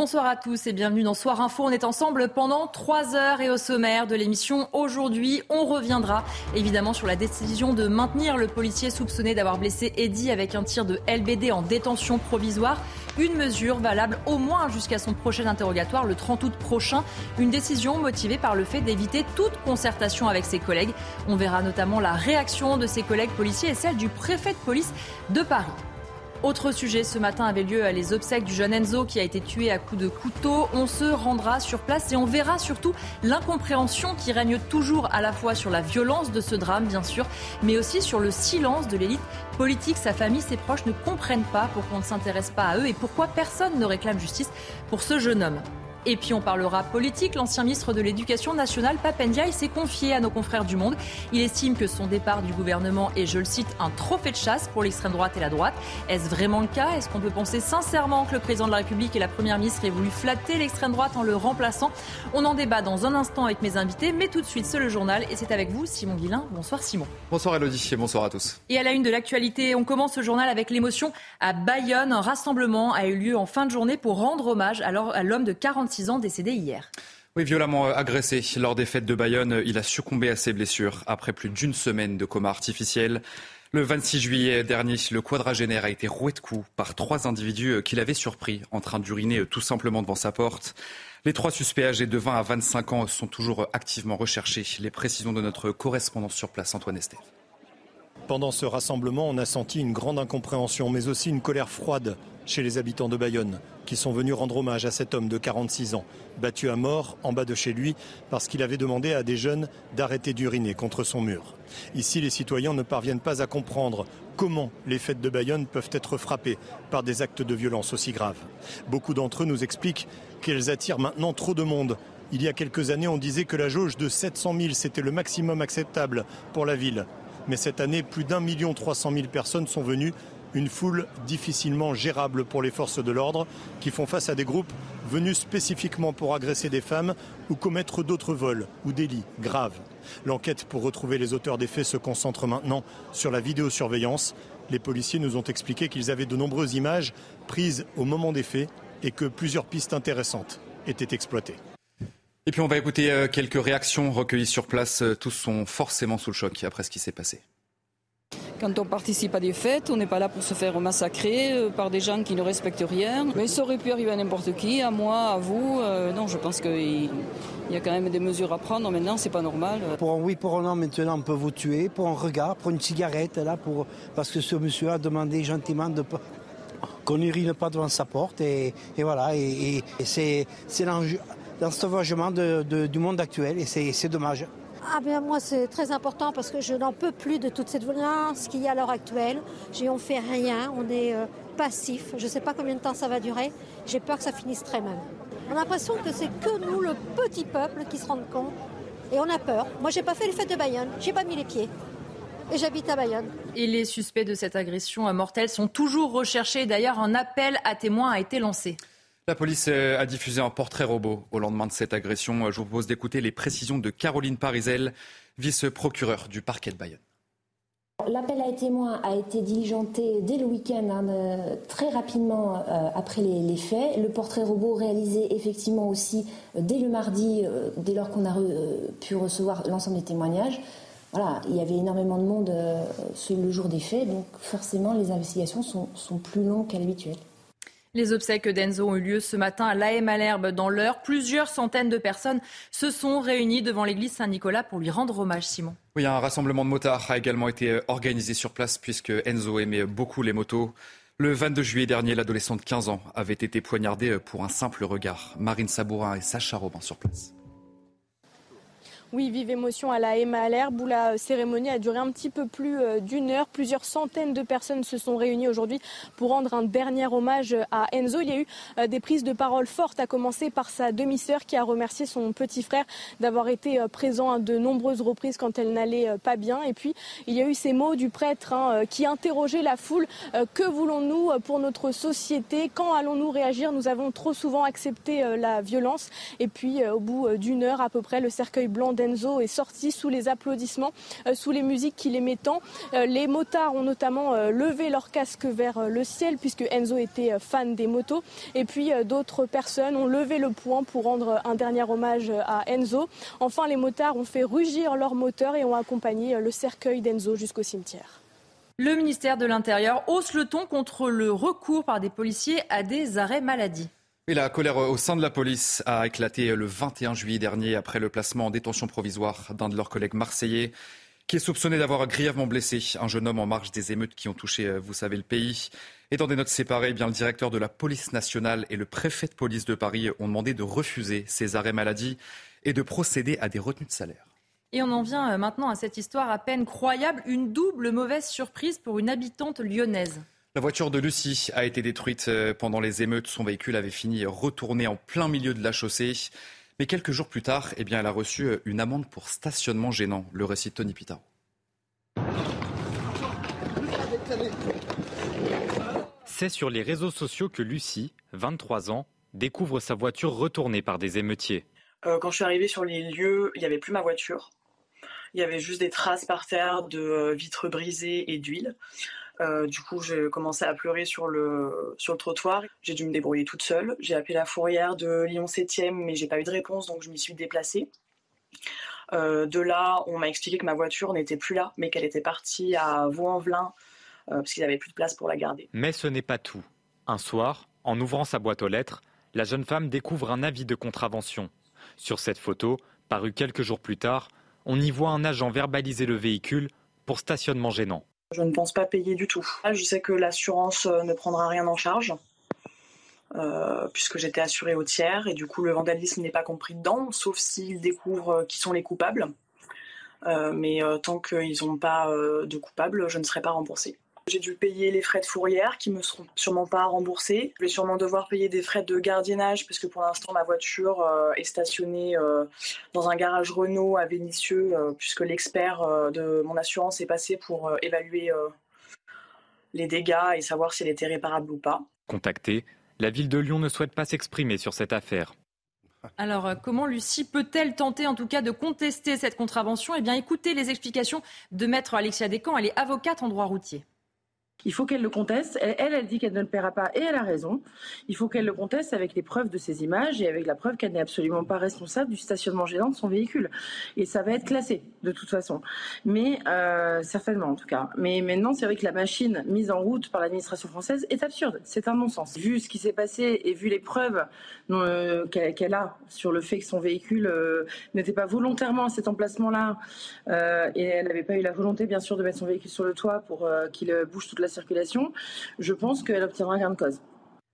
Bonsoir à tous et bienvenue dans Soir Info. On est ensemble pendant trois heures et au sommaire de l'émission aujourd'hui, on reviendra évidemment sur la décision de maintenir le policier soupçonné d'avoir blessé Eddy avec un tir de LBD en détention provisoire. Une mesure valable au moins jusqu'à son prochain interrogatoire le 30 août prochain. Une décision motivée par le fait d'éviter toute concertation avec ses collègues. On verra notamment la réaction de ses collègues policiers et celle du préfet de police de Paris. Autre sujet, ce matin avait lieu les obsèques du jeune Enzo qui a été tué à coups de couteau. On se rendra sur place et on verra surtout l'incompréhension qui règne toujours à la fois sur la violence de ce drame, bien sûr, mais aussi sur le silence de l'élite politique. Sa famille, ses proches ne comprennent pas pourquoi on ne s'intéresse pas à eux et pourquoi personne ne réclame justice pour ce jeune homme. Et puis on parlera politique. L'ancien ministre de l'Éducation nationale, Papendiaï, s'est confié à nos confrères du Monde. Il estime que son départ du gouvernement est, je le cite, un trophée de chasse pour l'extrême droite et la droite. Est-ce vraiment le cas? Est-ce qu'on peut penser sincèrement que le président de la République et la première ministre aient voulu flatter l'extrême droite en le remplaçant? On en débat dans un instant avec mes invités, mais tout de suite, c'est le journal et c'est avec vous, Simon Guillain. Bonsoir Simon. Bonsoir Elodie et bonsoir à tous. Et à la une de l'actualité, on commence ce journal avec l'émotion à Bayonne. Un rassemblement a eu lieu en fin de journée pour rendre hommage à l'homme de 46 décédé hier. Oui, violemment agressé lors des fêtes de Bayonne, il a succombé à ses blessures après plus d'une semaine de coma artificiel. Le 26 juillet dernier, le quadragénaire a été roué de coups par trois individus qu'il avait surpris en train d'uriner tout simplement devant sa porte. Les trois suspects âgés de 20 à 25 ans sont toujours activement recherchés. Les précisions de notre correspondant sur place, Antoine Estève. Pendant ce rassemblement, on a senti une grande incompréhension, mais aussi une colère froide chez les habitants de Bayonne, qui sont venus rendre hommage à cet homme de 46 ans, battu à mort en bas de chez lui parce qu'il avait demandé à des jeunes d'arrêter d'uriner contre son mur. Ici, les citoyens ne parviennent pas à comprendre comment les fêtes de Bayonne peuvent être frappées par des actes de violence aussi graves. Beaucoup d'entre eux nous expliquent qu'elles attirent maintenant trop de monde. Il y a quelques années, on disait que la jauge de 700 000, c'était le maximum acceptable pour la ville. Mais cette année, plus d'un million trois cent mille personnes sont venues une foule difficilement gérable pour les forces de l'ordre qui font face à des groupes venus spécifiquement pour agresser des femmes ou commettre d'autres vols ou délits graves. L'enquête pour retrouver les auteurs des faits se concentre maintenant sur la vidéosurveillance. Les policiers nous ont expliqué qu'ils avaient de nombreuses images prises au moment des faits et que plusieurs pistes intéressantes étaient exploitées. Et puis on va écouter euh, quelques réactions recueillies sur place. Tous sont forcément sous le choc après ce qui s'est passé. Quand on participe à des fêtes, on n'est pas là pour se faire massacrer euh, par des gens qui ne respectent rien. Mais ça aurait pu arriver à n'importe qui, à moi, à vous. Euh, non, je pense qu'il y a quand même des mesures à prendre. Maintenant, c'est pas normal. Pour un oui, pour un non, maintenant, on peut vous tuer. Pour un regard, pour une cigarette, là, pour... parce que ce monsieur a demandé gentiment de qu'on n'urine pas devant sa porte. Et, voilà, et, c'est l'enjeu du monde actuel, et c'est dommage. Ah bien moi c'est très important parce que je n'en peux plus de toute cette violence qu'il y a à l'heure actuelle. On ne fait rien, on est euh, passif. Je ne sais pas combien de temps ça va durer. J'ai peur que ça finisse très mal. On a l'impression que c'est que nous, le petit peuple, qui se rendent compte. Et on a peur. Moi j'ai pas fait les fêtes de Bayonne, j'ai pas mis les pieds. Et j'habite à Bayonne. Et les suspects de cette agression mortelle sont toujours recherchés. D'ailleurs, un appel à témoins a été lancé. La police euh, a diffusé un portrait robot au lendemain de cette agression. Je vous propose d'écouter les précisions de Caroline Parizel, vice-procureure du parquet de Bayonne. L'appel à témoins a été diligenté dès le week-end, hein, très rapidement euh, après les, faits. Le portrait robot réalisé effectivement aussi euh, dès le mardi, dès lors qu'on a pu recevoir l'ensemble des témoignages. Il y avait énormément de monde le jour des faits, donc forcément les investigations sont plus longues qu'à l'habituel. Les obsèques d'Enzo ont eu lieu ce matin à l'AM Malherbe dans l'heure. Plusieurs centaines de personnes se sont réunies devant l'église Saint-Nicolas pour lui rendre hommage, Simon. Oui, un rassemblement de motards a également été organisé sur place puisque Enzo aimait beaucoup les motos. Le 22 juillet dernier, l'adolescent de 15 ans avait été poignardé pour un simple regard. Marine Sabourin et Sacha Robin sur place. Oui, vive émotion à la Emma à l'herbe où la cérémonie a duré un petit peu plus euh, d'une heure. Plusieurs centaines de personnes se sont réunies aujourd'hui pour rendre un dernier hommage à Enzo. Il y a eu euh, des prises de parole fortes, à commencer par sa demi-sœur qui a remercié son petit frère d'avoir été euh, présent à de nombreuses reprises quand elle n'allait pas bien. Et puis, il y a eu ces mots du prêtre hein, qui interrogeait la foule. Que voulons-nous pour notre société? Quand allons-nous réagir? Nous avons trop souvent accepté la violence. Et puis, au bout d'une heure à peu près, le cercueil blanc d'Enzo est sorti sous les applaudissements, euh, sous les musiques qu'il aimait tant. Euh, les motards ont notamment euh, levé leur casque vers le ciel puisque Enzo était fan des motos. Et puis d'autres personnes ont levé le poing pour rendre un dernier hommage à Enzo. Enfin, les motards ont fait rugir leurs moteurs et ont accompagné le cercueil d'Enzo jusqu'au cimetière. Le ministère de l'Intérieur hausse le ton contre le recours par des policiers à des arrêts maladie. Et la colère au sein de la police a éclaté le 21 juillet dernier après le placement en détention provisoire d'un de leurs collègues marseillais qui est soupçonné d'avoir grièvement blessé un jeune homme en marge des émeutes qui ont touché, euh, vous savez, le pays. Et dans des notes séparées, eh bien, le directeur de la police nationale et le préfet de police de Paris ont demandé de refuser ces arrêts maladie et de procéder à des retenues de salaire. Et on en vient euh, maintenant à cette histoire à peine croyable, une double mauvaise surprise pour une habitante lyonnaise. La voiture de Lucie a été détruite euh, pendant les émeutes. Son véhicule avait fini retourné en plein milieu de la chaussée. Mais quelques jours plus tard, eh bien, elle a reçu euh, une amende pour stationnement gênant. Le récit de Tony Pita. C'est sur les réseaux sociaux que Lucie, 23 ans, découvre sa voiture retournée par des émeutiers. Euh, quand je suis arrivée sur les lieux, il n'y avait plus ma voiture. Il y avait juste des traces par terre de vitres brisées et d'huile. Euh, du coup, j'ai commencé à pleurer sur le, sur le trottoir. J'ai dû me débrouiller toute seule. J'ai appelé la fourrière de Lyon 7e, mais j'ai pas eu de réponse, donc je m'y suis déplacée. Euh, de là, on m'a expliqué que ma voiture n'était plus là, mais qu'elle était partie à Vaux-en-Velin, euh, parce qu'il n'y avait plus de place pour la garder. Mais ce n'est pas tout. Un soir, en ouvrant sa boîte aux lettres, la jeune femme découvre un avis de contravention. Sur cette photo, parue quelques jours plus tard, on y voit un agent verbaliser le véhicule pour stationnement gênant. Je ne pense pas payer du tout. Je sais que l'assurance euh, ne prendra rien en charge. Euh, puisque j'étais assurée au tiers et du coup le vandalisme n'est pas compris dedans, sauf s'ils découvrent euh, qui sont les coupables. mais tant qu'ils n'ont pas de coupables, je ne serai pas remboursée. J'ai dû payer les frais de fourrière qui me seront sûrement pas remboursés. Je vais sûrement devoir payer des frais de gardiennage parce que pour l'instant ma voiture euh, est stationnée euh, dans un garage Renault à Vénissieux euh, puisque l'expert de mon assurance est passé pour évaluer les dégâts et savoir si elle était réparable ou pas. Contactée, la ville de Lyon ne souhaite pas s'exprimer sur cette affaire. Alors, comment Lucie peut-elle tenter en tout cas de contester cette contravention? Eh bien, écoutez les explications de maître Alexia Descamps. Elle est avocate en droit routier. Il faut qu'elle le conteste. Elle, elle dit qu'elle ne le paiera pas et elle a raison. Il faut qu'elle le conteste avec les preuves de ces images et avec la preuve qu'elle n'est absolument pas responsable du stationnement gênant de son véhicule. Et ça va être classé de toute façon. Mais euh, certainement en tout cas. Mais maintenant, c'est vrai que la machine mise en route par l'administration française est absurde. C'est un non-sens. Vu ce qui s'est passé et vu les preuves euh, qu'elle a sur le fait que son véhicule euh, n'était pas volontairement à cet emplacement-là et elle n'avait pas eu la volonté, bien sûr, de mettre son véhicule sur le toit pour qu'il bouge toute la circulation, je pense qu'elle obtiendra gain de cause.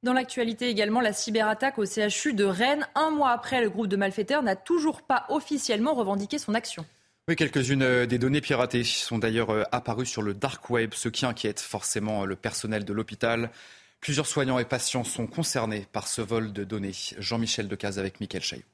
Dans l'actualité également, la cyberattaque au CHU de Rennes, un mois après, le groupe de malfaiteurs n'a toujours pas officiellement revendiqué son action. Oui, quelques-unes euh, des données piratées sont d'ailleurs euh, apparues sur le dark web, ce qui inquiète forcément le personnel de l'hôpital. Plusieurs soignants et patients sont concernés par ce vol de données. Jean-Michel Decaze avec Mickaël Chaillot.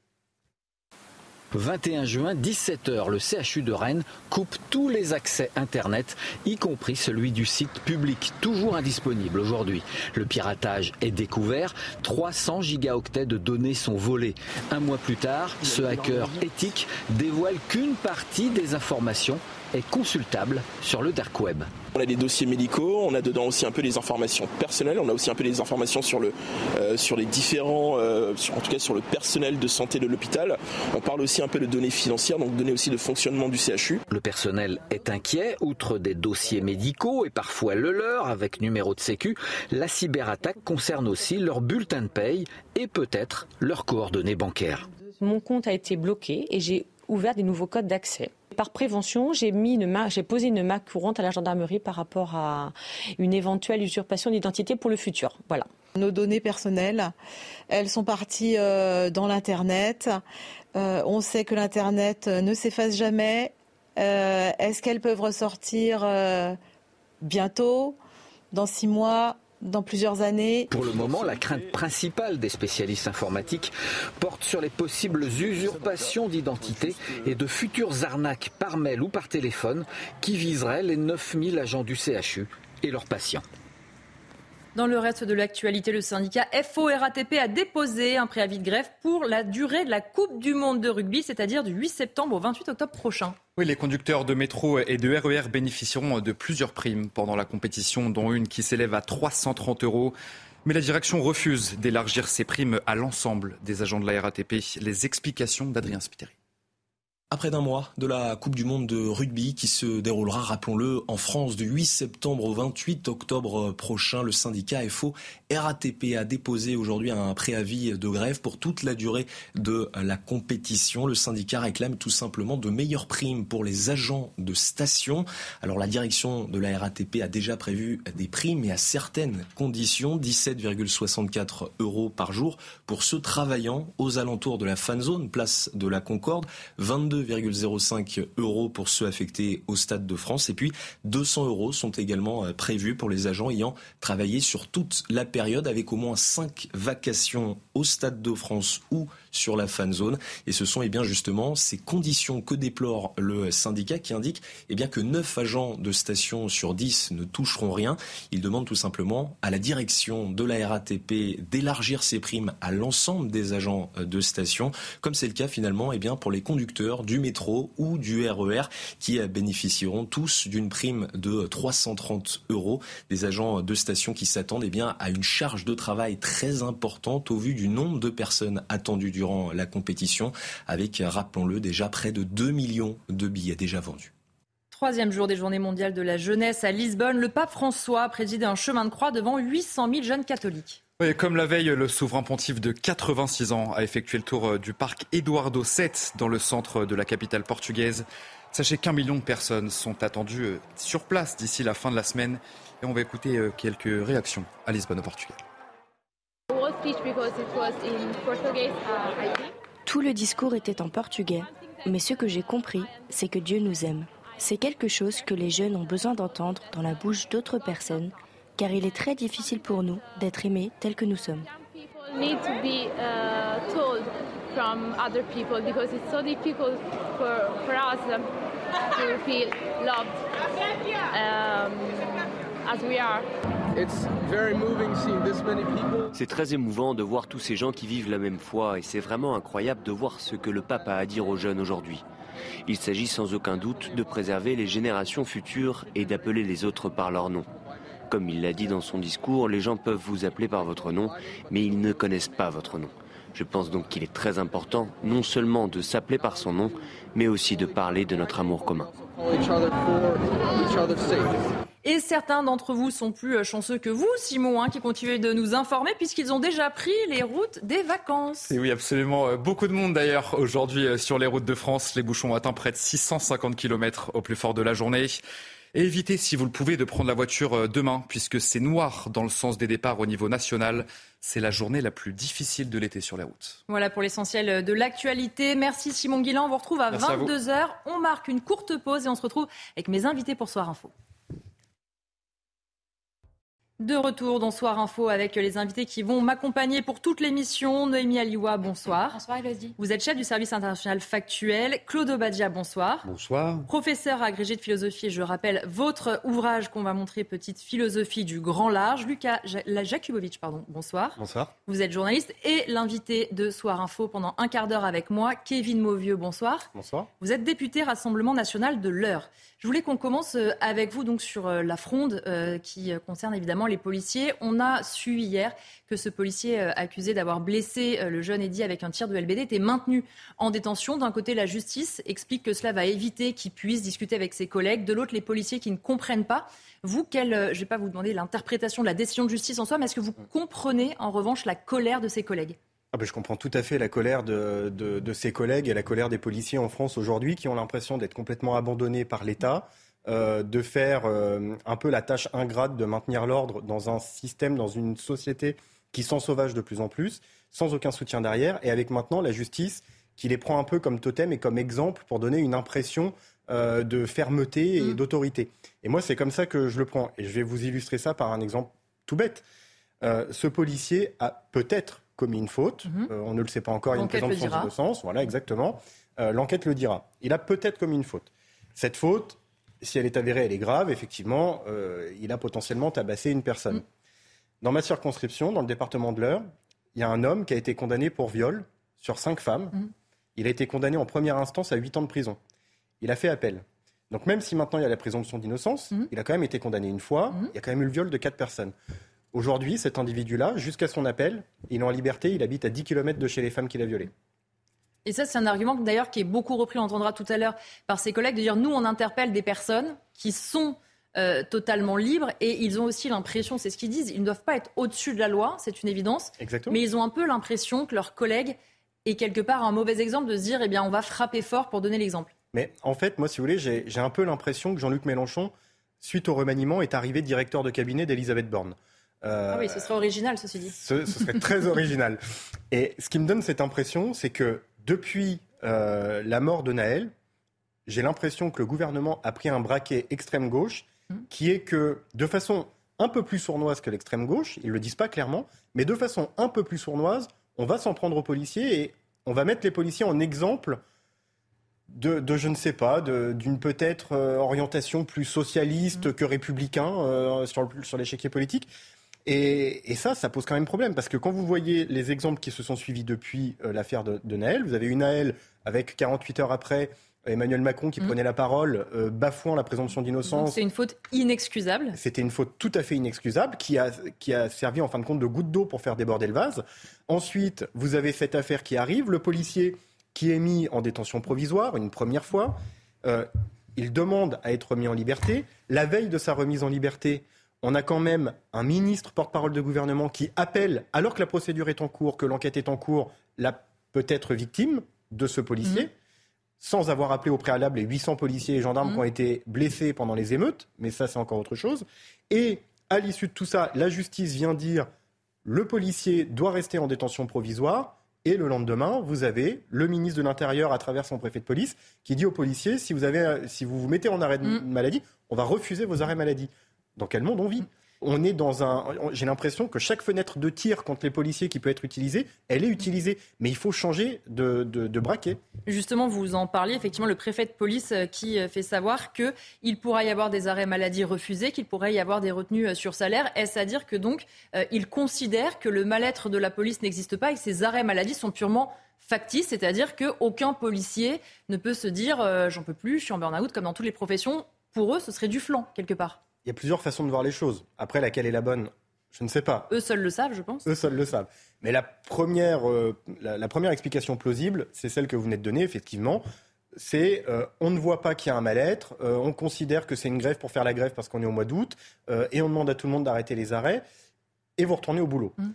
21 juin, 17h, le CHU de Rennes coupe tous les accès Internet, y compris celui du site public, toujours indisponible aujourd'hui. Le piratage est découvert, 300 gigaoctets de données sont volés. Un mois plus tard, ce hacker éthique dévoile qu'une partie des informations est consultable sur le dark web. On a des dossiers médicaux, on a dedans aussi un peu les informations personnelles, on a aussi un peu les informations sur, le, euh, sur les différents, euh, en tout cas sur le personnel de santé de l'hôpital. On parle aussi un peu de données financières, donc données aussi de fonctionnement du CHU. Le personnel est inquiet, outre des dossiers médicaux et parfois le leur avec numéro de sécu, la cyberattaque concerne aussi leur bulletin de paye et peut-être leurs coordonnées bancaires. Mon compte a été bloqué et j'ai ouvert des nouveaux codes d'accès. Par prévention, j'ai posé une main courante à la gendarmerie par rapport à une éventuelle usurpation d'identité pour le futur. Voilà. Nos données personnelles, elles sont parties dans l'Internet. on sait que l'Internet ne s'efface jamais. Est-ce qu'elles peuvent ressortir bientôt, dans six mois? Dans plusieurs années. Pour le moment, la crainte principale des spécialistes informatiques porte sur les possibles usurpations d'identité et de futures arnaques par mail ou par téléphone qui viseraient les 9000 agents du CHU et leurs patients. Dans le reste de l'actualité, le syndicat FO-RATP a déposé un préavis de grève pour la durée de la Coupe du Monde de rugby, c'est-à-dire du 8 septembre au 28 octobre prochain. Oui, les conducteurs de métro et de RER e bénéficieront de plusieurs primes pendant la compétition, dont une qui s'élève à 330 euros. Mais la direction refuse d'élargir ces primes à l'ensemble des agents de la RATP. Les explications d'Adrien Spiteri. À près d'un mois de la Coupe du Monde de rugby qui se déroulera, rappelons-le, en France du 8 septembre au 28 octobre prochain, le syndicat FO RATP a déposé aujourd'hui un préavis de grève pour toute la durée de la compétition. Le syndicat réclame tout simplement de meilleures primes pour les agents de station. Alors la direction de la RATP a déjà prévu des primes et à certaines conditions, 17,64 euros par jour pour ceux travaillant aux alentours de la fan zone, place de la Concorde, 22 2,05 euros pour ceux affectés au Stade de France. Et puis 200 euros sont également euh, prévus pour les agents ayant travaillé sur toute la période avec au moins 5 vacations au Stade de France ou sur la fan zone. Et ce sont eh bien justement ces conditions que déplore le syndicat qui indique eh bien que 9 agents de station sur 10 ne toucheront rien. Il demande tout simplement à la direction de la RATP d'élargir ses primes à l'ensemble des agents euh, de station, comme c'est le cas finalement eh bien pour les conducteurs du métro ou du RER e qui bénéficieront tous d'une prime de 330 euros. Des agents de station qui s'attendent eh bien à une charge de travail très importante au vu du nombre de personnes attendues durant la compétition, avec, rappelons-le, déjà près de 2 millions de billets déjà vendus. Troisième jour des Journées mondiales de la jeunesse à Lisbonne, le pape François a présidé un chemin de croix devant 800 000 jeunes catholiques. Oui, comme la veille, le souverain pontife de 86 ans a effectué le tour euh, du parc Eduardo VII dans le centre de la capitale portugaise. Sachez qu'un million de personnes sont attendues euh, sur place d'ici la fin de la semaine. Et on va écouter euh, quelques réactions à Lisbonne au Portugal. Tout le discours était en portugais, mais ce que j'ai compris, c'est que Dieu nous aime. C'est quelque chose que les jeunes ont besoin d'entendre dans la bouche d'autres personnes, car il est très difficile pour nous d'être aimés tels que nous sommes. C'est très émouvant de voir tous ces gens qui vivent la même foi et c'est vraiment incroyable de voir ce que le pape a à dire aux jeunes aujourd'hui. Il s'agit sans aucun doute de préserver les générations futures et d'appeler les autres par leur nom. Comme il l'a dit dans son discours, les gens peuvent vous appeler par votre nom, mais ils ne connaissent pas votre nom. Je pense donc qu'il est très important non seulement de s'appeler par son nom, mais aussi de parler de notre amour commun. Et certains d'entre vous sont plus euh, chanceux que vous, Simon, hein, qui continuez de nous informer puisqu'ils ont déjà pris les routes des vacances. Et oui, absolument. Euh, beaucoup de monde d'ailleurs aujourd'hui euh, sur les routes de France. Les bouchons atteignent près de 650 km au plus fort de la journée. Et évitez, si vous le pouvez, de prendre la voiture demain, puisque c'est noir dans le sens des départs au niveau national. C'est la journée la plus difficile de l'été sur les routes. Voilà pour l'essentiel de l'actualité. Merci Simon Guillain. On vous retrouve à 22h. On marque une courte pause et on se retrouve avec mes invités pour Soir Info. De retour dans Soir Info avec les invités qui vont m'accompagner pour toute l'émission. Noémie Aliwa, bonsoir. Bonsoir Elodie. Vous êtes chef du service international factuel. Claude Obadia, bonsoir. Bonsoir. Professeur agrégé de philosophie et je rappelle votre ouvrage qu'on va montrer, Petite philosophie du grand large. Lucas Jakubowicz, pardon, bonsoir. Bonsoir. Vous êtes journaliste et l'invité de Soir Info pendant un quart d'heure avec moi, Kevin Mauvieux, bonsoir. Bonsoir. Vous êtes député Rassemblement national de l'Eure. Je voulais qu'on commence euh, avec vous donc sur euh, la fronde euh, qui concerne évidemment les policiers. On a su hier que ce policier accusé d'avoir blessé le jeune Eddy avec un tir de LBD était maintenu en détention. D'un côté, la justice explique que cela va éviter qu'il puisse discuter avec ses collègues. De l'autre, les policiers qui ne comprennent pas. Vous, quelle, je ne vais pas vous demander l'interprétation de la décision de justice en soi, mais est-ce que vous comprenez en revanche la colère de ses collègues? Ah ben, je comprends tout à fait la colère de, de, ses collègues et la colère des policiers en France aujourd'hui qui ont l'impression d'être complètement abandonnés par l'État, euh, de faire euh, un peu la tâche ingrate de maintenir l'ordre dans un système, dans une société qui s'en sauvage de plus en plus, sans aucun soutien derrière, et avec maintenant la justice qui les prend un peu comme totem et comme exemple pour donner une impression euh, de fermeté et mm. d'autorité. Et moi, c'est comme ça que je le prends. Et je vais vous illustrer ça par un exemple tout bête. ce policier a peut-être commis une faute. Mm-hmm. on ne le sait pas encore. Il y a une présomption d'innocence. Voilà, exactement. L'enquête le dira. Il a peut-être commis une faute. Cette faute, si elle est avérée, elle est grave, effectivement, euh, il a potentiellement tabassé une personne. Mm. Dans ma circonscription, dans le département de l'Eure, il y a un homme qui a été condamné pour viol sur cinq femmes. Mm. Il a été condamné en première instance à huit ans de prison. Il a fait appel. Donc même si maintenant il y a la présomption d'innocence, mm. il a quand même été condamné une fois, il y a quand même eu le viol de quatre personnes. Aujourd'hui, cet individu-là, jusqu'à son appel, il est en liberté, il habite à 10 km de chez les femmes qu'il a violées. Et ça, c'est un argument d'ailleurs qui est beaucoup repris, on entendra tout à l'heure par ses collègues, de dire nous, on interpelle des personnes qui sont euh, totalement libres et ils ont aussi l'impression, c'est ce qu'ils disent, ils ne doivent pas être au-dessus de la loi, c'est une évidence. Exactement. Mais ils ont un peu l'impression que leurs collègues est quelque part un mauvais exemple de se dire eh bien, on va frapper fort pour donner l'exemple. Mais en fait, moi, si vous voulez, j'ai un peu l'impression que Jean-Luc Mélenchon, suite au remaniement, est arrivé directeur de cabinet d'Elisabeth Borne. Ah oui, ce serait original, ceci dit. Ce, ce serait très original. Et ce qui me donne cette impression, c'est que depuis euh, la mort de Naël, j'ai l'impression que le gouvernement a pris un braquet extrême gauche mmh. qui est que, de façon un peu plus sournoise que l'extrême gauche, ils ne le disent pas clairement, mais de façon un peu plus sournoise, on va s'en prendre aux policiers et on va mettre les policiers en exemple de, je ne sais pas, d'une peut-être euh, orientation plus socialiste mmh. que républicain euh, sur, sur l'échiquier politique. Et, ça, ça pose quand même problème, parce que quand vous voyez les exemples qui se sont suivis depuis euh, l'affaire de, Naël, vous avez une Naël avec 48 heures après Emmanuel Macron qui mm. prenait la parole, euh, bafouant la présomption d'innocence. C'est une faute inexcusable. C'était une faute tout à fait inexcusable qui a, qui a servi en fin de compte de goutte d'eau pour faire déborder le vase. Ensuite, vous avez cette affaire qui arrive, le policier qui est mis en détention provisoire une première fois. Euh, il demande à être mis en liberté. La veille de sa remise en liberté, on a quand même un ministre porte-parole de gouvernement qui appelle, alors que la procédure est en cours, que l'enquête est en cours, la peut-être victime de ce policier, mhm. sans avoir appelé au préalable les 800 policiers et gendarmes mhm. qui ont été blessés pendant les émeutes, mais ça c'est encore autre chose. Et à l'issue de tout ça, la justice vient dire le policier doit rester en détention provisoire. Et le lendemain, vous avez le ministre de l'Intérieur, à travers son préfet de police, qui dit aux policiers si vous, avez, si vous vous mettez en arrêt de mhm. maladie, on va refuser vos arrêts maladie. Dans quel monde on vit? On est dans un. J'ai l'impression que chaque fenêtre de tir contre les policiers qui peut être utilisée, elle est utilisée. Mais il faut changer de, braquet. Justement, vous en parliez, effectivement, le préfet de police euh, qui euh, fait savoir qu'il pourra y avoir des arrêts maladie refusés, qu'il pourrait y avoir des retenues euh, sur salaire. Est-ce à dire que donc il considère que le mal-être de la police n'existe pas et que ces arrêts maladie sont purement factices, c'est-à-dire qu'aucun policier ne peut se dire j'en peux plus, je suis en burn-out, comme dans toutes les professions. Pour eux, ce serait du flanc, quelque part? Il y a plusieurs façons de voir les choses. Après, laquelle est la bonne Je ne sais pas. Eux seuls le savent, je pense. Eux seuls le savent. Mais la première, euh, la, première explication plausible, c'est celle que vous venez de donner, effectivement. C'est euh, on ne voit pas qu'il y a un mal-être, euh, on considère que c'est une grève pour faire la grève parce qu'on est au mois d'août, et on demande à tout le monde d'arrêter les arrêts, et vous retournez au boulot. Mmh.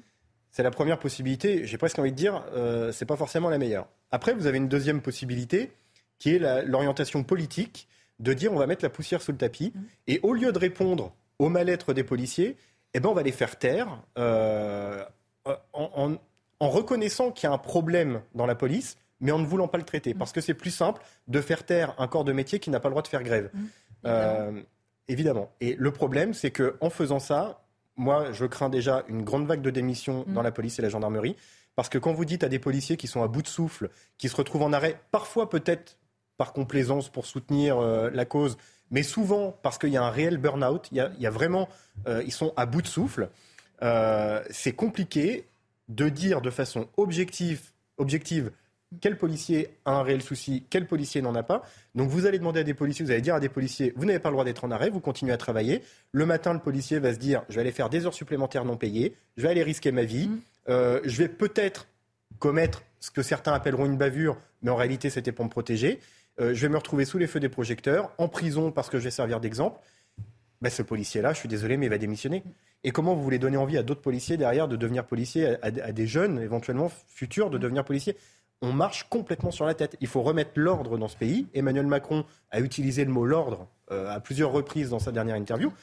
C'est la première possibilité. J'ai presque envie de dire, c'est pas forcément la meilleure. Après, vous avez une deuxième possibilité, qui est l'orientation politique de dire on va mettre la poussière sous le tapis. Mmh. Et au lieu de répondre au mal-être des policiers, eh ben on va les faire taire euh, en, reconnaissant qu'il y a un problème dans la police, mais en ne voulant pas le traiter. Mmh. Parce que c'est plus simple de faire taire un corps de métier qui n'a pas le droit de faire grève. Mmh. Euh, évidemment. Et le problème, c'est qu'en faisant ça, moi, je crains déjà une grande vague de démissions dans la police et la gendarmerie. Parce que quand vous dites à des policiers qui sont à bout de souffle, qui se retrouvent en arrêt, parfois peut-être par complaisance pour soutenir euh, la cause, mais souvent parce qu'il y a un réel burn-out. Il, y a vraiment, euh, ils sont à bout de souffle. Euh, c'est compliqué de dire de façon objective, objective quel policier a un réel souci, quel policier n'en a pas. Donc vous allez demander à des policiers, vous allez dire à des policiers, vous n'avez pas le droit d'être en arrêt, vous continuez à travailler. Le matin, le policier va se dire, je vais aller faire des heures supplémentaires non payées, je vais aller risquer ma vie, mmh. je vais peut-être commettre ce que certains appelleront une bavure, mais en réalité c'était pour me protéger. Euh, je vais me retrouver sous les feux des projecteurs, en prison parce que je vais servir d'exemple. Ben, ce policier-là, je suis désolé, mais il va démissionner. Et comment vous voulez donner envie à d'autres policiers derrière de devenir policiers, à, des jeunes éventuellement futurs de devenir policiers on marche complètement sur la tête. Il faut remettre l'ordre dans ce pays. Emmanuel Macron a utilisé le mot l'ordre à plusieurs reprises dans sa dernière interview,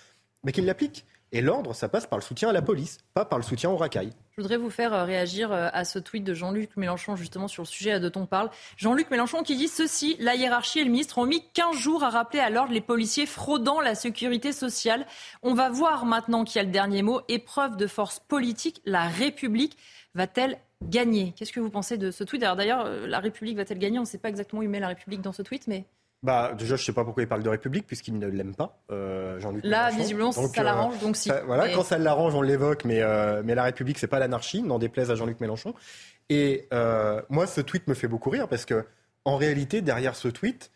mais qu'il l'applique. Et l'ordre, ça passe par le soutien à la police, pas par le soutien aux racailles. Je voudrais vous faire euh, réagir euh, à ce tweet de Jean-Luc Mélenchon, justement sur le sujet dont on parle. Jean-Luc Mélenchon qui dit ceci la hiérarchie et le ministre ont mis 15 jours à rappeler à l'ordre les policiers fraudant la sécurité sociale. On va voir maintenant qui a le dernier mot. Épreuve de force politique, la République va-t-elle gagner? Qu'est-ce que vous pensez de ce tweet? D'ailleurs, euh, la République va-t-elle gagner? On ne sait pas exactement où il met la République dans ce tweet, mais. Bah, déjà, je ne sais pas pourquoi il parle de République, puisqu'il ne l'aime pas, euh, Jean-Luc Là, visiblement, ça euh, l'arrange, donc si. voilà, quand ça l'arrange, on l'évoque, mais, euh, mais la République, c'est pas l'anarchie, n'en déplaise à Jean-Luc Mélenchon. Et euh, moi, ce tweet me fait beaucoup rire, parce que, en réalité, derrière ce tweet,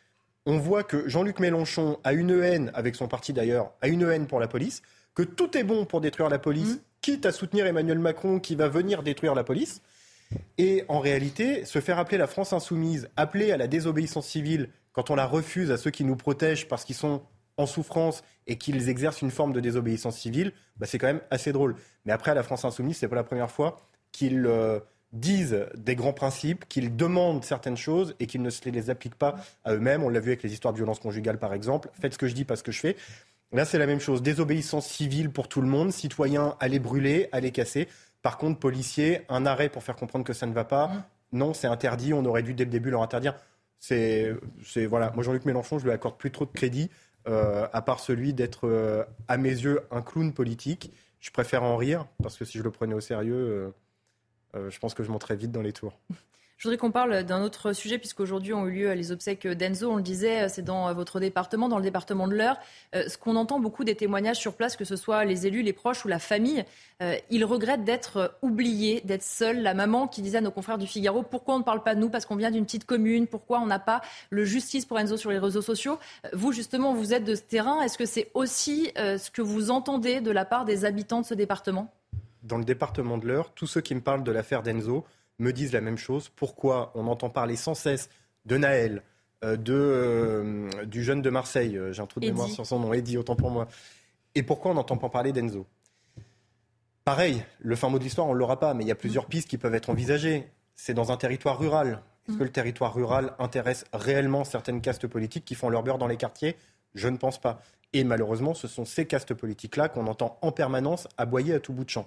on voit que Jean-Luc Mélenchon a une haine, avec son parti d'ailleurs, a une haine pour la police, que tout est bon pour détruire la police, mmh. quitte à soutenir Emmanuel Macron qui va venir détruire la police. Et en réalité, se faire appeler la France insoumise, appeler à la désobéissance civile quand on la refuse à ceux qui nous protègent parce qu'ils sont en souffrance et qu'ils exercent une forme de désobéissance civile, bah, c'est quand même assez drôle. Mais après, à la France insoumise, c'est pas la première fois qu'ils euh, disent des grands principes, qu'ils demandent certaines choses et qu'ils ne se les appliquent pas à eux-mêmes. On l'a vu avec les histoires de violence conjugale, par exemple. Faites ce que je dis, pas ce que je fais. Là, c'est la même chose. Désobéissance civile pour tout le monde. Citoyens, allez brûler, allez casser. Par contre, policiers, un arrêt pour faire comprendre que ça ne va pas. Mmh. Non, c'est interdit. On aurait dû dès le début leur interdire. Moi, Jean-Luc Mélenchon, je lui accorde plus trop de crédit, euh, à part celui d'être, euh, à mes yeux, un clown politique. Je préfère en rire parce que si je le prenais au sérieux, euh, je pense que je monterais vite dans les tours. Je voudrais qu'on parle d'un autre sujet, puisqu'aujourd'hui ont eu lieu les obsèques d'Enzo. On le disait, c'est dans votre département, dans le département de l'Eure. Euh, ce qu'on entend beaucoup des témoignages sur place, que ce soit les élus, les proches ou la famille, euh, ils regrettent d'être oubliés, d'être seuls. La maman qui disait à nos confrères du Figaro pourquoi on ne parle pas de nous Parce qu'on vient d'une petite commune? Pourquoi on n'a pas le justice pour Enzo sur les réseaux sociaux? Euh, Vous, justement, vous êtes de ce terrain. Est-ce que c'est aussi ce que vous entendez de la part des habitants de ce département? Dans le département de l'Eure, tous ceux qui me parlent de l'affaire d'Enzo, me disent la même chose. Pourquoi on entend parler sans cesse de Naël, euh, de, euh, du jeune de Marseille, euh, j'ai un trou de mémoire sur son nom, Eddie, autant pour moi. Et pourquoi on n'entend pas parler d'Enzo? Pareil, le fin mot de l'histoire, on ne l'aura pas, mais il y a plusieurs pistes qui peuvent être envisagées. C'est dans un territoire rural. Est-ce que le territoire rural intéresse réellement certaines castes politiques qui font leur beurre dans les quartiers? Je ne pense pas. Et malheureusement, ce sont ces castes politiques-là qu'on entend en permanence aboyer à tout bout de champ.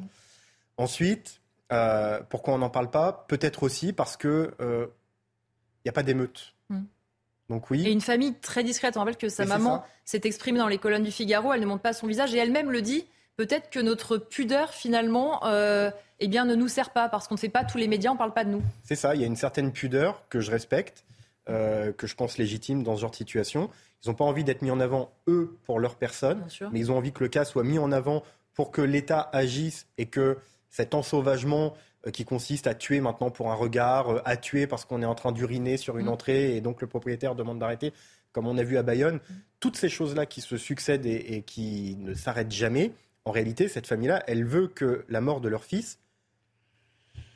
Ensuite, euh, pourquoi on n'en parle pas? Peut-être aussi parce que il euh, n'y a pas d'émeute. Hmm. Donc oui. Et une famille très discrète. On rappelle que sa maman s'est exprimée dans les colonnes du Figaro. Elle ne montre pas son visage et elle-même le dit. Peut-être que notre pudeur finalement, euh, eh bien, ne nous sert pas parce qu'on ne fait pas tous les médias, on ne parle pas de nous. C'est ça. Il y a une certaine pudeur que je respecte, que je pense légitime dans ce genre de situation. Ils n'ont pas envie d'être mis en avant eux pour leur personne, mais ils ont envie que le cas soit mis en avant pour que l'État agisse et que cet ensauvagement euh, qui consiste à tuer maintenant pour un regard, euh, à tuer parce qu'on est en train d'uriner sur une mm. entrée et donc le propriétaire demande d'arrêter, comme on a vu à Bayonne. Toutes ces choses-là qui se succèdent et, qui ne s'arrêtent jamais, en réalité, cette famille-là, elle veut que la mort de leur fils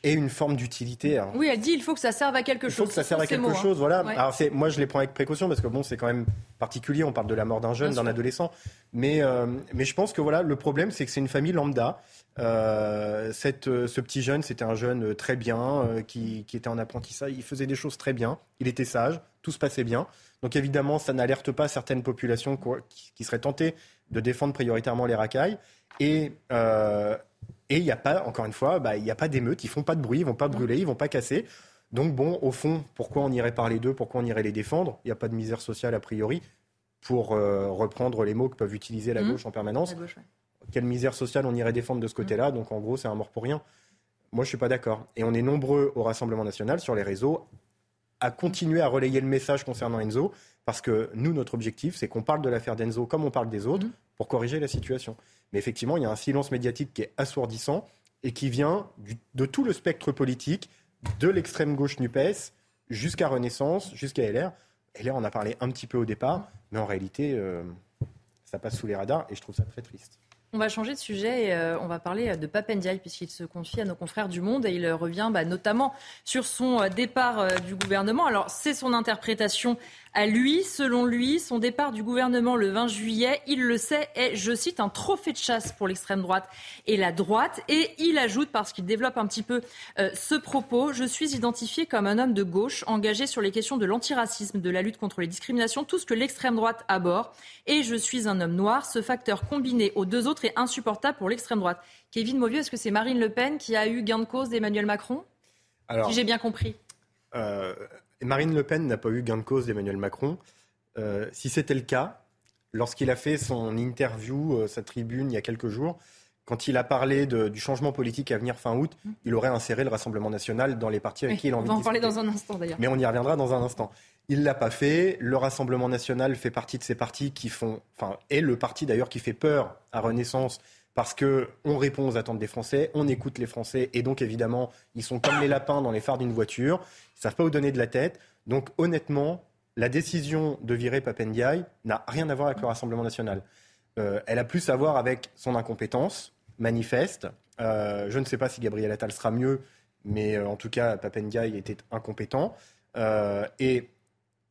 ait une forme d'utilité. Hein. Oui, elle dit il faut que ça serve à quelque chose. Il faut que ça serve à quelque hein. chose, voilà. Alors moi, je les prends avec précaution parce que bon, c'est quand même particulier. On parle de la mort d'un jeune, d'un adolescent, mais euh, mais je pense que voilà, le problème, c'est que c'est une famille lambda euh, cette, euh, ce petit jeune, c'était un jeune très bien, qui, qui, était en apprentissage. Il faisait des choses très bien. Il était sage. Tout se passait bien. Donc évidemment, ça n'alerte pas certaines populations qui, seraient tentées de défendre prioritairement les racailles. Et et il n'y a pas, encore une fois, bah, il n'y a pas d'émeute. Ils font pas de bruit, ils vont pas brûler, ils vont pas casser. Donc bon, au fond, pourquoi on irait parler d'eux Pourquoi on irait les défendre? Il n'y a pas de misère sociale a priori, pour reprendre les mots que peuvent utiliser la mmh. gauche en permanence quelle misère sociale on irait défendre de ce côté-là? Donc en gros, c'est un mort pour rien. Moi, je suis pas d'accord. Et on est nombreux au Rassemblement national sur les réseaux à continuer à relayer le message concernant Enzo, parce que nous, notre objectif, c'est qu'on parle de l'affaire d'Enzo comme on parle des autres, mhm. pour corriger la situation. Mais effectivement, il y a un silence médiatique qui est assourdissant et qui vient de tout le spectre politique, de l'extrême gauche NUPES jusqu'à Renaissance, jusqu'à LR. LR, on a parlé un petit peu au départ, mais en réalité, euh, ça passe sous les radars et je trouve ça très triste. On va changer de sujet et euh, on va parler de Papendiaï puisqu'il se confie à nos confrères du Monde et il revient bah, notamment sur son euh, départ euh, du gouvernement. Alors c'est son interprétation à lui. Selon lui, son départ du gouvernement le 20 juillet, il le sait, est, je cite, un trophée de chasse pour l'extrême droite et la droite. Et il ajoute, parce qu'il développe un petit peu euh, ce propos, je suis identifié comme un homme de gauche engagé sur les questions de l'antiracisme, de la lutte contre les discriminations, tout ce que l'extrême droite aborde. Et je suis un homme noir. Ce facteur combiné aux deux autres est insupportable pour l'extrême droite. Kevin Mauvieux, est-ce que c'est Marine Le Pen qui a eu gain de cause d'Emmanuel Macron? Alors, Si j'ai bien compris. Euh, Marine Le Pen n'a pas eu gain de cause d'Emmanuel Macron. Euh, si c'était le cas, lorsqu'il a fait son interview, euh, sa tribune il y a quelques jours, quand il a parlé de, du changement politique à venir fin août, Mmh. il aurait inséré le Rassemblement national dans les partis avec Oui, qui il a on envie va de en parler dans un instant d'ailleurs. Mais on y reviendra dans un instant. Il l'a pas fait. Le Rassemblement national fait partie de ces partis qui font, enfin, est le parti d'ailleurs qui fait peur à Renaissance parce que on répond aux attentes des Français, on écoute les Français et donc évidemment ils sont comme les lapins dans les phares d'une voiture. Ils savent pas où donner de la tête. Donc honnêtement, la décision de virer Papendiaï n'a rien à voir avec le Rassemblement national. Euh, elle a plus à voir avec son incompétence manifeste. Euh, je ne sais pas si Gabriel Attal sera mieux, mais euh, en tout cas, Papendiaï était incompétent. Et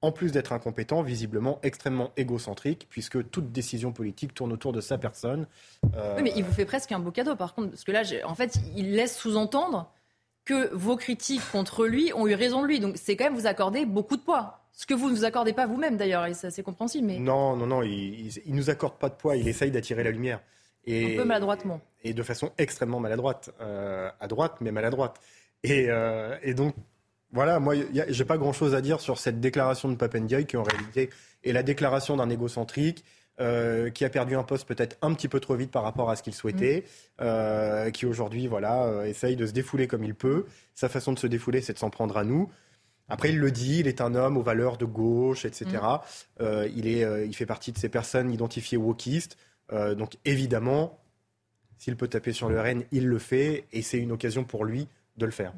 en plus d'être incompétent, visiblement extrêmement égocentrique, puisque toute décision politique tourne autour de sa personne. Euh, Oui, mais il vous fait presque un beau cadeau, par contre, parce que là, en fait, il laisse sous-entendre que vos critiques contre lui ont eu raison de lui. Donc, c'est quand même vous accorder beaucoup de poids. Ce que vous ne vous accordez pas vous-même, d'ailleurs, et c'est assez compréhensible, mais Non, non, non, il, il, il nous accorde pas de poids, il essaye d'attirer la lumière. Et, un peu maladroitement. et de façon extrêmement maladroite, euh, à droite mais maladroite. Et, euh, et donc voilà, moi j'ai pas grand chose à dire sur cette déclaration de Papendiaï qui en réalité est la déclaration d'un égocentrique. euh, qui a perdu un poste peut-être un petit peu trop vite par rapport à ce qu'il souhaitait, euh, qui aujourd'hui voilà euh, essaye de se défouler comme il peut. Sa façon de se défouler, c'est de s'en prendre à nous. Après, il le dit, il est un homme aux valeurs de gauche, etc. Euh, il, est, il fait partie de ces personnes identifiées wokistes. Donc évidemment, s'il peut taper sur le RN, il le fait, et c'est une occasion pour lui de le faire.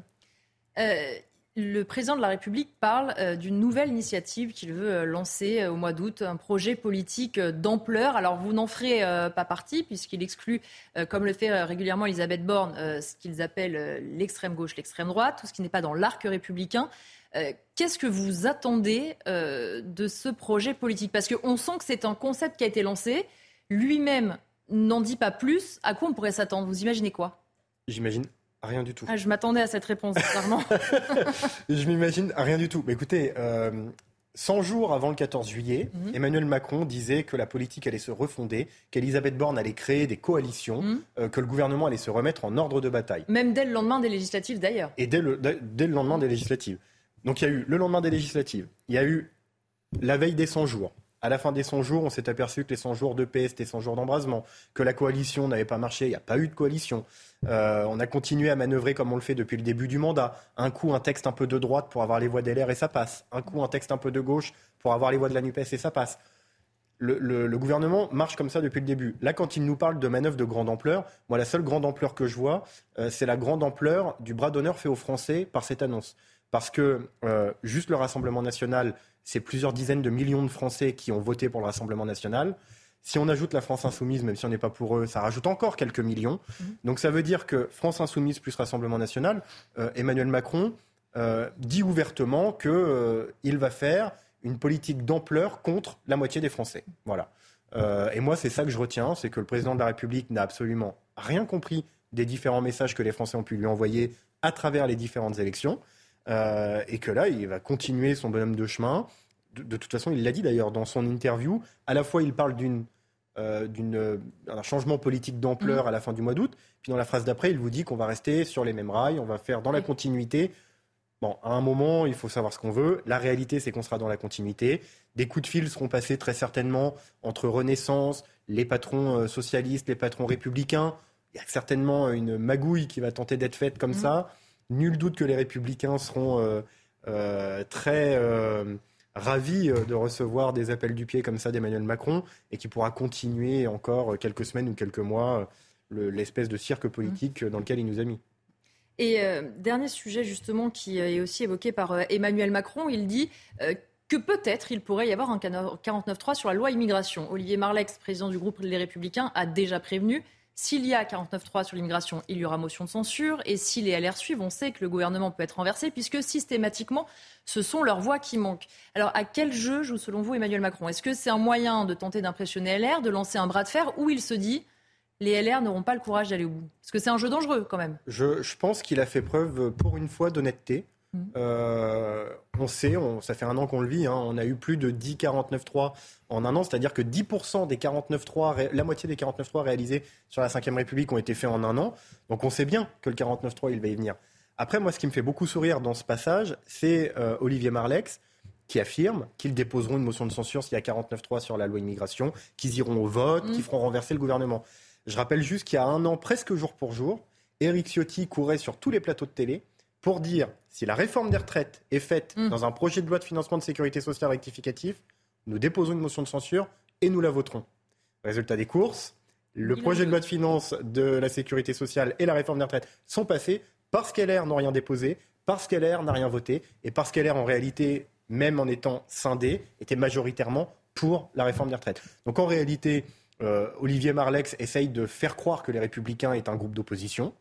Le président de la République parle euh, d'une nouvelle initiative qu'il veut euh, lancer euh, au mois d'août, un projet politique d'ampleur. Alors vous n'en ferez pas partie puisqu'il exclut, comme le fait régulièrement Elisabeth Borne, ce qu'ils appellent l'extrême gauche, l'extrême droite, tout ce qui n'est pas dans l'arc républicain. Qu'est-ce que vous attendez de ce projet politique? Parce qu'on sent que c'est un concept qui a été lancé. Lui-même n'en dit pas plus. À quoi on pourrait s'attendre? Vous imaginez quoi? J'imagine rien du tout. ah, Je m'attendais à cette réponse, clairement. Je m'imagine rien du tout. Mais écoutez, euh, 100 jours avant le 14 juillet, Mhm. Emmanuel Macron disait que la politique allait se refonder, qu'Elisabeth Borne allait créer des coalitions, Mhm. euh, que le gouvernement allait se remettre en ordre de bataille. Même dès le lendemain des législatives, d'ailleurs. Et dès le, dès- dès le lendemain des législatives. Donc il y a eu le lendemain des législatives, il y a eu la veille des 100 jours. À la fin des 100 jours, on s'est aperçu que les 100 jours de paix, c'était 100 jours d'embrasement, que la coalition n'avait pas marché, il n'y a pas eu de coalition. Euh, on a continué à manœuvrer comme on le fait depuis le début du mandat. Un coup, un texte un peu de droite pour avoir les voix d'LR et ça passe. Un coup, un texte un peu de gauche pour avoir les voix de la NUPES et ça passe. Le gouvernement marche comme ça depuis le début. Là, quand il nous parle de manœuvres de grande ampleur, moi, la seule grande ampleur que je vois, euh, c'est la grande ampleur du bras d'honneur fait aux Français par cette annonce. Parce que euh, juste le Rassemblement national, c'est plusieurs dizaines de millions de Français qui ont voté pour le Rassemblement national. Si on ajoute la France insoumise, même si on n'est pas pour eux, ça rajoute encore quelques millions. Donc ça veut dire que France insoumise plus Rassemblement national, euh, Emmanuel Macron euh, dit ouvertement qu'il va faire une politique d'ampleur contre la moitié des Français. Voilà. Euh, et moi, c'est ça que je retiens, c'est que le président de la République n'a absolument rien compris des différents messages que les Français ont pu lui envoyer à travers les différentes élections, euh, et que là, il va continuer son bonhomme de chemin. De, de toute façon, il l'a dit d'ailleurs dans son interview. À la fois, il parle d'une euh, euh, un changement politique d'ampleur Mhm. à la fin du mois d'août. Puis dans la phrase d'après, il vous dit qu'on va rester sur les mêmes rails, on va faire dans la continuité. Bon, à un moment, il faut savoir ce qu'on veut. La réalité, c'est qu'on sera dans la continuité. Des coups de fil seront passés très certainement entre Renaissance, les patrons socialistes, les patrons républicains. Il y a certainement une magouille qui va tenter d'être faite comme Mhm. ça. Nul doute que les républicains seront euh, euh, très euh, ravis de recevoir des appels du pied comme ça d'Emmanuel Macron et qui pourra continuer encore quelques semaines ou quelques mois le- l'espèce de cirque politique euh, dans lequel il nous a mis. Et euh, dernier sujet justement qui est aussi évoqué par Emmanuel Macron, il dit euh, que peut-être il pourrait y avoir un 49.3 sur la loi immigration. Olivier Marlex, président du groupe Les Républicains, a déjà prévenu S'il y a 49.3 sur l'immigration, il y aura motion de censure. Et si les LR suivent, on sait que le gouvernement peut être renversé, puisque systématiquement, ce sont leurs voix qui manquent. Alors, à quel jeu joue selon vous Emmanuel Macron? Est-ce que c'est un moyen de tenter d'impressionner LR, de lancer un bras de fer, ou il se dit les LR n'auront pas le courage d'aller au bout? Parce que c'est un jeu dangereux quand même. Je pense qu'il a fait preuve, pour une fois, d'honnêteté. Mm. Euh, on sait, ça fait un an qu'on le vit, hein, on a eu plus de 10 49.3 en un an, c'est-à-dire que 10% des 49.3, la moitié des 49.3 réalisés sur la Ve République ont été faits en un an. Donc on sait bien que le 49.3, il va y venir. Après, moi, ce qui me fait beaucoup sourire dans ce passage, c'est euh, Olivier Marlex qui affirme qu'ils déposeront une motion de censure s'il y a 49.3 sur la loi immigration, qu'ils iront au vote, mm. qu'ils feront renverser le gouvernement. Je rappelle juste qu'il y a un an, presque jour pour jour, Éric Ciotti courait sur tous les plateaux de télé pour dire si la réforme des retraites est faite mm. dans un projet de loi de financement de sécurité sociale rectificatif, nous déposons une motion de censure et nous la voterons. Résultat des courses, le projet de loi de finances de la sécurité sociale et la réforme des retraites sont passés parce qu'LR n'a rien déposé, parce qu'LR n'a rien voté et parce qu'LR en réalité, même en étant scindé, était majoritairement pour la réforme des retraites. Donc en réalité, euh, Olivier Marlex essaye de faire croire que les Républicains est un groupe d'opposition.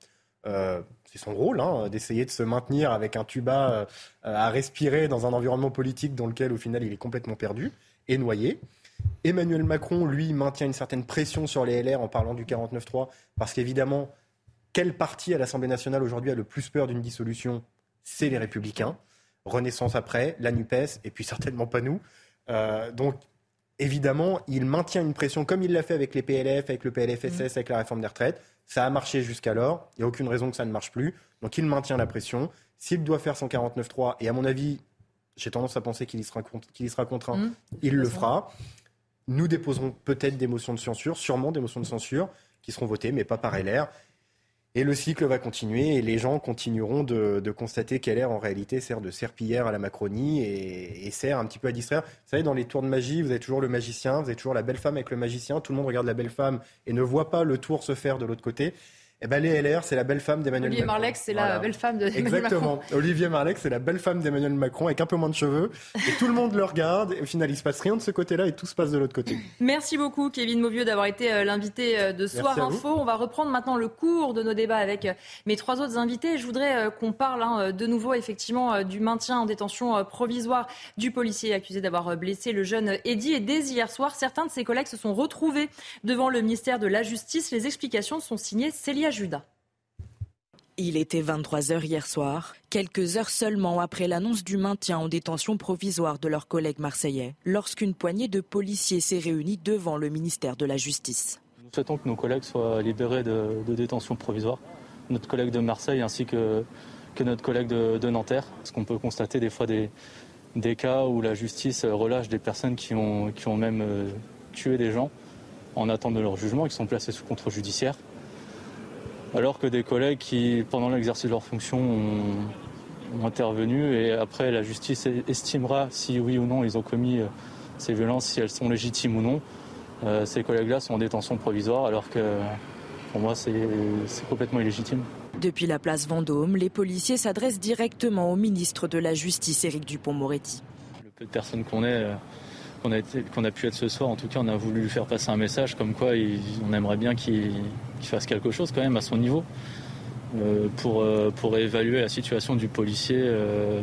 Euh, c'est son rôle, hein, d'essayer de se maintenir avec un tuba euh, à respirer dans un environnement politique dans lequel, au final, il est complètement perdu et noyé. Emmanuel Macron, lui, maintient une certaine pression sur les LR en parlant du 49-3, parce qu'évidemment, quel parti à l'Assemblée nationale aujourd'hui a le plus peur d'une dissolution? C'est les Républicains. Renaissance après, la NUPES, et puis certainement pas nous. Euh, donc, évidemment, il maintient une pression comme il l'a fait avec les PLF, avec le PLFSS, mmh. avec la réforme des retraites. Ça a marché jusqu'alors. Il n'y a aucune raison que ça ne marche plus. Donc il maintient la pression. S'il doit faire son 49-3, et à mon avis, j'ai tendance à penser qu'il y sera, qu'il y sera contraint, mmh. il le fera. Nous déposerons peut-être des motions de censure, sûrement des motions de censure, qui seront votées, mais pas par LR. Et le cycle va continuer et les gens continueront de, constater qu'elle est en réalité sert de serpillière à la Macronie et, et, sert un petit peu à distraire. Vous savez, dans les tours de magie, vous avez toujours le magicien, vous avez toujours la belle femme avec le magicien. Tout le monde regarde la belle femme et ne voit pas le tour se faire de l'autre côté. Eh ben, les LR, c'est la belle femme d'Emmanuel Macron. Olivier Marlex, c'est la belle femme d'Emmanuel Macron. Exactement. Olivier Marlex, c'est la belle femme d'Emmanuel Macron avec un peu moins de cheveux. Et tout le monde le regarde. Et au final, il se passe rien de ce côté-là et tout se passe de l'autre côté. Merci beaucoup, Kevin Mauvieux, d'avoir été euh, l'invité euh, de Soir Info. On va reprendre maintenant le cours de nos débats avec euh, mes trois autres invités. Je voudrais qu'on parle hein, de nouveau, effectivement, du maintien en détention provisoire du policier accusé d'avoir blessé le jeune Eddy. Et dès hier soir, certains de ses collègues se sont retrouvés devant le ministère de la Justice. Les explications sont signées Célia Il était 23h hier soir, quelques heures seulement après l'annonce du maintien en détention provisoire de leurs collègues marseillais, lorsqu'une poignée de policiers s'est réunie devant le ministère de la Justice. Nous souhaitons que nos collègues soient libérés de, détention provisoire, notre collègue de Marseille ainsi que, notre collègue de, Nanterre, parce qu'on peut constater des fois des, cas où la justice relâche des personnes qui ont, même euh, tué des gens en attendant de leur jugement, qui sont placés sous contrôle judiciaire alors que des collègues qui, pendant l'exercice de leur fonction, ont, intervenu et après la justice estimera si oui ou non ils ont commis euh, ces violences, si elles sont légitimes ou non. Euh, ces collègues-là sont en détention provisoire alors que pour moi c'est complètement illégitime. Depuis la place Vendôme, les policiers s'adressent directement au ministre de la Justice, Éric Dupont-Moretti. Le peu de personnes qu'on est, euh, qu'on a, pu être ce soir, en tout cas, on a voulu lui faire passer un message comme quoi on aimerait bien qu'il fasse quelque chose quand même à son niveau euh, pour, euh, pour évaluer la situation du policier, euh,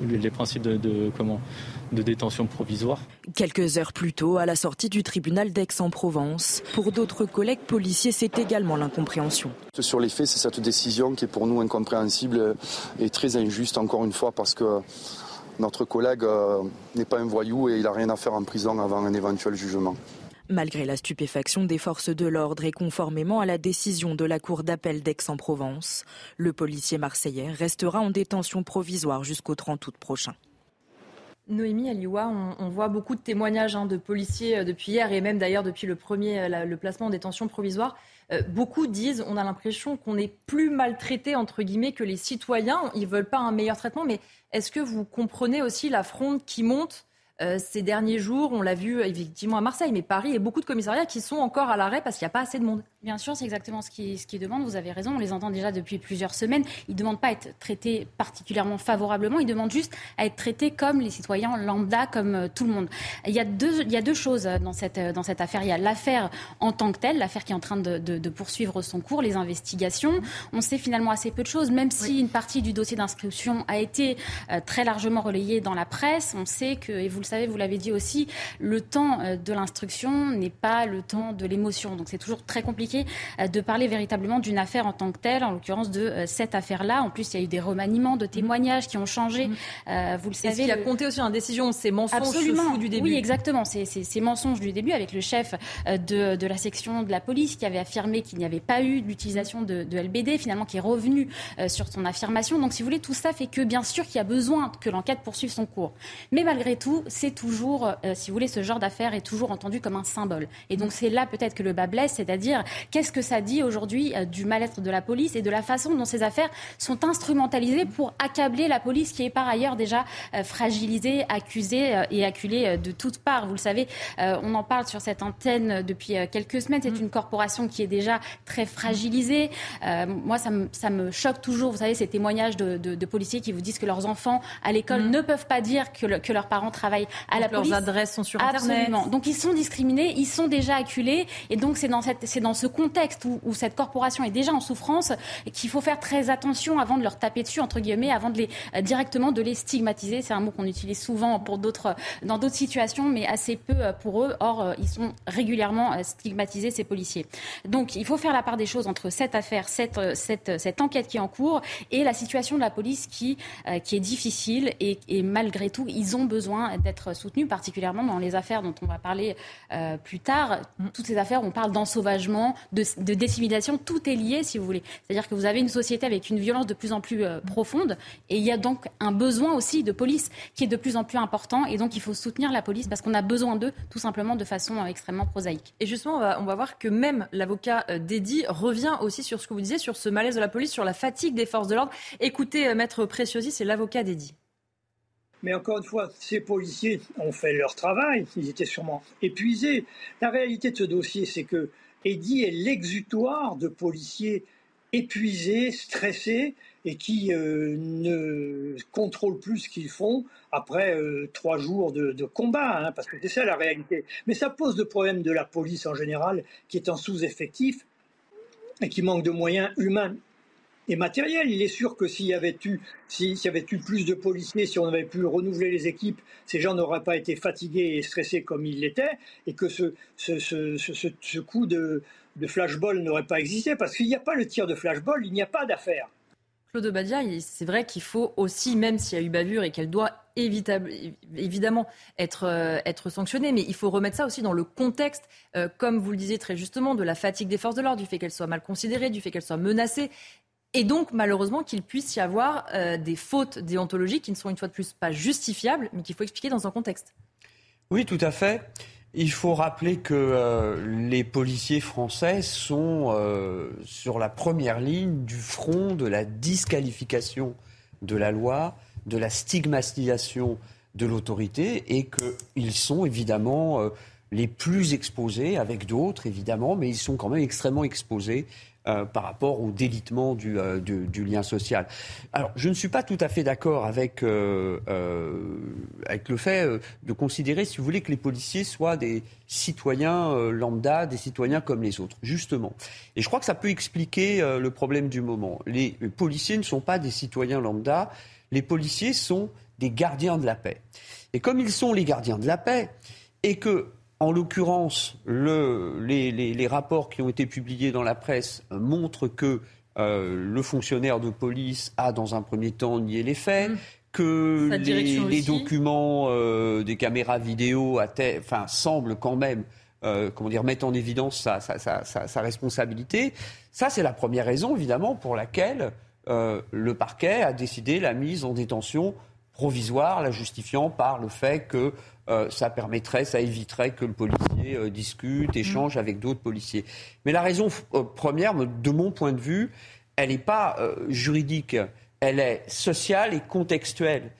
les principes de, comment, de détention provisoire. Quelques heures plus tôt, à la sortie du tribunal d'Aix-en-Provence, pour d'autres collègues policiers, c'est également l'incompréhension. Sur les faits, c'est cette décision qui est pour nous incompréhensible et très injuste, encore une fois, parce que notre collègue euh, n'est pas un voyou et il n'a rien à faire en prison avant un éventuel jugement. Malgré la stupéfaction des forces de l'ordre et conformément à la décision de la Cour d'appel d'Aix-en-Provence, le policier marseillais restera en détention provisoire jusqu'au 30 août prochain. Noémie Alioua, on, voit beaucoup de témoignages hein, de policiers euh, depuis hier et même d'ailleurs depuis le premier euh, placement en détention provisoire. Euh, beaucoup disent, on a l'impression qu'on est plus maltraité entre guillemets que les citoyens. Ils veulent pas un meilleur traitement, mais est-ce que vous comprenez aussi la fronde qui monte ces derniers jours? On l'a vu effectivement à Marseille, mais Paris et beaucoup de commissariats qui sont encore à l'arrêt parce qu'il n'y a pas assez de monde. Bien sûr, c'est exactement ce qu'ils ce demandent. Vous avez raison, on les entend déjà depuis plusieurs semaines. Ils ne demandent pas à être traités particulièrement favorablement, ils demandent juste à être traités comme les citoyens lambda, comme euh, tout le monde. Il y a deux, il y a deux choses dans cette, euh, dans cette affaire. Il y a l'affaire en tant que telle, l'affaire qui est en train de, de, de, poursuivre son cours, les investigations. On sait finalement assez peu de choses, même si une partie du dossier d'inscription a été euh, très largement relayée dans la presse. On sait que, et vous le savez, vous l'avez dit aussi, le temps de l'instruction n'est pas le temps de l'émotion. Donc c'est toujours très compliqué euh, de parler véritablement d'une affaire en tant que telle, en l'occurrence de euh, cette affaire-là. En plus, il y a eu des remaniements de témoignages qui ont changé. Mm. Euh, vous le savez. Qui a compté aussi en décision, ces mensonges Absolument. du début. Oui, exactement. Ces, ces, mensonges du début avec le chef de, de, la section de la police qui avait affirmé qu'il n'y avait pas eu d'utilisation de, de, LBD, finalement qui est revenu sur son affirmation. Donc, si vous voulez, tout ça fait que bien sûr qu'il y a besoin que l'enquête poursuive son cours. Mais malgré tout, c'est toujours, si vous voulez, ce genre d'affaire est toujours entendu comme un symbole. Et donc, c'est là peut-être que le bas blesse, c'est-à-dire Qu'est-ce que ça dit aujourd'hui euh, du mal-être de la police et de la façon dont ces affaires sont instrumentalisées pour accabler la police qui est par ailleurs déjà euh, fragilisée, accusée euh, et acculée de toutes parts Vous le savez, on en parle sur cette antenne depuis quelques semaines. C'est mm. une corporation qui est déjà très fragilisée. moi, ça me, ça me, choque toujours, vous savez, ces témoignages de, de, de, policiers qui vous disent que leurs enfants à l'école mm. ne peuvent pas dire que, le, que leurs parents travaillent à la police. Leurs adresses sont sur Internet. Absolument. Donc ils sont discriminés, ils sont déjà acculés. Et donc c'est dans, cette, dans ce contexte où, où, cette corporation est déjà en souffrance qu'il faut faire très attention avant de leur taper dessus, entre guillemets, avant de les, euh, directement de les stigmatiser. C'est un mot qu'on utilise souvent pour d'autres, dans d'autres situations, mais assez peu euh, pour eux. Or, euh, ils sont régulièrement stigmatisés, ces policiers. Donc, il faut faire la part des choses entre cette affaire, cette, cette, cette enquête qui est en cours et la situation de la police qui, qui est difficile et, et, malgré tout, ils ont besoin d'être soutenus, particulièrement dans les affaires dont on va parler euh, plus tard. Toutes ces affaires, on parle d'ensauvagement, de, de dissimulation, tout est lié, si vous voulez. C'est-à-dire que vous avez une société avec une violence de plus en plus euh, profonde, et il y a donc un besoin aussi de police qui est de plus en plus important, et donc il faut soutenir la police parce qu'on a besoin d'eux, tout simplement de façon euh, extrêmement prosaïque. Et justement, on va, on va voir que même l'avocat euh, Dédi revient aussi sur ce que vous disiez, sur ce malaise de la police, sur la fatigue des forces de l'ordre. Écoutez, maître Préciosi, c'est l'avocat Dédi. Mais encore une fois, ces policiers ont fait leur travail, ils étaient sûrement épuisés. La réalité de ce dossier, c'est que Eddy est l'exutoire de policiers épuisés, stressés et qui euh, ne contrôlent plus ce qu'ils font après euh, trois jours de, de combat, hein, parce que c'est ça la réalité. Mais ça pose le problème de la police en général, qui est en sous-effectif et qui manque de moyens humains et matériel. Il est sûr que s'il y avait eu, s'il y avait eu plus de policiers, si on avait pu renouveler les équipes, ces gens n'auraient pas été fatigués et stressés comme ils l'étaient, et que ce, coup de, de flashball n'aurait pas existé, parce qu'il n'y a pas le tir de flashball, il n'y a pas d'affaire. Claude Badia, c'est vrai qu'il faut aussi, même s'il y a eu bavure et qu'elle doit évidemment être, euh, être sanctionnée, mais il faut remettre ça aussi dans le contexte, euh, comme vous le disiez très justement, de la fatigue des forces de l'ordre, du fait qu'elles soient mal considérées, du fait qu'elles soient menacées. Et donc, malheureusement, qu'il puisse y avoir euh, des fautes déontologiques qui ne sont une fois de plus pas justifiables, mais qu'il faut expliquer dans un contexte. Oui, tout à fait. Il faut rappeler que euh, les policiers français sont euh, sur la première ligne du front de la disqualification de la loi, de la stigmatisation de l'autorité, et qu'ils sont évidemment les plus exposés, avec d'autres évidemment, mais ils sont quand même extrêmement exposés euh, par rapport au délitement euh, du, du, lien social. Alors, je ne suis pas tout à fait d'accord avec, euh, avec le fait de considérer, si vous voulez, que les policiers soient des citoyens lambda, des citoyens comme les autres, justement. Et je crois que ça peut expliquer le problème du moment. Les policiers ne sont pas des citoyens lambda, les policiers sont des gardiens de la paix. Et comme ils sont les gardiens de la paix, et que en l'occurrence, les, rapports qui ont été publiés dans la presse euh, montrent que euh, le fonctionnaire de police a, dans un premier temps, nié les faits. Mmh. Que les, documents euh, des caméras vidéo enfin, semblent quand même comment dire, mettre en évidence sa, responsabilité. Ça, c'est la première raison, évidemment, pour laquelle le parquet a décidé la mise en détention provisoire, la justifiant par le fait que euh, ça permettrait, ça éviterait que le policier euh, discute, échange avec d'autres policiers. Mais la raison euh, première, de mon point de vue, elle n'est pas juridique, elle est sociale et contextuelle.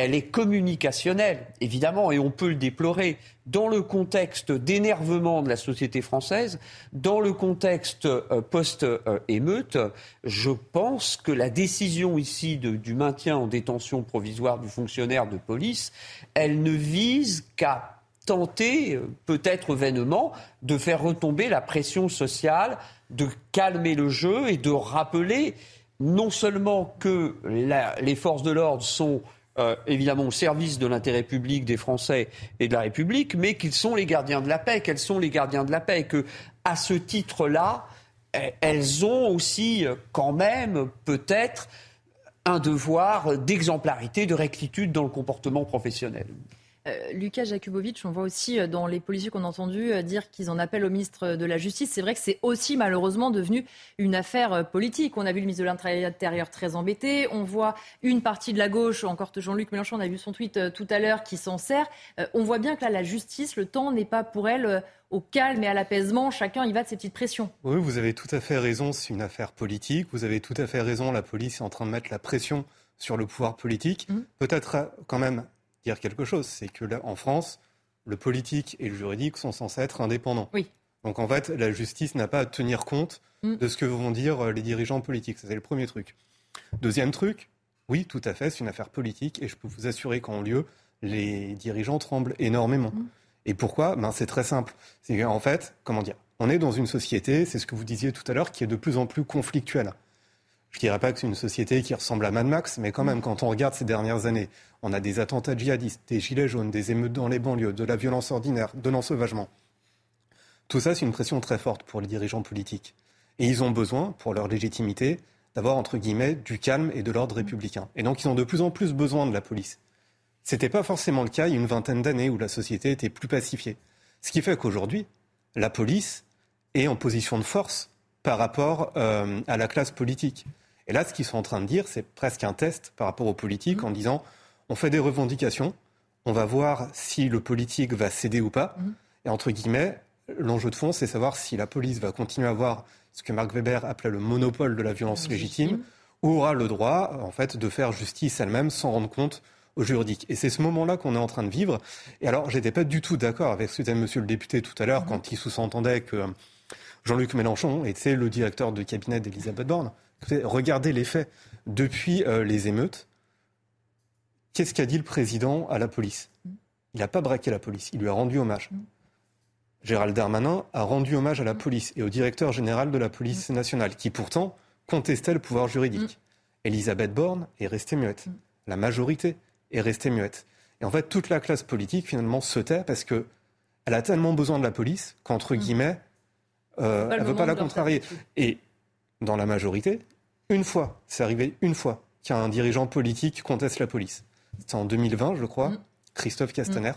Elle est communicationnelle, évidemment, et on peut le déplorer. Dans le contexte d'énervement de la société française, dans le contexte euh, post-émeute, je pense que la décision ici du maintien en détention provisoire du fonctionnaire de police, elle ne vise qu'à tenter, euh, peut-être vainement, de faire retomber la pression sociale, de calmer le jeu et de rappeler non seulement que les forces de l'ordre sont euh, évidemment au service de l'intérêt public des Français et de la République, mais qu'ils sont les gardiens de la paix, qu'elles sont les gardiens de la paix, et que à ce titre-là, eh, elles ont aussi euh, quand même peut-être un devoir d'exemplarité, de rectitude dans le comportement professionnel. Euh, Lucas Jakubowicz, on voit aussi euh, dans les policiers qu'on a entendu euh, dire qu'ils en appellent au ministre de la Justice. C'est vrai que c'est aussi malheureusement devenu une affaire politique. On a vu le ministre de l'Intérieur très embêté. On voit une partie de la gauche, encore Jean-Luc Mélenchon, on a vu son tweet tout à l'heure, qui s'en sert. on voit bien que là, la justice, le temps n'est pas pour elle au calme et à l'apaisement. Chacun y va de ses petites pressions. Oui, vous avez tout à fait raison. C'est une affaire politique. Vous avez tout à fait raison. La police est en train de mettre la pression sur le pouvoir politique. Mmh. Peut-être quand même dire quelque chose. C'est que là, en France, le politique et le juridique sont censés être indépendants. Oui. Donc en fait, la justice n'a pas à tenir compte mm. de ce que vont dire euh, les dirigeants politiques. C'est le premier truc. Deuxième truc, oui, tout à fait, c'est une affaire politique et je peux vous assurer qu'en lieu, les dirigeants tremblent énormément. Mm. Et pourquoi? Ben, C'est très simple. C'est qu'en fait, comment dire? On est dans une société, c'est ce que vous disiez tout à l'heure, qui est de plus en plus conflictuelle. Je ne dirais pas que c'est une société qui ressemble à Mad Max, mais quand même, quand on regarde ces dernières années, on a des attentats djihadistes, des gilets jaunes, des émeutes dans les banlieues, de la violence ordinaire, de l'ensauvagement. Tout ça, c'est une pression très forte pour les dirigeants politiques. Et ils ont besoin, pour leur légitimité, d'avoir, entre guillemets, du calme et de l'ordre républicain. Et donc, ils ont de plus en plus besoin de la police. Ce n'était pas forcément le cas il y a une vingtaine d'années où la société était plus pacifiée. Ce qui fait qu'aujourd'hui, la police est en position de force par rapport euh, à la classe politique. Et là, ce qu'ils sont en train de dire, c'est presque un test par rapport aux politiques en disant on fait des revendications, on va voir si le politique va céder ou pas. Mhm. Et entre guillemets, l'enjeu de fond, c'est savoir si la police va continuer à avoir ce que Marc Weber appelait le monopole de la violence légitime, ou aura le droit, en fait, de faire justice elle-même sans rendre compte au juridique. Et c'est ce moment-là qu'on est en train de vivre. Et alors, j'étais pas du tout d'accord avec ce que disait Monsieur le député tout à l'heure, mhm. quand il sous-entendait que Jean-Luc Mélenchon était le directeur de cabinet d'Elisabeth Borne. Regardez les faits. Depuis euh, les émeutes, qu'est-ce qu'a dit le président à la police? Il n'a pas braqué la police, il lui a rendu hommage. Gérald Darmanin a rendu hommage à la police et au directeur général de la police nationale, qui pourtant contestait le pouvoir juridique. Elisabeth Borne est restée muette. La majorité est restée muette. Et en fait, toute la classe politique, finalement, se tait parce qu'elle a tellement besoin de la police qu'entre guillemets, euh, elle ne veut pas la contrarier. Et dans la majorité, une fois, c'est arrivé une fois qu'un dirigeant politique conteste la police. C'était en 2020, je crois, mm. Christophe Castaner. Mm.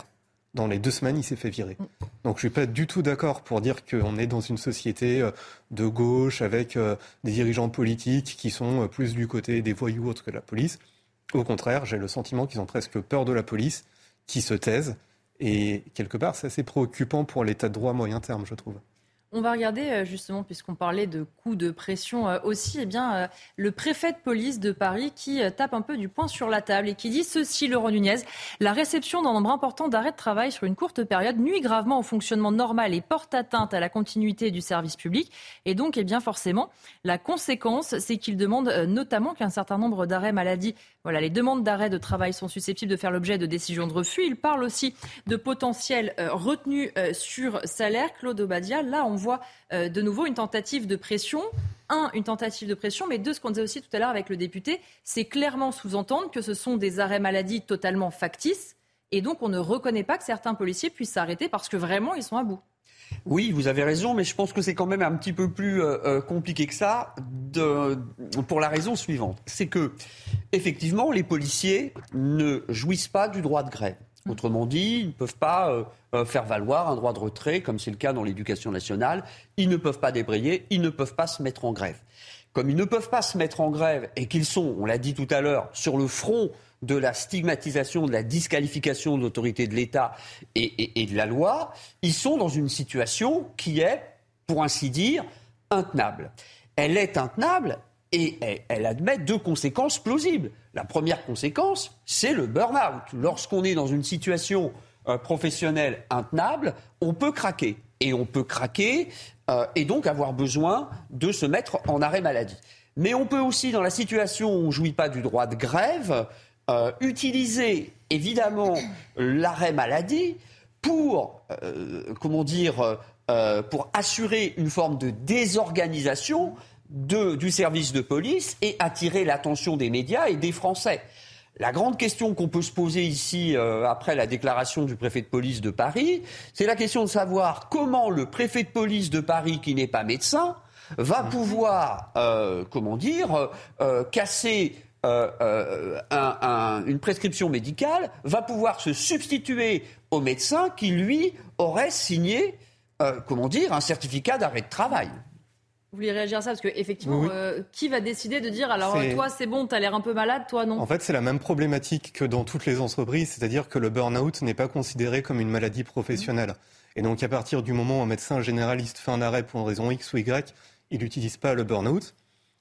Dans les deux semaines, il s'est fait virer. Mm. Donc je ne suis pas du tout d'accord pour dire qu'on est dans une société euh, de gauche avec euh, des dirigeants politiques qui sont plus du côté des voyous autres que de la police. Au contraire, j'ai le sentiment qu'ils ont presque peur de la police, qui se taisent. Et quelque part, c'est assez préoccupant pour l'état de droit moyen terme, je trouve. On va regarder euh, justement, puisqu'on parlait de coups de pression euh, aussi, eh bien, euh, le préfet de police de Paris qui tape un peu du poing sur la table et qui dit ceci, Laurent Nunez, la réception d'un nombre important d'arrêts de travail sur une courte période nuit gravement au fonctionnement normal et porte atteinte à la continuité du service public. Et donc, eh bien, forcément, la conséquence, c'est qu'il demande notamment qu'un certain nombre d'arrêts maladie, voilà, les demandes d'arrêt de travail sont susceptibles de faire l'objet de décisions de refus. Il parle aussi de potentiel retenu sur salaire. Claude Obadia, là, on voit euh, de nouveau une tentative de pression. Un, une tentative de pression, mais deux, ce qu'on disait aussi tout à l'heure avec le député, c'est clairement sous-entendre que ce sont des arrêts maladie totalement factices. Et donc, on ne reconnaît pas que certains policiers puissent s'arrêter parce que vraiment, ils sont à bout. Oui, vous avez raison, mais je pense que c'est quand même un petit peu plus euh, euh, compliqué que ça, pour la raison suivante. C'est que, effectivement, les policiers ne jouissent pas du droit de grève. Autrement dit, ils ne peuvent pas euh, euh, faire valoir un droit de retrait, comme c'est le cas dans l'éducation nationale. Ils ne peuvent pas débrayer, ils ne peuvent pas se mettre en grève. Comme ils ne peuvent pas se mettre en grève et qu'ils sont, on l'a dit tout à l'heure, sur le front de la stigmatisation, de la disqualification de l'autorité de l'État et, et de la loi, ils sont dans une situation qui est, pour ainsi dire, intenable. Elle est intenable Et elle admet deux conséquences plausibles. La première conséquence, c'est le burn-out. Lorsqu'on est dans une situation euh, professionnelle intenable, on peut craquer. Et on peut craquer euh, et donc avoir besoin de se mettre en arrêt maladie. Mais on peut aussi, dans la situation où on ne jouit pas du droit de grève, euh, utiliser évidemment l'arrêt maladie pour, pour assurer une forme de désorganisation du service de police et attirer l'attention des médias et des Français. La grande question qu'on peut se poser ici, euh, après la déclaration du préfet de police de Paris, c'est la question de savoir comment le préfet de police de Paris, qui n'est pas médecin, va mmh. pouvoir, euh, comment dire, euh, casser une prescription médicale, va pouvoir se substituer au médecin qui, lui, aurait signé, comment dire, un certificat d'arrêt de travail. Vous voulez réagir à ça Parce qu'effectivement, effectivement, euh, qui va décider de dire alors toi c'est bon, tu as l'air un peu malade, toi non? En fait, c'est la même problématique que dans toutes les entreprises, c'est-à-dire que le burn-out n'est pas considéré comme une maladie professionnelle. Et donc, à partir du moment où un médecin généraliste fait un arrêt pour une raison X ou Y, il n'utilise pas le burn-out.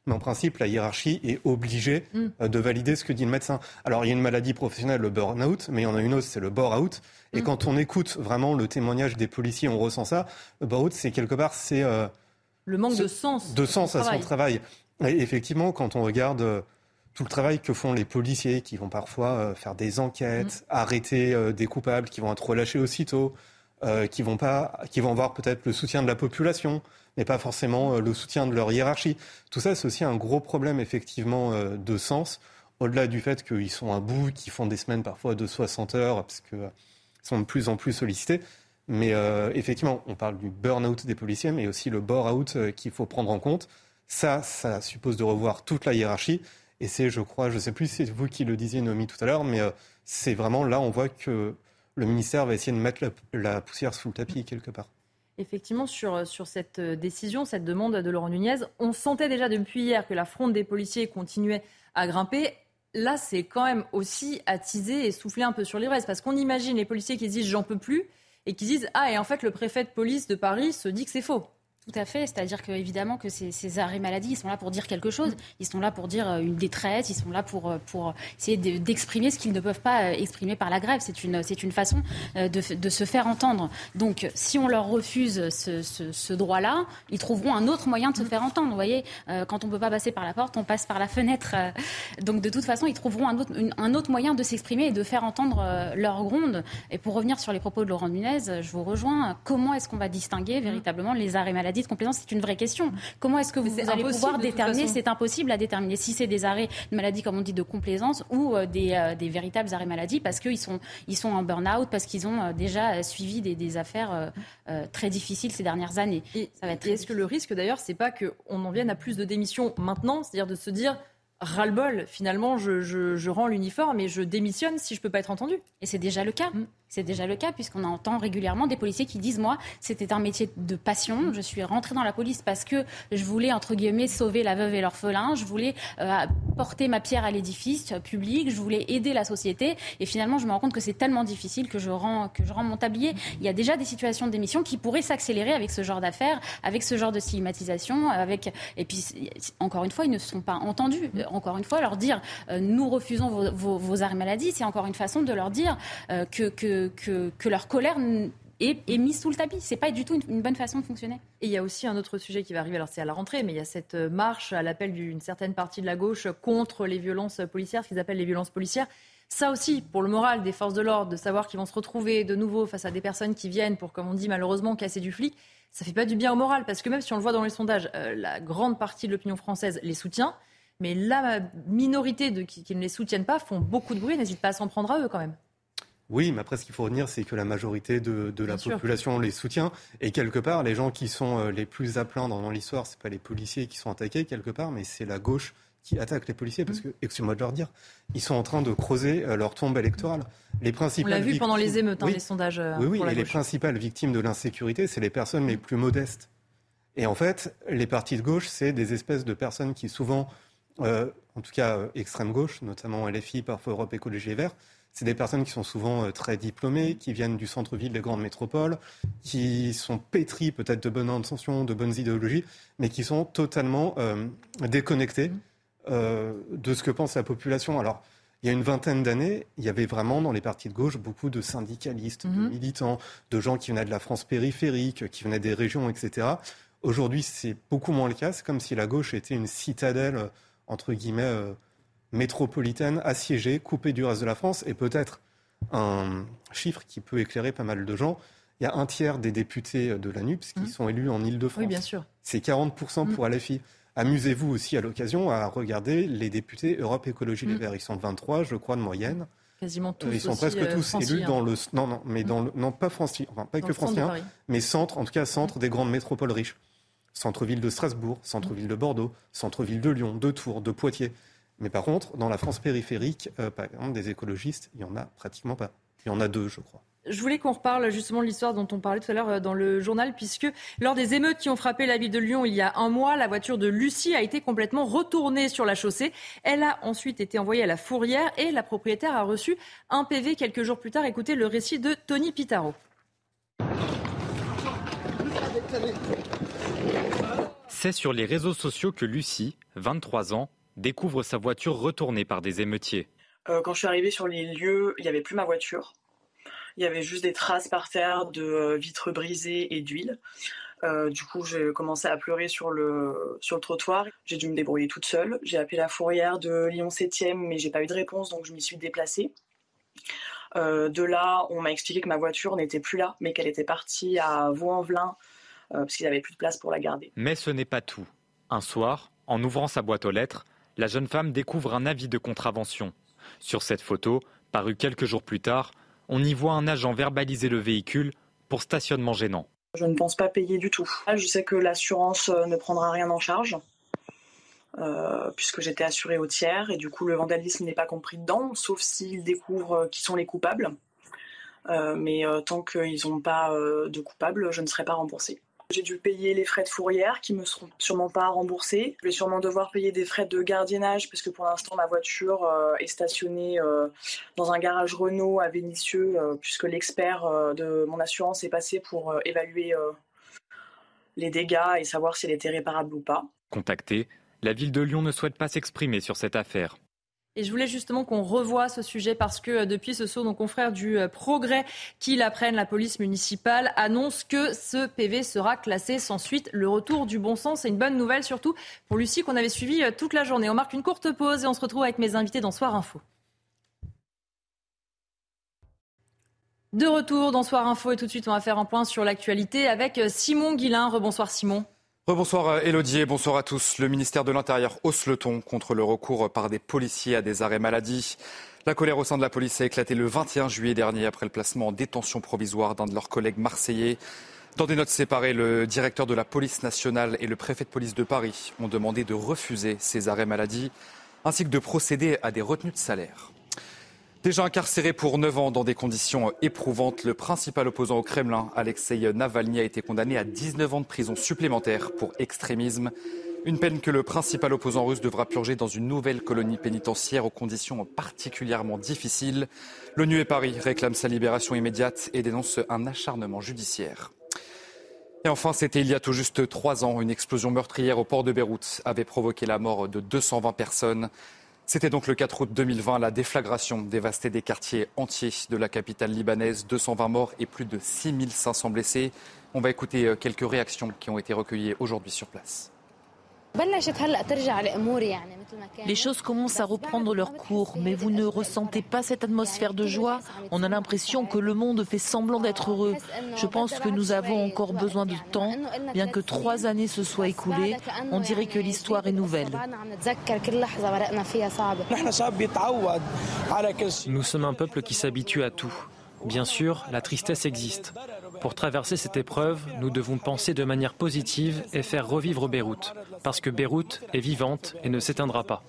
Mais en principe, la hiérarchie est obligée mm. euh, de valider ce que dit le médecin. Alors, il y a une maladie professionnelle, le burn-out, mais il y en a une autre, c'est le bore-out. Et mm. quand on écoute vraiment le témoignage des policiers, on ressent ça. Le bore-out, c'est quelque part, c'est euh, le manque de sens. De sens à son travail. Et effectivement, quand on regarde euh, tout le travail que font les policiers, qui vont parfois euh, faire des enquêtes, mm. arrêter euh, des coupables, qui vont être relâchés aussitôt, qui vont pas, qui vont avoir peut-être le soutien de la population, mais pas forcément le soutien de leur hiérarchie. Tout ça, c'est aussi un gros problème effectivement de sens, au-delà du fait qu'ils sont à bout, qu'ils font des semaines parfois de 60 heures, parce qu'ils sont de plus en plus sollicités. Mais euh, effectivement, on parle du burn-out des policiers, mais aussi le bore-out euh, qu'il faut prendre en compte. Ça, ça suppose de revoir toute la hiérarchie. Et c'est, je crois, je ne sais plus si c'est vous qui le disiez, Nomi, tout à l'heure, mais euh, c'est vraiment là, on voit que le ministère va essayer de mettre la, poussière sous le tapis quelque part. Effectivement, sur, sur cette décision, cette demande de Laurent Nunez, on sentait déjà depuis hier que la fronde des policiers continuait à grimper. Là, c'est quand même aussi attiser et souffler un peu sur l'ivresse, parce qu'on imagine les policiers qui disent j'en peux plus, et qui disent Ah, et en fait, le préfet de police de Paris se dit que c'est faux. Tout à fait, c'est-à-dire que évidemment que ces, arrêts maladie, ils sont là pour dire quelque chose, ils sont là pour dire euh, une détresse, ils sont là pour, euh, pour essayer d'exprimer ce qu'ils ne peuvent pas euh, exprimer par la grève. C'est une, c'est une façon de, de, se faire entendre. Donc si on leur refuse ce, ce, droit-là, ils trouveront un autre moyen de se faire entendre. Vous voyez, quand on ne peut pas passer par la porte, on passe par la fenêtre. Donc de toute façon, ils trouveront un autre, un autre moyen de s'exprimer et de faire entendre leur gronde. Et pour revenir sur les propos de Laurent Nunez, je vous rejoins. Comment est-ce qu'on va distinguer véritablement les arrêts maladie de complaisance, c'est une vraie question. Comment est-ce que vous, allez pouvoir déterminer C'est impossible à déterminer si c'est des arrêts de maladie, comme on dit, de complaisance ou euh, euh, des, véritables arrêts maladie parce qu'ils sont, ils sont en burn-out, parce qu'ils ont euh, déjà suivi des, affaires très difficiles ces dernières années. Et, est-ce que le risque d'ailleurs, c'est pas qu'on en vienne à plus de démissions maintenant, c'est-à-dire de se dire ras-le-bol, finalement, je, je, rends l'uniforme et je démissionne si je peux pas être entendu. Et c'est déjà le cas. Mm. C'est déjà le cas puisqu'on entend régulièrement des policiers qui disent moi c'était un métier de passion. Je suis rentrée dans la police parce que je voulais entre guillemets sauver la veuve et l'orphelin. Je voulais euh, porter ma pierre à l'édifice public. Je voulais aider la société. Et finalement je me rends compte que c'est tellement difficile que je rends que je rends mon tablier. Il y a déjà des situations d'émission qui pourraient s'accélérer avec ce genre d'affaires, avec ce genre de stigmatisation, avec et puis encore une fois ils ne sont pas entendus. Encore une fois leur dire euh, nous refusons vos, vos, vos arrêts maladie, c'est encore une façon de leur dire euh, que, que que, leur colère est, mise sous le tapis. C'est pas du tout une, bonne façon de fonctionner. Et il y a aussi un autre sujet qui va arriver, alors c'est à la rentrée, mais il y a cette marche à l'appel d'une certaine partie de la gauche contre les violences policières, ce qu'ils appellent les violences policières. Ça aussi, pour le moral des forces de l'ordre, de savoir qu'ils vont se retrouver de nouveau face à des personnes qui viennent pour, comme on dit malheureusement, casser du flic, ça fait pas du bien au moral, parce que même si on le voit dans les sondages, euh, la grande partie de l'opinion française les soutient, mais la minorité qui, qui ne les soutiennent pas font beaucoup de bruit, n'hésite pas à s'en prendre à eux quand même. Oui, mais après, ce qu'il faut retenir, c'est que la majorité de, la population les soutient. Et quelque part, les gens qui sont euh, les plus à plaindre dans l'histoire, ce pas les policiers qui sont attaqués quelque part, mais c'est la gauche qui attaque les policiers. Parce mm. que, excusez-moi de leur dire, ils sont en train de creuser euh, leur tombe électorale. Les principales On l'a vu pendant les émeutes, hein, les sondages. Euh, oui, oui, et les principales victimes de l'insécurité, c'est les personnes les plus modestes. Et en fait, les partis de gauche, c'est des espèces de personnes qui souvent en tout cas extrême gauche, notamment LFI, parfois Europe Écologie et Verts, c'est des personnes qui sont souvent très diplômées, qui viennent du centre-ville des grandes métropoles, qui sont pétries peut-être de bonnes intentions, de bonnes idéologies, mais qui sont totalement déconnectées de ce que pense la population. Alors, il y a une vingtaine d'années, il y avait vraiment dans les partis de gauche beaucoup de syndicalistes, de mhm. militants, de gens qui venaient de la France périphérique, qui venaient des régions, etc. Aujourd'hui, c'est beaucoup moins le cas. C'est comme si la gauche était une citadelle, entre guillemets, euh, métropolitaine, assiégée, coupée du reste de la France. Et peut-être un chiffre qui peut éclairer pas mal de gens. Il y a un tiers des députés de la NUPS qui mhm. sont élus en Ile-de-France. Oui, bien sûr. C'est 40% pour mhm. LFI. Amusez-vous aussi à l'occasion à regarder les députés Europe Écologie Les mm. Verts. Ils sont 23, je crois, de moyenne. Quasiment euh, tous. Ils sont presque euh, tous élus dans le. Non, non, mais dans le... non pas francien, enfin pas que francien, mais centre, en tout cas centre des grandes métropoles riches. Centre-ville de Strasbourg, centre-ville de Bordeaux, centre-ville de Lyon, de Tours, de Poitiers. Mais par contre, dans la France périphérique, euh, par exemple, des écologistes, il y en a pratiquement pas. Il y en a deux, je crois. Je voulais qu'on reparle justement de l'histoire dont on parlait tout à l'heure euh, dans le journal, puisque lors des émeutes qui ont frappé la ville de Lyon il y a un mois, la voiture de Lucie a été complètement retournée sur la chaussée. Elle a ensuite été envoyée à la fourrière et la propriétaire a reçu un PV quelques jours plus tard. Écoutez le récit de Tony Pitaro. C'est sur les réseaux sociaux que Lucie, 23 ans, découvre sa voiture retournée par des émeutiers. Euh, quand je suis arrivée sur les lieux, il n'y avait plus ma voiture. Il y avait juste des traces par terre de euh, vitres brisées et d'huile. Euh, du coup, j'ai commencé à pleurer sur le, sur le trottoir. J'ai dû me débrouiller toute seule. J'ai appelé la fourrière de Lyon 7e, mais j'ai pas eu de réponse, donc je m'y suis déplacée. Euh, de là, on m'a expliqué que ma voiture n'était plus là, mais qu'elle était partie à Vaux-en-Velin, parce qu'il n'y avait plus de place pour la garder. Mais ce n'est pas tout. Un soir, en ouvrant sa boîte aux lettres, la jeune femme découvre un avis de contravention. Sur cette photo, parue quelques jours plus tard, on y voit un agent verbaliser le véhicule pour stationnement gênant. Je ne pense pas payer du tout. Je sais que l'assurance euh, ne prendra rien en charge. Euh, puisque j'étais assurée au tiers et du coup le vandalisme n'est pas compris dedans, sauf s'ils découvrent euh, qui sont les coupables. mais tant qu'ils n'ont pas de coupables, je ne serai pas remboursée. J'ai dû payer les frais de fourrière qui me seront sûrement pas remboursés. Je vais sûrement devoir payer des frais de gardiennage parce que pour l'instant ma voiture euh, est stationnée euh, dans un garage Renault à Vénissieux euh, puisque l'expert de mon assurance est passé pour évaluer les dégâts et savoir si elle était réparable ou pas. Contacté, la ville de Lyon ne souhaite pas s'exprimer sur cette affaire. Et je voulais justement qu'on revoie ce sujet parce que euh, depuis ce saut, nos confrères du euh, Progrès qui l'apprennent, la police municipale annonce que ce PV sera classé sans suite. Le retour du bon sens, c'est une bonne nouvelle surtout pour Lucie qu'on avait suivie euh, toute la journée. On marque une courte pause et on se retrouve avec mes invités dans Soir Info. De retour dans Soir Info et tout de suite on va faire un point sur l'actualité avec Simon Guillain. Rebonsoir Simon. Rebonsoir Elodie et bonsoir à tous. Le ministère de l'Intérieur hausse le ton contre le recours par des policiers à des arrêts maladie. La colère au sein de la police a éclaté le 21 juillet dernier après le placement en détention provisoire d'un de leurs collègues marseillais. Dans des notes séparées, le directeur de la police nationale et le préfet de police de Paris ont demandé de refuser ces arrêts maladie ainsi que de procéder à des retenues de salaire. Déjà incarcéré pour 9 ans dans des conditions éprouvantes, le principal opposant au Kremlin, Alexei Navalny, a été condamné à 19 ans de prison supplémentaire pour extrémisme. Une peine que le principal opposant russe devra purger dans une nouvelle colonie pénitentiaire aux conditions particulièrement difficiles. L'ONU et Paris réclament sa libération immédiate et dénoncent un acharnement judiciaire. Et enfin, c'était il y a tout juste trois ans, une explosion meurtrière au port de Beyrouth avait provoqué la mort de 220 personnes. C'était donc le 4 août 2020, la déflagration dévastait des quartiers entiers de la capitale libanaise, 220 morts et plus de 6500 blessés. On va écouter euh, quelques réactions qui ont été recueillies aujourd'hui sur place. Les choses commencent à reprendre leur cours, mais vous ne ressentez pas cette atmosphère de joie On a l'impression que le monde fait semblant d'être heureux. Je pense que nous avons encore besoin de temps. Bien que trois années se soient écoulées, on dirait que l'histoire est nouvelle. Nous sommes un peuple qui s'habitue à tout. Bien sûr, la tristesse existe. Pour traverser cette épreuve, nous devons penser de manière positive et faire revivre Beyrouth, parce que Beyrouth est vivante et ne s'éteindra pas.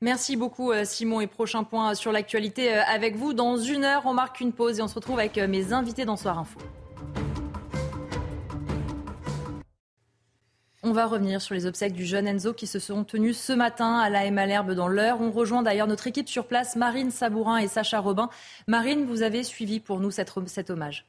Merci beaucoup euh, Simon et prochain point sur l'actualité euh, avec vous. Dans une heure, on marque une pause et on se retrouve avec euh, mes invités dans Soir Info. On va revenir sur les obsèques du jeune Enzo qui se sont tenues ce matin à la Malherbe dans l'heure. On rejoint d'ailleurs notre équipe sur place, Marine Sabourin et Sacha Robin. Marine, vous avez suivi pour nous cet hommage.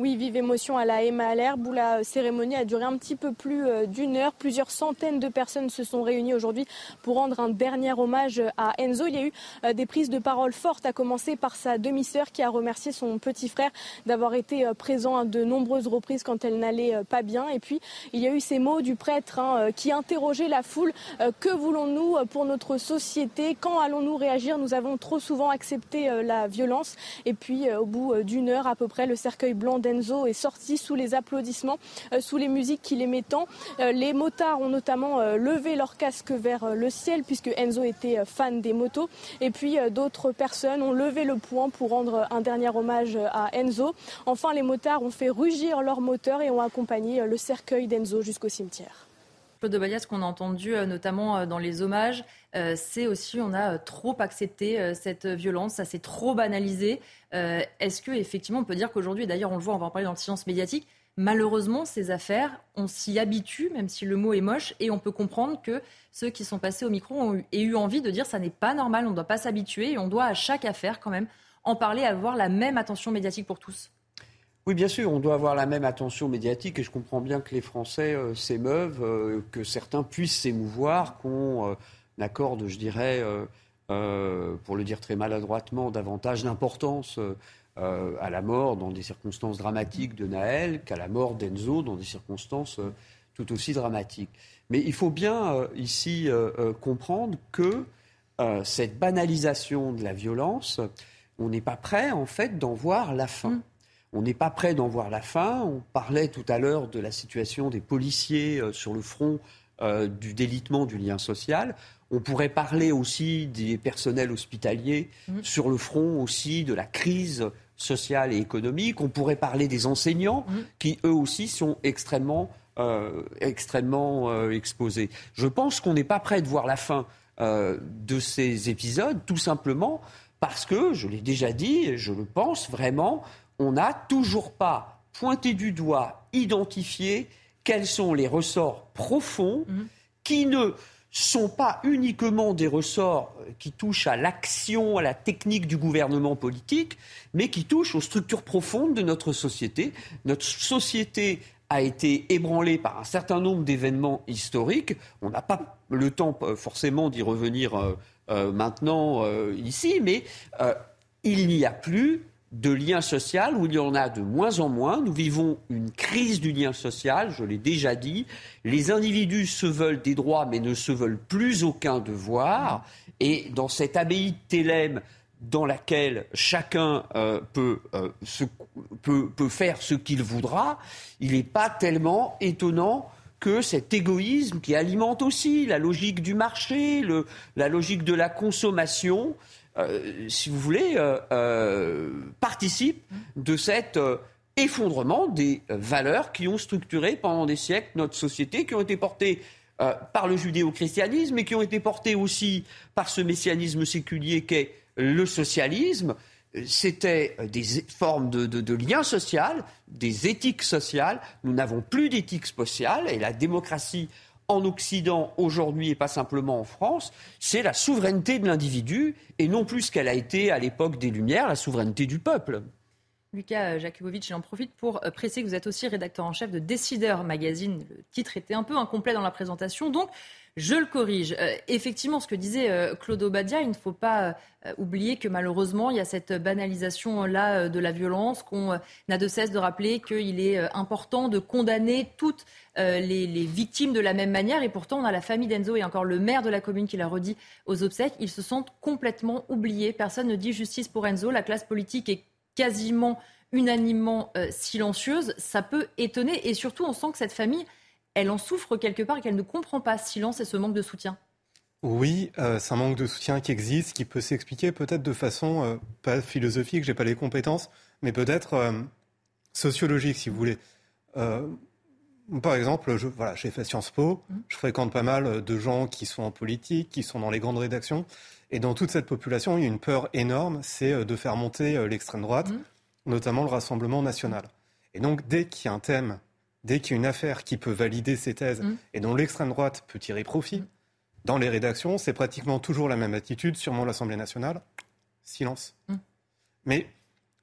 Oui, vive émotion à la Emma à l'herbe où la cérémonie a duré un petit peu plus euh, d'une heure. Plusieurs centaines de personnes se sont réunies aujourd'hui pour rendre un dernier hommage à Enzo. Il y a eu euh, des prises de parole fortes, à commencer par sa demi-sœur qui a remercié son petit frère d'avoir été euh, présent à de nombreuses reprises quand elle n'allait pas bien. Et puis, il y a eu ces mots du prêtre hein, qui interrogeait la foule. Que voulons-nous pour notre société? Quand allons-nous réagir? Nous avons trop souvent accepté la violence. Et puis, au bout d'une heure à peu près, le cercueil blanc Enzo est sorti sous les applaudissements, euh, sous les musiques qu'il aimait tant. Euh, les motards ont notamment euh, levé leur casque vers le ciel puisque Enzo était fan des motos. Et puis d'autres personnes ont levé le poing pour rendre un dernier hommage à Enzo. Enfin, les motards ont fait rugir leurs moteurs et ont accompagné le cercueil d'Enzo jusqu'au cimetière. Claude de qu'on a entendu notamment dans les hommages, c'est aussi on a trop accepté cette violence, ça s'est trop banalisé. Euh, est-ce que effectivement on peut dire qu'aujourd'hui, d'ailleurs on le voit, on va en parler dans le silence médiatique, malheureusement ces affaires, on s'y habitue, même si le mot est moche, et on peut comprendre que ceux qui sont passés au micro ont eu, eu envie de dire ça n'est pas normal, on ne doit pas s'habituer et on doit à chaque affaire quand même en parler, avoir la même attention médiatique pour tous. Oui, bien sûr, on doit avoir la même attention médiatique et je comprends bien que les Français euh, s'émeuvent, euh, que certains puissent s'émouvoir, qu'on accorde, je dirais, euh, pour le dire très maladroitement, davantage d'importance euh, à la mort dans des circonstances dramatiques de Naël qu'à la mort d'Enzo dans des circonstances euh, tout aussi dramatiques. Mais il faut bien ici comprendre que cette banalisation de la violence, on n'est pas prêt en fait d'en voir la fin. Mm. On n'est pas prêt d'en voir la fin. On parlait tout à l'heure de la situation des policiers sur le front du délitement du lien social. On pourrait parler aussi des personnels hospitaliers mmh. sur le front aussi de la crise sociale et économique. On pourrait parler des enseignants mmh. qui, eux aussi, sont extrêmement, euh, extrêmement euh, exposés. Je pense qu'on n'est pas prêt de voir la fin euh, de ces épisodes, tout simplement parce que, je l'ai déjà dit, et je le pense vraiment, on n'a toujours pas pointé du doigt, identifié quels sont les ressorts profonds mmh. qui ne sont pas uniquement des ressorts euh, qui touchent à l'action, à la technique du gouvernement politique, mais qui touchent aux structures profondes de notre société. Notre société a été ébranlée par un certain nombre d'événements historiques. On n'a pas le temps euh, forcément d'y revenir euh, maintenant ici, mais il n'y a plus de lien social où il y en a de moins en moins. Nous vivons une crise du lien social, je l'ai déjà dit. Les individus se veulent des droits mais ne se veulent plus aucun devoir. Et dans cette abbaye de Thélème, dans laquelle chacun euh, peut, euh, peut, peut, faire ce qu'il voudra, il n'est pas tellement étonnant que cet égoïsme qui alimente aussi la logique du marché, le, la logique de la consommation, euh, si vous voulez, euh, euh, participe de cet effondrement des valeurs qui ont structuré pendant des siècles notre société, qui ont été portées par le judéo-christianisme et qui ont été portées aussi par ce messianisme séculier qu'est le socialisme. C'était des formes de, de, de lien social, des éthiques sociales. Nous n'avons plus d'éthique sociale et la démocratie en Occident aujourd'hui et pas simplement en France, c'est la souveraineté de l'individu et non plus qu'elle a été à l'époque des Lumières, la souveraineté du peuple. Lucas Jakubowicz, j'en profite pour euh, presser que vous êtes aussi rédacteur en chef de Décideur Magazine. Le titre était un peu incomplet dans la présentation, donc je le corrige. Euh, effectivement, ce que disait euh, Claude Obadia, il ne faut pas oublier que malheureusement, il y a cette banalisation-là de la violence, qu'on n'a de cesse de rappeler qu'il est important de condamner toutes les, victimes de la même manière. Et pourtant, on a la famille d'Enzo et encore le maire de la commune qui l'a redit aux obsèques. Ils se sentent complètement oubliés. Personne ne dit justice pour Enzo. La classe politique est quasiment unanimement euh, silencieuse, ça peut étonner. Et surtout, on sent que cette famille, elle en souffre quelque part et qu'elle ne comprend pas ce silence et ce manque de soutien. Oui, euh, c'est un manque de soutien qui existe, qui peut s'expliquer peut-être de façon euh, pas philosophique, j'ai pas les compétences, mais peut-être sociologique, si vous voulez. par exemple, je, voilà, j'ai fait Sciences Po, mmh. je fréquente pas mal de gens qui sont en politique, qui sont dans les grandes rédactions, et dans toute cette population, il y a une peur énorme, c'est euh, de faire monter euh, l'extrême droite, mmh. notamment le Rassemblement national. Et donc, dès qu'il y a un thème dès qu'il y a une affaire qui peut valider ses thèses Mm. et dont l'extrême droite peut tirer profit, dans les rédactions, c'est pratiquement toujours la même attitude, sûrement l'Assemblée nationale. Silence. Mm. Mais,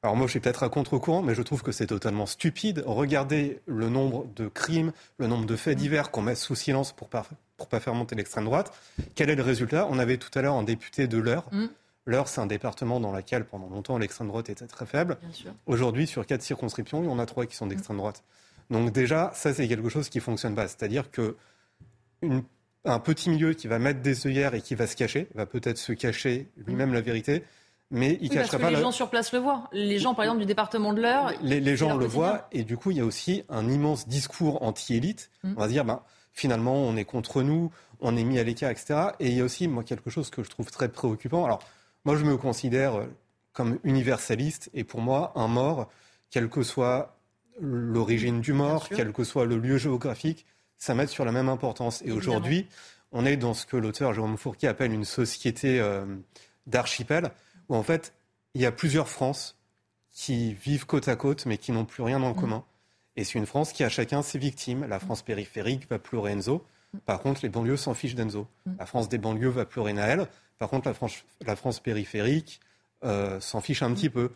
alors moi je suis peut-être à contre-courant, mais je trouve que c'est totalement stupide. Regardez le nombre de crimes, le nombre de Mm. faits divers qu'on met sous silence pour pas, pour pas faire monter l'extrême droite. Quel est le résultat? On avait tout à l'heure un député de l'heure. Mm. L'Eure, c'est un département dans lequel, pendant longtemps, l'extrême droite était très faible. Aujourd'hui, sur quatre circonscriptions, il y en a trois qui sont d'extrême droite. Donc déjà, ça, c'est quelque chose qui fonctionne pas. C'est-à-dire que une- un petit milieu qui va mettre des œillères et qui va se cacher, va peut-être se cacher lui-même la vérité, mais il Oui, parce cachera que pas les la- gens sur place le voient. Les gens, par exemple, du département de l'Eure. les, gens le voient et du coup il y a aussi un immense discours anti-élite. Mm. On va se dire ben, finalement on est contre nous, on est mis à l'écart, etc. Et il y a aussi moi quelque chose que je trouve très préoccupant. Alors moi je me considère comme universaliste et pour moi un mort, quelle que soit l'origine du mort, quel que soit le lieu géographique, ça met sur la même importance. Et aujourd'hui on est dans ce que l'auteur Jérôme Fourquier appelle une société euh, d'archipel où en fait il y a plusieurs France qui vivent côte à côte, mais qui n'ont plus rien en commun. Et c'est une France qui a chacun ses victimes. La France périphérique va pleurer Enzo. Par contre, les banlieues s'en fichent d'Enzo. La France des banlieues va pleurer Naël. Par contre, la France, la France périphérique euh, s'en fiche un petit peu.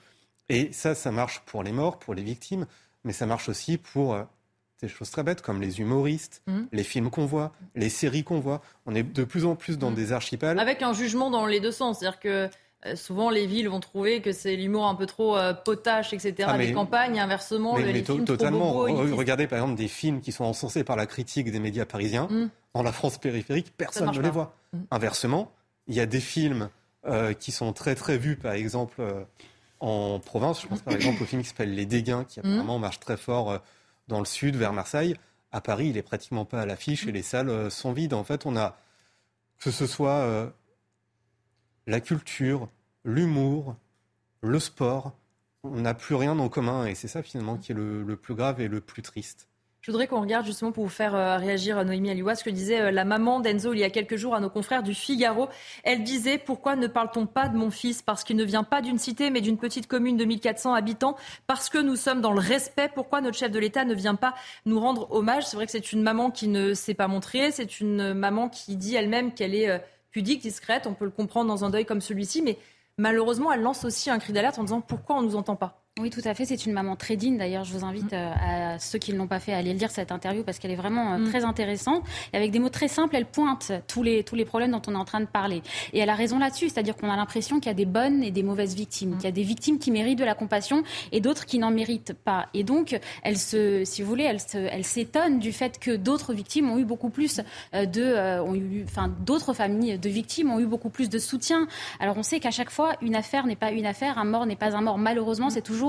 Et ça, ça marche pour les morts, pour les victimes, mais ça marche aussi pour euh, des choses très bêtes comme les humoristes, Mhm. les films qu'on voit, les séries qu'on voit. On est de plus en plus dans des archipels. Avec un jugement dans les deux sens. C'est-à-dire que euh, souvent, les villes vont trouver que c'est l'humour un peu trop euh, potache, etc. Ah, mais- des campagnes, inversement, Mais, le- mais les films totalement. trop bobos, Re-. Regardez par exemple des films qui sont encensés par la critique des médias parisiens. Mm. Dans la France périphérique, personne ne les pas. voit. Mm. Inversement, il y a des films euh, qui sont très très vus, par exemple en province. Je pense par exemple au film qui s'appelle Les Dégains, qui Mm. apparemment marche très fort euh, dans le sud, vers Marseille. À Paris, il est pratiquement pas à l'affiche et les salles euh, sont vides. En fait, on a que ce soit euh, la culture, l'humour, le sport, on n'a plus rien en commun et c'est ça finalement qui est le, le plus grave et le plus triste. Je voudrais qu'on regarde justement pour vous faire euh, réagir à Noémie Aliwa ce que disait euh, la maman d'Enzo il y a quelques jours à nos confrères du Figaro. Elle disait Pourquoi ne parle-t-on pas de mon fils? Parce qu'il ne vient pas d'une cité mais d'une petite commune de 1400 habitants. Parce que nous sommes dans le respect. Pourquoi notre chef de l'État ne vient pas nous rendre hommage? C'est vrai que c'est une maman qui ne s'est pas montrée. C'est une maman qui dit elle-même qu'elle est euh, pudique, discrète. On peut le comprendre dans un deuil comme celui-ci. Mais malheureusement, elle lance aussi un cri d'alerte en disant Pourquoi on ne nous entend pas? Oui, tout à fait. C'est une maman très digne. D'ailleurs, je vous invite euh, à ceux qui ne l'ont pas fait à aller lire cette interview parce qu'elle est vraiment euh, Mm. très intéressante. Et avec des mots très simples, elle pointe tous les, tous les problèmes dont on est en train de parler. Et elle a raison là-dessus. C'est-à-dire qu'on a l'impression qu'il y a des bonnes et des mauvaises victimes. Qu'il y a des victimes qui méritent de la compassion et d'autres qui n'en méritent pas. Et donc, elle se, si vous voulez, elle se, elle s'étonne du fait que d'autres victimes ont eu beaucoup plus euh, de, ont eu, enfin, d'autres familles de victimes ont eu beaucoup plus de soutien. Alors, on sait qu'à chaque fois, une affaire n'est pas une affaire, un mort n'est pas un mort. Malheureusement, c'est toujours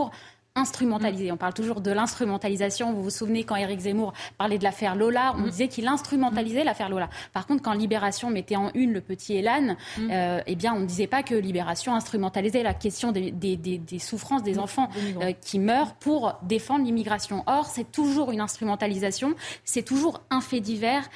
instrumentalisé. On parle toujours de l'instrumentalisation. Vous vous souvenez quand Éric Zemmour parlait de l'affaire Lola, on disait qu'il instrumentalisait l'affaire Lola. Par contre, quand Libération mettait en une le petit Elan, euh, eh bien, on ne disait pas que Libération instrumentalisait la question des, des- des- des souffrances des enfants euh, qui meurent pour défendre l'immigration. Or, c'est toujours une instrumentalisation, c'est toujours un fait divers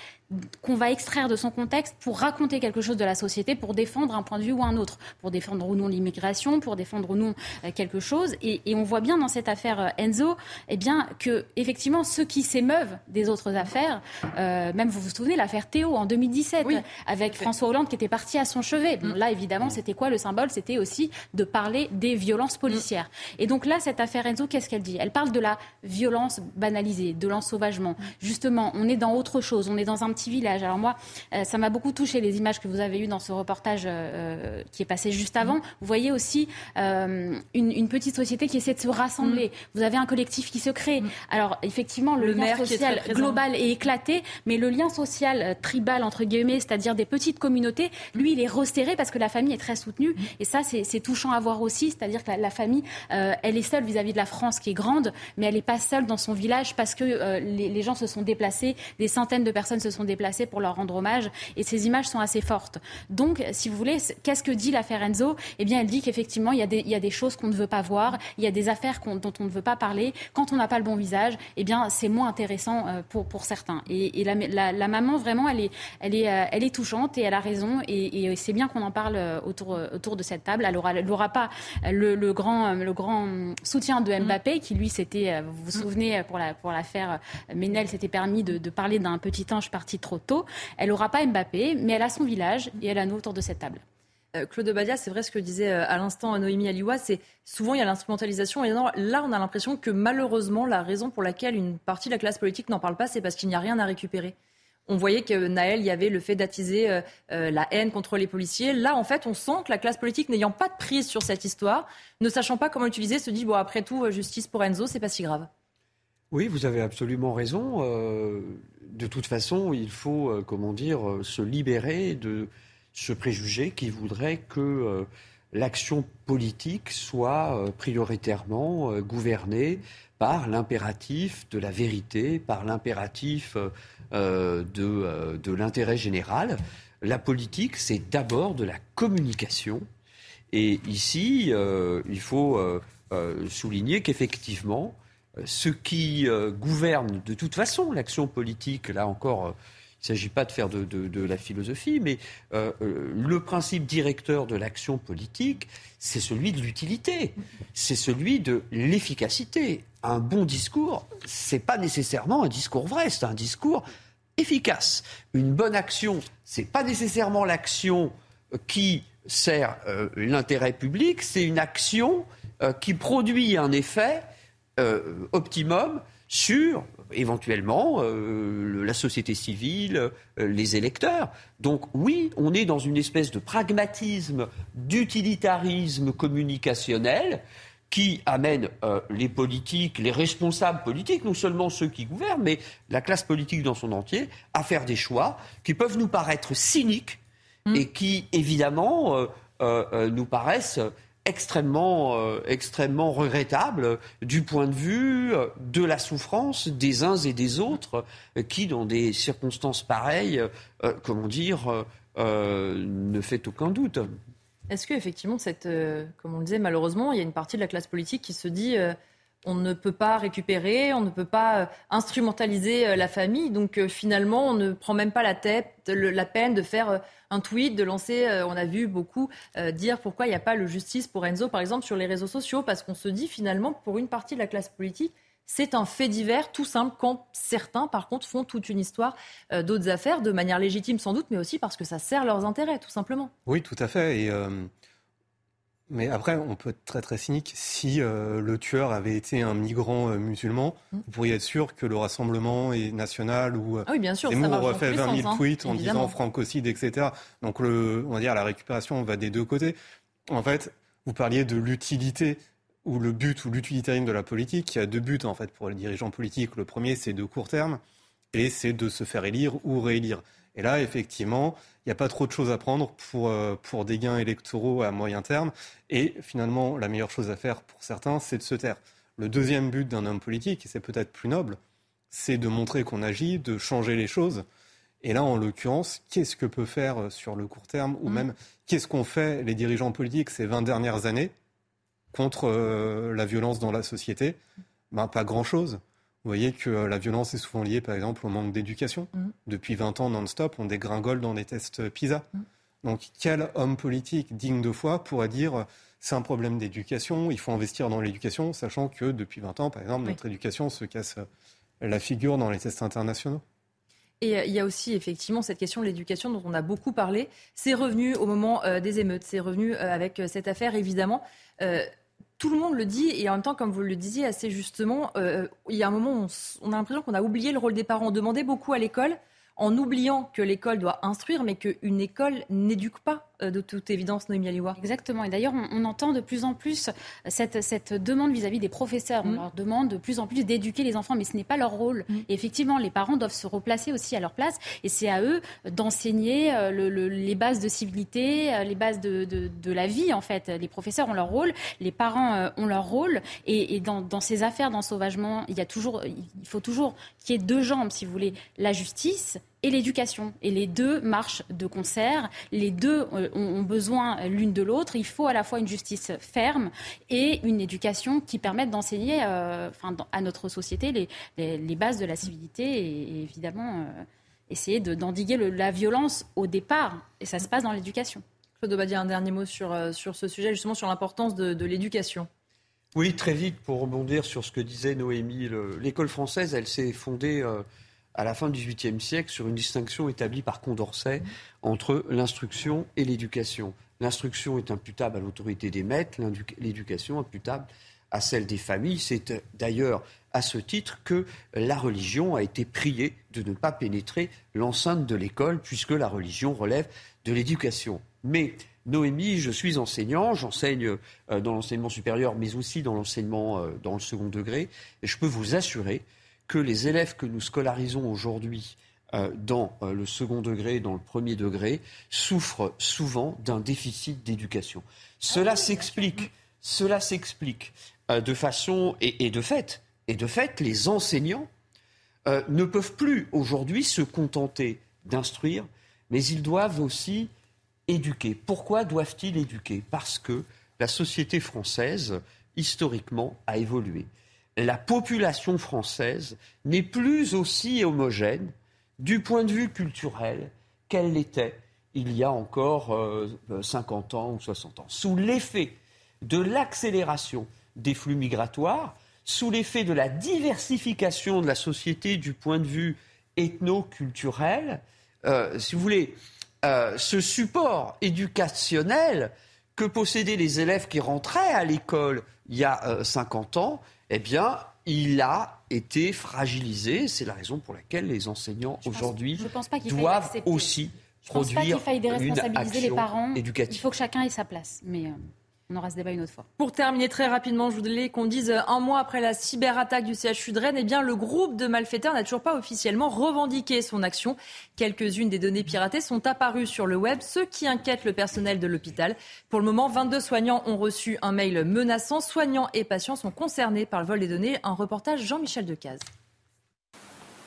qu'on va extraire de son contexte pour raconter quelque chose de la société, pour défendre un point de vue ou un autre, pour défendre ou non l'immigration, pour défendre ou non euh, quelque chose. Et, et on voit bien dans cette affaire euh, Enzo, eh bien que effectivement ceux qui s'émeuvent des autres affaires, euh, même vous vous souvenez l'affaire Théo en 2017 avec François Hollande qui était parti à son chevet. Bon, là évidemment c'était quoi le symbole? C'était aussi de parler des violences policières. Et donc là cette affaire Enzo, qu'est-ce qu'elle dit? Elle parle de la violence banalisée, de l'ensauvagement. Justement, on est dans autre chose, on est dans un petit village. Alors moi, euh, ça m'a beaucoup touché les images que vous avez eues dans ce reportage euh, qui est passé juste avant. Vous voyez aussi euh, une, une petite société qui essaie de se rassembler. Vous avez un collectif qui se crée. Alors effectivement, le, Le lien social global est éclaté, mais le lien social euh, tribal entre guillemets, c'est-à-dire des petites communautés, lui, il est resserré parce que la famille est très soutenue. Et ça, c'est touchant à voir aussi, c'est-à-dire que la, la famille, euh, elle est seule vis-à-vis de la France qui est grande, mais elle n'est pas seule dans son village parce que euh, les, les gens se sont déplacés, des centaines de personnes se sont déplacer pour leur rendre hommage. Et ces images sont assez fortes. Donc, si vous voulez, qu'est-ce que dit l'affaire Enzo? Eh bien, elle dit qu'effectivement, il, il, y a des choses qu'on ne veut pas voir, il y a des affaires dont on ne veut pas parler. Quand on n'a pas le bon visage, eh bien, c'est moins intéressant euh, pour, pour certains. Et, la, la, maman, vraiment, elle est, elle, est, euh, elle est touchante et elle a raison. Et, c'est bien qu'on en parle euh, autour, autour de cette table. Elle n'aura pas le, grand, le grand soutien de Mbappé, qui lui, c'était, vous vous souvenez, pour l'affaire pour l'affaire Ménel, s'était permis de, de parler d'un petit ange parti trop tôt. Elle n'aura pas Mbappé, mais elle a son village et elle a nous autour de cette table. Euh, Claude Badia, c'est vrai ce que disait euh, à l'instant Noémie Aliwa, c'est souvent il y a l'instrumentalisation et là on a l'impression que malheureusement la raison pour laquelle une partie de la classe politique n'en parle pas, c'est parce qu'il n'y a rien à récupérer. On voyait que Naël, il y avait le fait d'attiser euh, la haine contre les policiers. Là, en fait, on sent que la classe politique, n'ayant pas de prise sur cette histoire, ne sachant pas comment l'utiliser, se dit bon après tout, justice pour Enzo, c'est pas si grave. Oui, vous avez absolument raison. de toute façon, il faut, comment dire, se libérer de ce préjugé qui voudrait que euh, l'action politique soit euh, prioritairement euh, gouvernée par l'impératif de la vérité, par l'impératif de, de l'intérêt général. La politique, c'est d'abord de la communication. Et ici, il faut souligner qu'effectivement, ce qui gouverne de toute façon l'action politique, là encore, il ne s'agit pas de faire de, la philosophie, mais euh, euh, le principe directeur de l'action politique, c'est celui de l'utilité, c'est celui de l'efficacité. Un bon discours, c'est pas nécessairement un discours vrai, c'est un discours efficace. Une bonne action, c'est pas nécessairement l'action qui sert euh, l'intérêt public, c'est une action qui produit un effet optimum sur éventuellement euh, la société civile, euh, les électeurs. Donc oui, on est dans une espèce de pragmatisme, d'utilitarisme communicationnel qui amène euh, les politiques, les responsables politiques, non seulement ceux qui gouvernent, mais la classe politique dans son entier, à faire des choix qui peuvent nous paraître cyniques mmh. et qui, évidemment, nous paraissent extrêmement, euh, extrêmement regrettable du point de vue euh, de la souffrance des uns et des autres euh, qui, dans des circonstances pareilles, comment dire, ne fait aucun doute. Est-ce que effectivement, cette, comme on le disait, malheureusement, il y a une partie de la classe politique qui se dit on ne peut pas récupérer, on ne peut pas instrumentaliser la famille, donc finalement, on ne prend même pas la, tête, la peine de faire un tweet, de lancer, euh, on a vu beaucoup euh, dire pourquoi il n'y a pas le justice pour Enzo, par exemple, sur les réseaux sociaux, parce qu'on se dit finalement, pour une partie de la classe politique, c'est un fait divers tout simple quand certains, par contre, font toute une histoire euh, d'autres affaires, de manière légitime sans doute, mais aussi parce que ça sert leurs intérêts, tout simplement. Oui, tout à fait. Et mais après, on peut être très très cynique. Si euh, le tueur avait été un migrant euh, musulman, mmh. vous pourriez être sûr que le Rassemblement est national ou ah oui, bien sûr, fait 20 000 hein, tweets en disant francocide, etc. Donc le, on va dire la récupération va des deux côtés. En fait, vous parliez de l'utilité ou le but ou l'utilitarisme de la politique. Il y a deux buts en fait pour les dirigeants politiques. Le premier, c'est de court terme et c'est de se faire élire ou réélire. Et là, effectivement, il n'y a pas trop de choses à prendre pour, euh, pour des gains électoraux à moyen terme. Et finalement, la meilleure chose à faire pour certains, c'est de se taire. Le deuxième but d'un homme politique, et c'est peut-être plus noble, c'est de montrer qu'on agit, de changer les choses. Et là, en l'occurrence, qu'est-ce que peut faire euh, sur le court terme, ou mmh. même qu'est-ce qu'ont fait les dirigeants politiques ces 20 dernières années contre euh, la violence dans la société? Ben, Pas grand-chose. Vous voyez que euh, la violence est souvent liée, par exemple, au manque d'éducation. Mmh. Depuis 20 ans non-stop, on dégringole dans les tests PISA. Mmh. Donc, quel homme politique digne de foi pourrait dire euh, c'est un problème d'éducation, il faut investir dans l'éducation, sachant que depuis 20 ans, par exemple, notre éducation se casse euh, la figure dans les tests internationaux? Et il y a aussi effectivement cette question de l'éducation dont on a beaucoup parlé. C'est revenu au moment des émeutes, c'est revenu avec cette affaire évidemment tout le monde le dit, et en même temps, comme vous le disiez assez justement, euh, il y a un moment où on, a l'impression qu'on a oublié le rôle des parents. On demandait beaucoup à l'école, en oubliant que l'école doit instruire, mais qu'une école n'éduque pas euh, de toute évidence, Noémie Aliwa. Exactement. Et d'ailleurs, on, entend de plus en plus cette, cette demande vis-à-vis des professeurs. On mm. leur demande de plus en plus d'éduquer les enfants, mais ce n'est pas leur rôle. Mm. Et effectivement, les parents doivent se replacer aussi à leur place. Et c'est à eux d'enseigner euh, les bases de civilité, euh, les bases de, de, la vie, en fait. Les professeurs ont leur rôle, les parents ont leur rôle. Et, dans, dans, ces affaires d'ensauvagement, il, y a toujours, il faut toujours qu'il y ait deux jambes, si vous voulez. La justice et l'éducation. Et les deux marchent de concert. Les deux euh, ont besoin l'une de l'autre. Il faut à la fois une justice ferme et une éducation qui permette d'enseigner euh, à notre société les, bases de la civilité et, évidemment euh, essayer d'endiguer la violence au départ. Et ça se passe dans l'éducation. Claude Obadia, un dernier mot sur, sur ce sujet, justement sur l'importance de, l'éducation. Oui, très vite, pour rebondir sur ce que disait Noémie, l'école française, elle s'est fondée à la fin du XVIIIe siècle sur une distinction établie par Condorcet entre l'instruction et l'éducation. L'instruction est imputable à l'autorité des maîtres, l'éducation imputable à celle des familles. C'est d'ailleurs à ce titre que la religion a été priée de ne pas pénétrer l'enceinte de l'école, puisque la religion relève de l'éducation. Mais Noémie, je suis enseignant, j'enseigne euh, dans l'enseignement supérieur, mais aussi dans l'enseignement euh, dans le second degré, et je peux vous assurer que les élèves que nous scolarisons aujourd'hui euh, dans euh, le second degré, dans le premier degré, souffrent souvent d'un déficit d'éducation. Cela s'explique, cela s'explique euh, de façon et, de fait, et de fait, les enseignants ne peuvent plus aujourd'hui se contenter d'instruire, mais ils doivent aussi éduquer. Pourquoi doivent-ils éduquer? Parce que la société française, historiquement, a évolué la population française n'est plus aussi homogène du point de vue culturel qu'elle l'était il y a encore 50 euh, ans ou 60 ans. Sous l'effet de l'accélération des flux migratoires, sous l'effet de la diversification de la société du point de vue ethno-culturel, euh, si vous voulez, euh, ce support éducationnel que possédaient les élèves qui rentraient à l'école il y a 50 ans eh bien, il a été fragilisé. C'est la raison pour laquelle les enseignants aujourd'hui doivent aussi produire Je pense pas qu'il faille déresponsabiliser les parents. Il faut que chacun ait sa place. Mais euh, on aura ce débat une autre fois. Pour terminer très rapidement, je voudrais qu'on dise euh, un mois après la cyberattaque du CHU de Rennes, eh bien, le groupe de malfaiteurs n'a toujours pas officiellement revendiqué son action. Quelques-unes des données piratées sont apparues sur le web, ce qui inquiète le personnel de l'hôpital. Pour le moment, 22 soignants ont reçu un mail menaçant. Soignants et patients sont concernés par le vol des données. Un reportage Jean-Michel Decaze.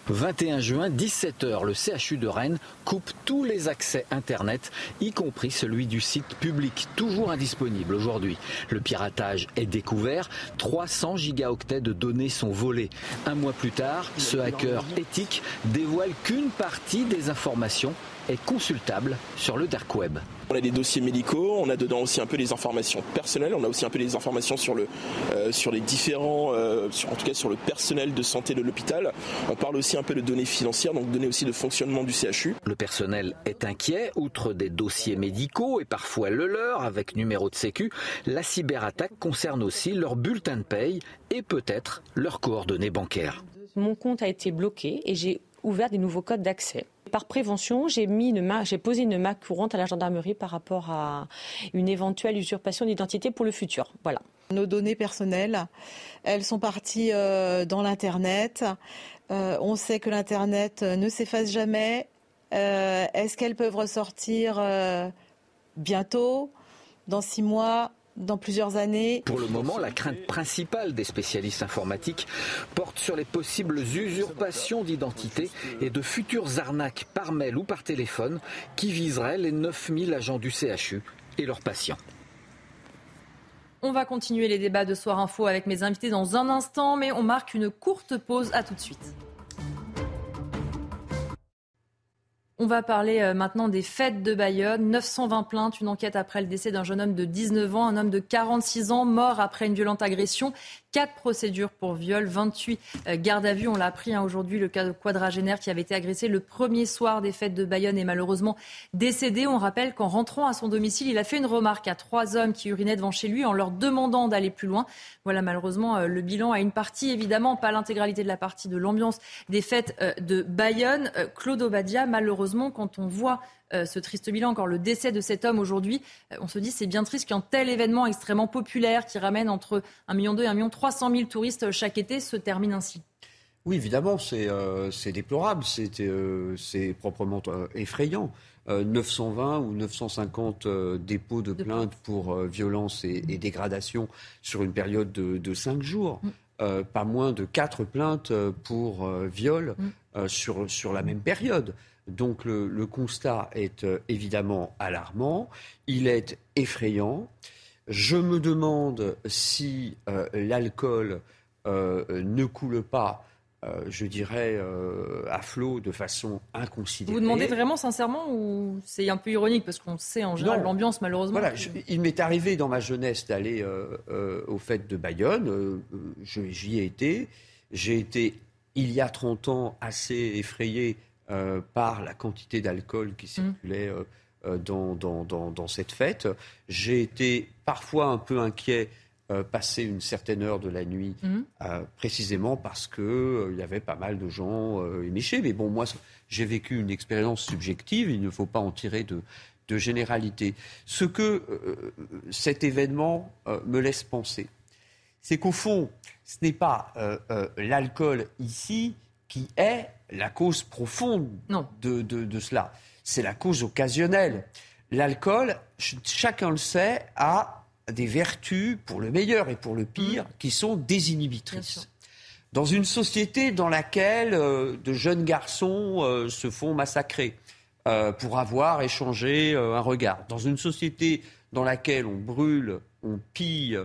21 juin, 17h, le CHU de Rennes coupe tous les accès Internet, y compris celui du site public, toujours indisponible aujourd'hui. Le piratage est découvert, 300 gigaoctets de données sont volés. Un mois plus tard, ce hacker éthique dévoile qu'une partie des informations est consultable sur le dark web. On a des dossiers médicaux, on a dedans aussi un peu les informations personnelles, on a aussi un peu les informations sur, le, euh, sur les différents, euh, en tout cas sur le personnel de santé de l'hôpital. On parle aussi un peu de données financières, donc données aussi de fonctionnement du CHU. Le personnel est inquiet, outre des dossiers médicaux et parfois le leur avec numéro de sécu, la cyberattaque concerne aussi leur bulletin de paye et peut-être leurs coordonnées bancaires. Mon compte a été bloqué et j'ai ouvert des nouveaux codes d'accès. Par prévention, j'ai posé une marque courante à la gendarmerie par rapport à une éventuelle usurpation d'identité pour le futur. Voilà. Nos données personnelles, elles sont parties euh, dans l'internet. Euh, on sait que l'internet ne s'efface jamais. Euh, est-ce qu'elles peuvent ressortir bientôt, dans six mois? Dans plusieurs années. Pour le moment, la crainte principale des spécialistes informatiques porte sur les possibles usurpations d'identité et de futures arnaques par mail ou par téléphone qui viseraient les 9000 agents du CHU et leurs patients. On va continuer les débats de Soir Info avec mes invités dans un instant, mais on marque une courte pause. À tout de suite. On va parler euh, maintenant des fêtes de Bayonne. 920 plaintes, une enquête après le décès d'un jeune homme de 19 ans, un homme de 46 ans mort après une violente agression. Quatre procédures pour viol, 28 euh, gardes à vue. On l'a appris hein, aujourd'hui, le cas de quadragénaire qui avait été agressé le premier soir des fêtes de Bayonne est malheureusement décédé. On rappelle qu'en rentrant à son domicile, il a fait une remarque à trois hommes qui urinaient devant chez lui en leur demandant d'aller plus loin. Voilà, malheureusement, euh, le bilan a une partie, évidemment, pas l'intégralité de la partie de l'ambiance des fêtes de Bayonne. Claude Obadia, malheureusement, quand on voit euh, ce triste bilan, encore le décès de cet homme aujourd'hui, euh, on se dit c'est bien triste qu'un tel événement extrêmement populaire qui ramène entre 1,2 million et 1 million 300 000 touristes chaque été se termine ainsi. Oui, évidemment, c'est euh, déplorable, c'est proprement effrayant. 920 ou 950 dépôts de, plaintes pour violence et, dégradation sur une période de, de 5 jours. Mm. pas moins de 4 plaintes pour viol mm. sur, sur la même période. Donc le, constat est euh, évidemment alarmant, il est effrayant. Je me demande si euh, l'alcool ne coule pas euh, je dirais, euh, à flot de façon inconsidérée. Vous demandez vraiment sincèrement ou c'est un peu ironique parce qu'on sait en général l'ambiance malheureusement Voilà, il m'est arrivé dans ma jeunesse d'aller euh, aux fêtes de Bayonne. J'y ai été. J'ai été, il y a 30 ans, assez effrayé par la quantité d'alcool qui mmh. circulait. Dans, dans, dans, dans, cette fête. J'ai été parfois un peu inquiet euh, passer une certaine heure de la nuit, mhm. euh, précisément parce qu'il euh, y avait pas mal de gens éméchés. Mais bon, moi, j'ai vécu une expérience subjective, il ne faut pas en tirer de, de généralité. Ce que cet événement me laisse penser, c'est qu'au fond, ce n'est pas l'alcool ici qui est la cause profonde De, de, de, cela. C'est la cause occasionnelle. L'alcool, chacun le sait, a des vertus, pour le meilleur et pour le pire, qui sont désinhibitrices. Dans une société dans laquelle euh, de jeunes garçons euh, se font massacrer euh, pour avoir échangé un regard, dans une société dans laquelle on brûle, on pille,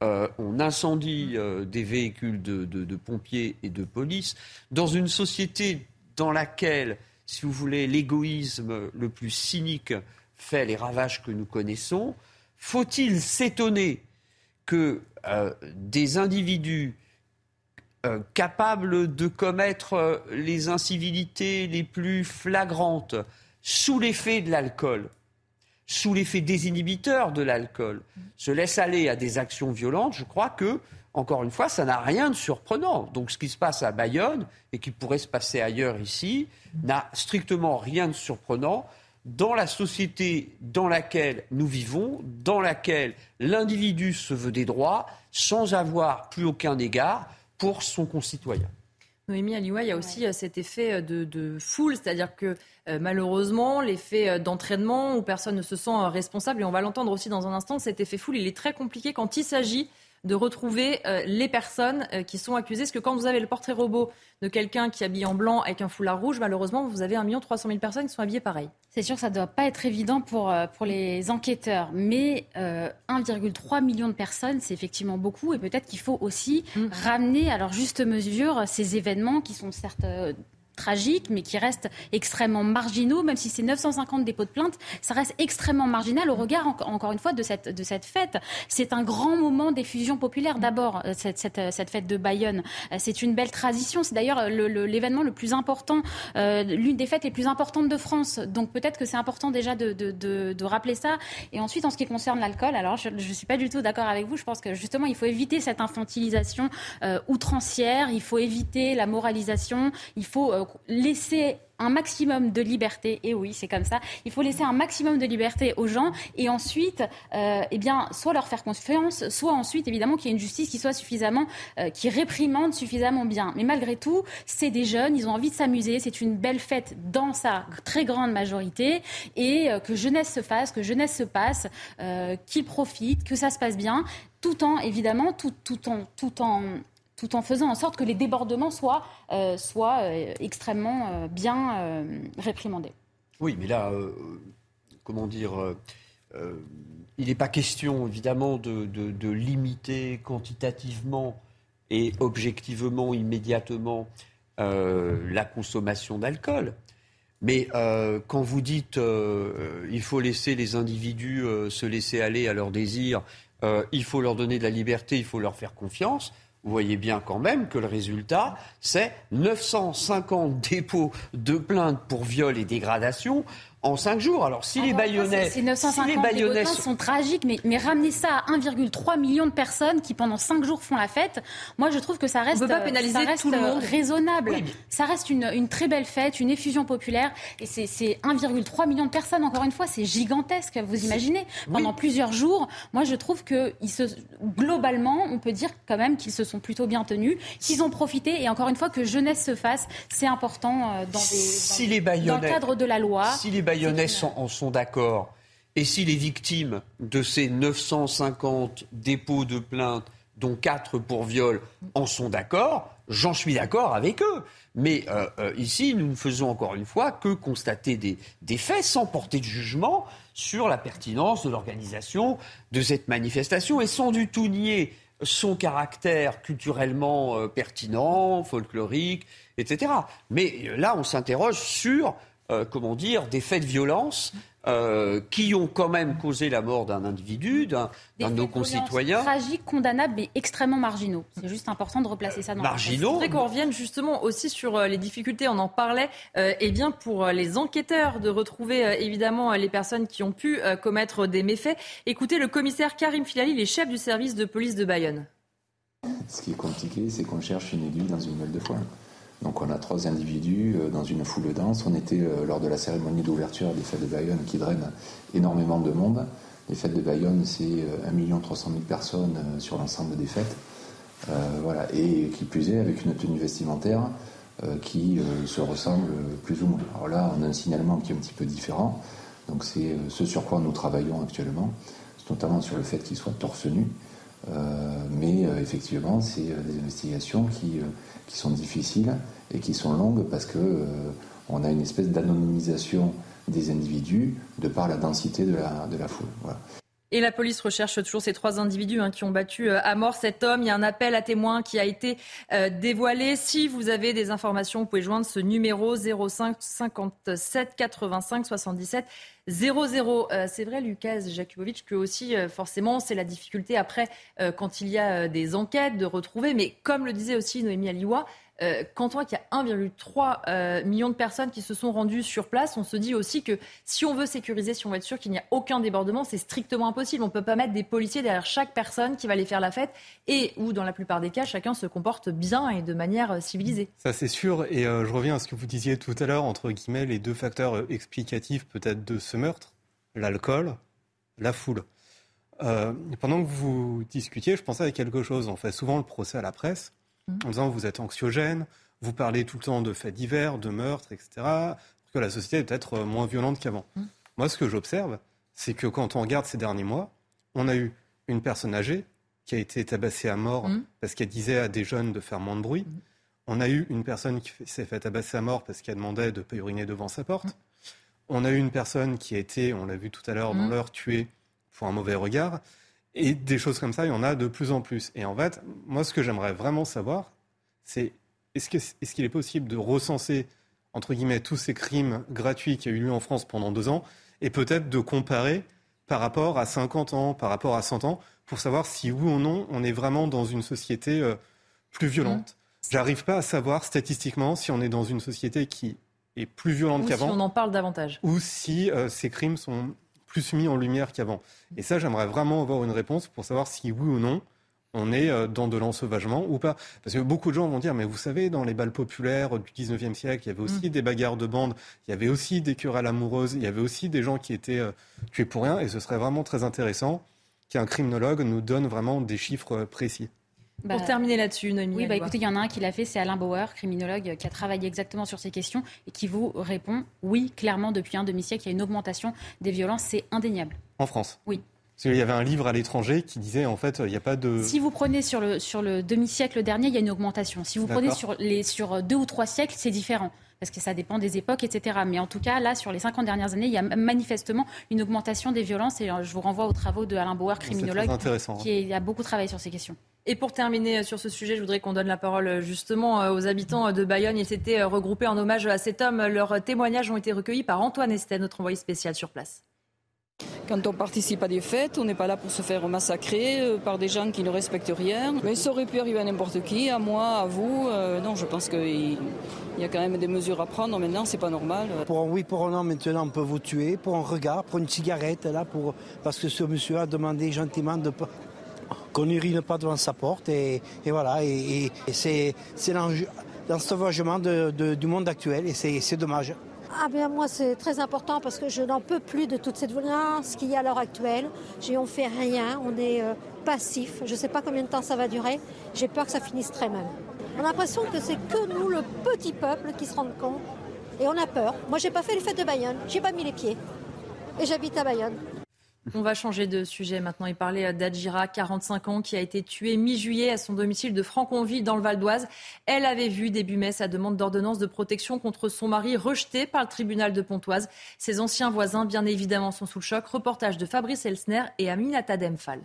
on incendie des véhicules de, de, pompiers et de police, dans une société dans laquelle, si vous voulez, l'égoïsme le plus cynique fait les ravages que nous connaissons, faut-il s'étonner que euh, des individus euh, capables de commettre euh, les incivilités les plus flagrantes sous l'effet de l'alcool, sous l'effet désinhibiteur de l'alcool, se laissent aller à des actions violentes, je crois que, encore une fois, ça n'a rien de surprenant. Donc ce qui se passe à Bayonne et qui pourrait se passer ailleurs ici n'a strictement rien de surprenant dans la société dans laquelle nous vivons, dans laquelle l'individu se veut des droits sans avoir plus aucun égard pour son concitoyen. Noémie Aliwa, il y a aussi euh, cet effet euh, de, foule, c'est-à-dire que euh, malheureusement, l'effet d'entraînement où personne ne se sent responsable, et on va l'entendre aussi dans un instant, cet effet foule, il est très compliqué quand il s'agit de retrouver euh, les personnes euh, qui sont accusées. Parce que quand vous avez le portrait robot de quelqu'un qui est habillé en blanc avec un foulard rouge, malheureusement, vous avez 1 300 000 personnes qui sont habillées pareil. C'est sûr que ça ne doit pas être évident pour, euh, pour les enquêteurs. Mais 1,3 million de personnes, c'est effectivement beaucoup. Et peut-être qu'il faut aussi mm. ramener à leur juste mesure ces événements qui sont certes tragiques, mais qui restent extrêmement marginaux, même si c'est 950 dépôts de plainte, ça reste extrêmement marginal au regard, encore une fois, de cette, fête. C'est un grand moment d'effusion populaire. D'abord, euh, cette, cette, fête de Bayonne, euh, c'est une belle tradition. C'est d'ailleurs l'événement le, plus important, euh, l'une des fêtes les plus importantes de France. Donc peut-être que c'est important déjà de, rappeler ça. Et ensuite, en ce qui concerne l'alcool, alors je ne suis pas du tout d'accord avec vous. Je pense que justement, il faut éviter cette infantilisation outrancière. Il faut éviter la moralisation. Il faut laisser un maximum de liberté, et oui, c'est comme ça, il faut laisser un maximum de liberté aux gens, et ensuite, euh, eh bien, soit leur faire confiance, soit ensuite, évidemment, qu'il y ait une justice qui soit suffisamment, euh, qui réprimande suffisamment bien. Mais malgré tout, c'est des jeunes, ils ont envie de s'amuser, c'est une belle fête dans sa très grande majorité, et euh, que jeunesse se fasse, que jeunesse se passe, qu'ils profitent, que ça se passe bien, tout en, évidemment, tout, tout en, tout en tout en faisant en sorte que les débordements soient, euh, soient euh, extrêmement euh, bien réprimandés. Oui, mais là, comment dire, il n'est pas question évidemment de, de, limiter quantitativement et objectivement, immédiatement, la consommation d'alcool. Mais quand vous dites il faut laisser les individus se laisser aller à leurs désirs, il faut leur donner de la liberté, il faut leur faire confiance, vous voyez bien quand même que le résultat, c'est 950 dépôts de plaintes pour viol et dégradation en cinq jours. Alors si les Bayonnais, ces 950 si sont... tragiques, mais, mais ramener ça à 1,3 million de personnes qui pendant cinq jours font la fête, moi je trouve que ça reste, pas pénaliser ça reste tout le monde. raisonnable. Ça reste une, une, très belle fête, une effusion populaire, et c'est 1,3 million de personnes. Encore une fois, c'est gigantesque. Vous imaginez pendant plusieurs jours. Moi je trouve que ils se, globalement, on peut dire quand même qu'ils se sont plutôt bien tenus, qu'ils ont profité, et encore une fois que jeunesse se fasse, c'est important euh, dans, le cadre de la loi. Si les Bayonnais en sont d'accord, et si les victimes de ces 950 dépôts de plaintes dont quatre pour viol, en sont d'accord, j'en suis d'accord avec eux. Mais euh, euh, ici, nous ne faisons encore une fois que constater des, des faits sans porter de jugement sur la pertinence de l'organisation de cette manifestation et sans du tout nier son caractère culturellement euh, pertinent, folklorique, etc. Mais là, on s'interroge sur, comment dire, des faits de violence euh, qui ont quand même causé la mort d'un individu, d'un de nos concitoyens. Tragiques, condamnables, mais extrêmement marginaux. C'est juste important de replacer ça dans marginaux. Je voudrais qu'on revienne justement aussi sur euh, les difficultés. On en parlait. Euh, eh bien, pour les enquêteurs de retrouver évidemment les personnes qui ont pu commettre des méfaits. Écoutez le commissaire Karim Filali, les chefs du service de police de Bayonne. Ce qui est compliqué, c'est qu'on cherche une aiguille dans une gueule de foin. Donc on a trois individus euh, dans une foule dense. On était euh, lors de la cérémonie d'ouverture des fêtes de Bayonne qui drainent énormément de monde. Les fêtes de Bayonne, c'est 1 300 000 personnes euh, sur l'ensemble des fêtes. voilà. Et qui plus est, avec une tenue vestimentaire qui se ressemble plus ou moins. Alors là, on a un signalement qui est un petit peu différent. Donc c'est ce sur quoi nous travaillons actuellement, notamment sur le fait qu'ils soient torse nu. mais effectivement, c'est des investigations qui qui sont difficiles et qui sont longues parce que euh, on a une espèce d'anonymisation des individus de par la densité de la, de la foule. Et la police recherche toujours ces trois individus hein, qui ont battu euh, à mort cet homme. Il y a un appel à témoins qui a été euh, dévoilé. Si vous avez des informations, vous pouvez joindre ce numéro 05 57 85 77 00. c'est vrai, Lucas Jakubovic, que aussi, forcément, c'est la difficulté après, quand il y a des enquêtes, de retrouver. Mais comme le disait aussi Noémie Aliwa, euh, quand on voit qu'il y a 1,3 euh, million de personnes qui se sont rendues sur place, on se dit aussi que si on veut sécuriser, si on veut être sûr qu'il n'y a aucun débordement, c'est strictement impossible. On ne peut pas mettre des policiers derrière chaque personne qui va aller faire la fête et où, dans la plupart des cas, chacun se comporte bien et de manière euh, civilisée. Ça, c'est sûr. Et je reviens à ce que vous disiez tout à l'heure, entre guillemets, les deux facteurs explicatifs peut-être de ce meurtre, l'alcool, la foule. pendant que vous discutiez, je pensais à quelque chose. On fait souvent le procès à la presse en disant vous êtes anxiogène, vous parlez tout le temps de faits divers, de meurtres, etc., que la société est peut-être euh, moins violente qu'avant. Mm. Moi, ce que j'observe, c'est que quand on regarde ces derniers mois, on a eu une personne âgée qui a été tabassée à mort mm. parce qu'elle disait à des jeunes de faire moins de bruit. On a eu une personne qui s'est fait tabasser à mort parce qu'elle demandait de ne pas uriner devant sa porte. On a eu une personne qui a été, on l'a vu tout à l'heure dans l'heure, tuée pour un mauvais regard. Et des choses comme ça, il y en a de plus en plus. Et en fait, moi, ce que j'aimerais vraiment savoir, c'est est-ce qu'il est, est, possible de recenser, entre guillemets, tous ces crimes gratuits qui ont eu lieu en France pendant deux ans, et peut-être de comparer par rapport à 50 ans, par rapport à 100 ans, pour savoir si oui ou non on est vraiment dans une société euh, plus violente? Mmh. J'arrive pas à savoir statistiquement si on est dans une société qui est plus violente qu'avant. Si on en parle davantage. Ou si euh, ces crimes sont plus mis en lumière qu'avant. Et ça, j'aimerais vraiment avoir une réponse pour savoir si oui ou non on est euh, dans de l'ensauvagement ou pas. Parce que beaucoup de gens vont dire, mais vous savez, dans les balles populaires du 19e siècle, il y avait aussi mm. des bagarres de bandes, il y avait aussi des querelles amoureuses, il y avait aussi des gens qui étaient euh, tués pour rien, et ce serait vraiment très intéressant qu'un criminologue nous donne vraiment des chiffres euh, Pour bah, terminer là-dessus, Noémie. Oui, bah, écoutez, il y en a un qui l'a fait, c'est Alain Bauer, criminologue, qui a travaillé exactement sur ces questions et qui vous répond oui, clairement, depuis un demi-siècle, il y a une augmentation des violences, c'est indéniable. En France Oui. Parce qu'il y avait un livre à l'étranger qui disait en fait il n'y a pas de. Si vous prenez sur le, sur le demi-siècle dernier, il y a une augmentation. Si vous prenez sur, les, sur deux ou trois siècles, c'est différent parce que ça dépend des époques, etc. Mais en tout cas, là, sur les 50 dernières années, il y a manifestement une augmentation des violences. Et euh, je vous renvoie aux travaux de Alain Bauer, criminologue, qui a beaucoup travaillé sur ces questions. Et pour terminer euh, sur ce sujet, je voudrais qu'on donne la parole euh, justement aux habitants de Bayonne. Ils s'étaient regroupés en hommage à cet homme. Leurs témoignages ont été recueillis par Antoine Estet, notre envoyé spécial sur place. Quand on participe à des fêtes, on n'est pas là pour se faire massacrer euh, par des gens qui ne respectent rien. Mais ça aurait pu arriver à n'importe qui, à moi, à vous. Euh, non, je pense qu'il y a quand même des mesures à prendre. Maintenant, c'est pas normal. Pour oui, pour un an, maintenant, on peut vous tuer pour un regard, pour une cigarette, là, pour parce que ce monsieur a demandé gentiment qu'on n'urine pas devant sa porte. Et, voilà, et, c'est l'ensauvagement du monde actuel, et c'est dommage. Ah bien moi c'est très important parce que je n'en peux plus de toute cette violence qu'il y a à l'heure actuelle. On fait rien, on est euh, passif. Je ne sais pas combien de temps ça va durer. J'ai peur que ça finisse très mal. On a l'impression que c'est que nous, le petit peuple, qui se rend compte. Et on a peur. Moi j'ai pas fait le fait de Bayonne, j'ai pas mis les pieds. Et j'habite à Bayonne. On va changer de sujet maintenant et parler d'Adjira, 45 ans, qui a été tuée mi-juillet à son domicile de Franconville dans le Val d'Oise. Elle avait vu début mai sa demande d'ordonnance de protection contre son mari rejetée par le tribunal de Pontoise. Ses anciens voisins, bien évidemment, sont sous le choc. Reportage de Fabrice Elsner et Aminata Demphal.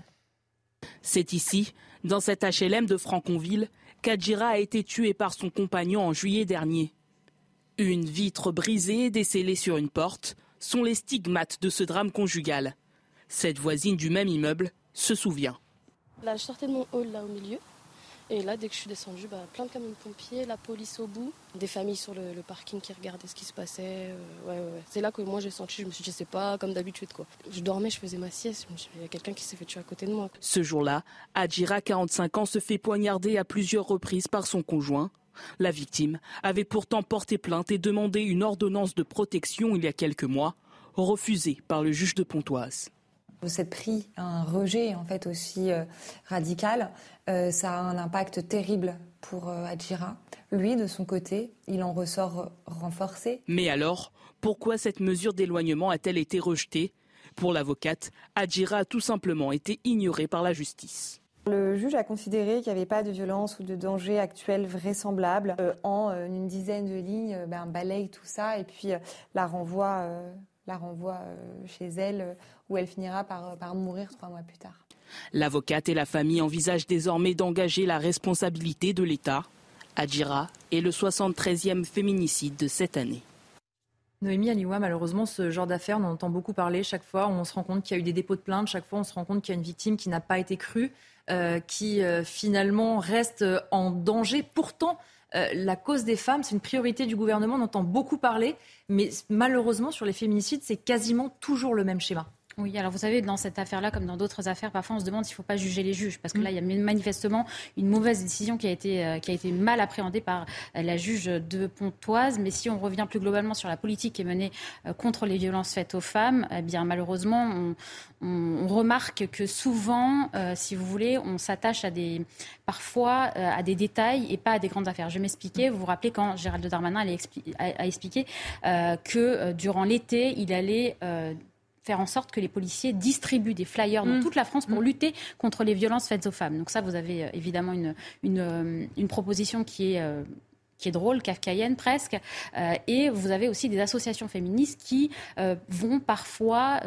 C'est ici, dans cet HLM de Franconville, qu'Adjira a été tuée par son compagnon en juillet dernier. Une vitre brisée décellée sur une porte sont les stigmates de ce drame conjugal. Cette voisine du même immeuble se souvient. Là, je sortais de mon hall là au milieu. Et là, dès que je suis descendue, bah, plein de camions de pompiers, la police au bout, des familles sur le, parking qui regardaient ce qui se passait. Euh, C'est là que moi j'ai senti, je me suis dit, c'est pas comme d'habitude quoi. Je dormais, je faisais ma sieste, il y a quelqu'un qui s'est fait tuer à côté de moi. Ce jour-là, Adjira, 45 ans, se fait poignarder à plusieurs reprises par son conjoint. La victime avait pourtant porté plainte et demandé une ordonnance de protection il y a quelques mois, refusée par le juge de Pontoise. Vous êtes pris un rejet en fait aussi euh, radical. Euh, ça a un impact terrible pour euh, Adjira. Lui, de son côté, il en ressort renforcé. Mais alors, pourquoi cette mesure d'éloignement a-t-elle été rejetée? Pour l'avocate, Adjira a tout simplement été ignorée par la justice. Le juge a considéré qu'il n'y avait pas de violence ou de danger actuel vraisemblable. en une dizaine de lignes, ben, balaye tout ça et puis la renvoie la renvoie euh, chez elle, euh, où elle finira par, euh, par mourir trois mois plus tard. L'avocate et la famille envisagent désormais d'engager la responsabilité de l'État. Adjira est le 73e féminicide de cette année. Noémie Aniwa, malheureusement, ce genre d'affaires, on en entend beaucoup parler. Chaque fois, on se rend compte qu'il y a eu des dépôts de plainte. Chaque fois, on se rend compte qu'il y a une victime qui n'a pas été crue, qui finalement reste en danger. Pourtant, euh, la cause des femmes, c'est une priorité du gouvernement, on entend beaucoup parler, mais malheureusement, sur les féminicides, c'est quasiment toujours le même schéma. Oui, alors vous savez, dans cette affaire-là, comme dans d'autres affaires, parfois on se demande s'il ne faut pas juger les juges, parce que là, il y a manifestement une mauvaise décision qui a été, euh, qui a été mal appréhendée par euh, la juge de Pontoise. Mais si on revient plus globalement sur la politique qui est menée euh, contre les violences faites aux femmes, eh bien malheureusement, on, remarque que souvent, si vous voulez, on s'attache à des, parfois à des détails et pas à des grandes affaires. Je vais m'expliquer. Vous vous rappelez quand Gérald Darmanin a, expliqué que durant l'été, il allait faire en sorte que les policiers distribuent des flyers dans mm. toute la France pour mm. lutter contre les violences faites aux femmes. Donc ça, vous avez euh, évidemment une, une, euh, une proposition qui est euh, qui est drôle, kafkaïenne presque. et vous avez aussi des associations féministes qui vont parfois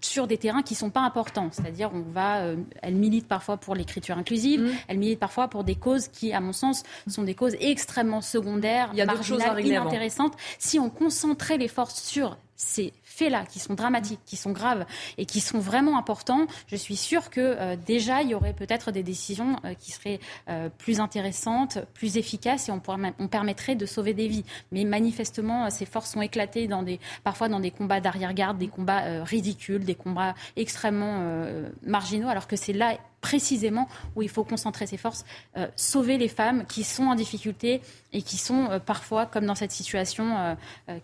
sur des terrains qui sont pas importants. C'est-à-dire, on va, elles militent parfois pour l'écriture inclusive, mm. elles militent parfois pour des causes qui, à mon sens, sont des causes extrêmement secondaires, Il y a marginales, inintéressantes. Si on concentrait les forces sur ces faits-là, qui sont dramatiques, qui sont graves et qui sont vraiment importants, je suis sûre que euh, déjà, il y aurait peut-être des décisions euh, qui seraient euh, plus intéressantes, plus efficaces et on, on, permettrait de sauver des vies. Mais manifestement, ces forces sont éclatées dans des, parfois dans des combats d'arrière-garde, des combats ridicules, des combats extrêmement marginaux, alors que c'est là précisément où il faut concentrer ses forces, sauver les femmes qui sont en difficulté et qui sont parfois, comme dans cette situation,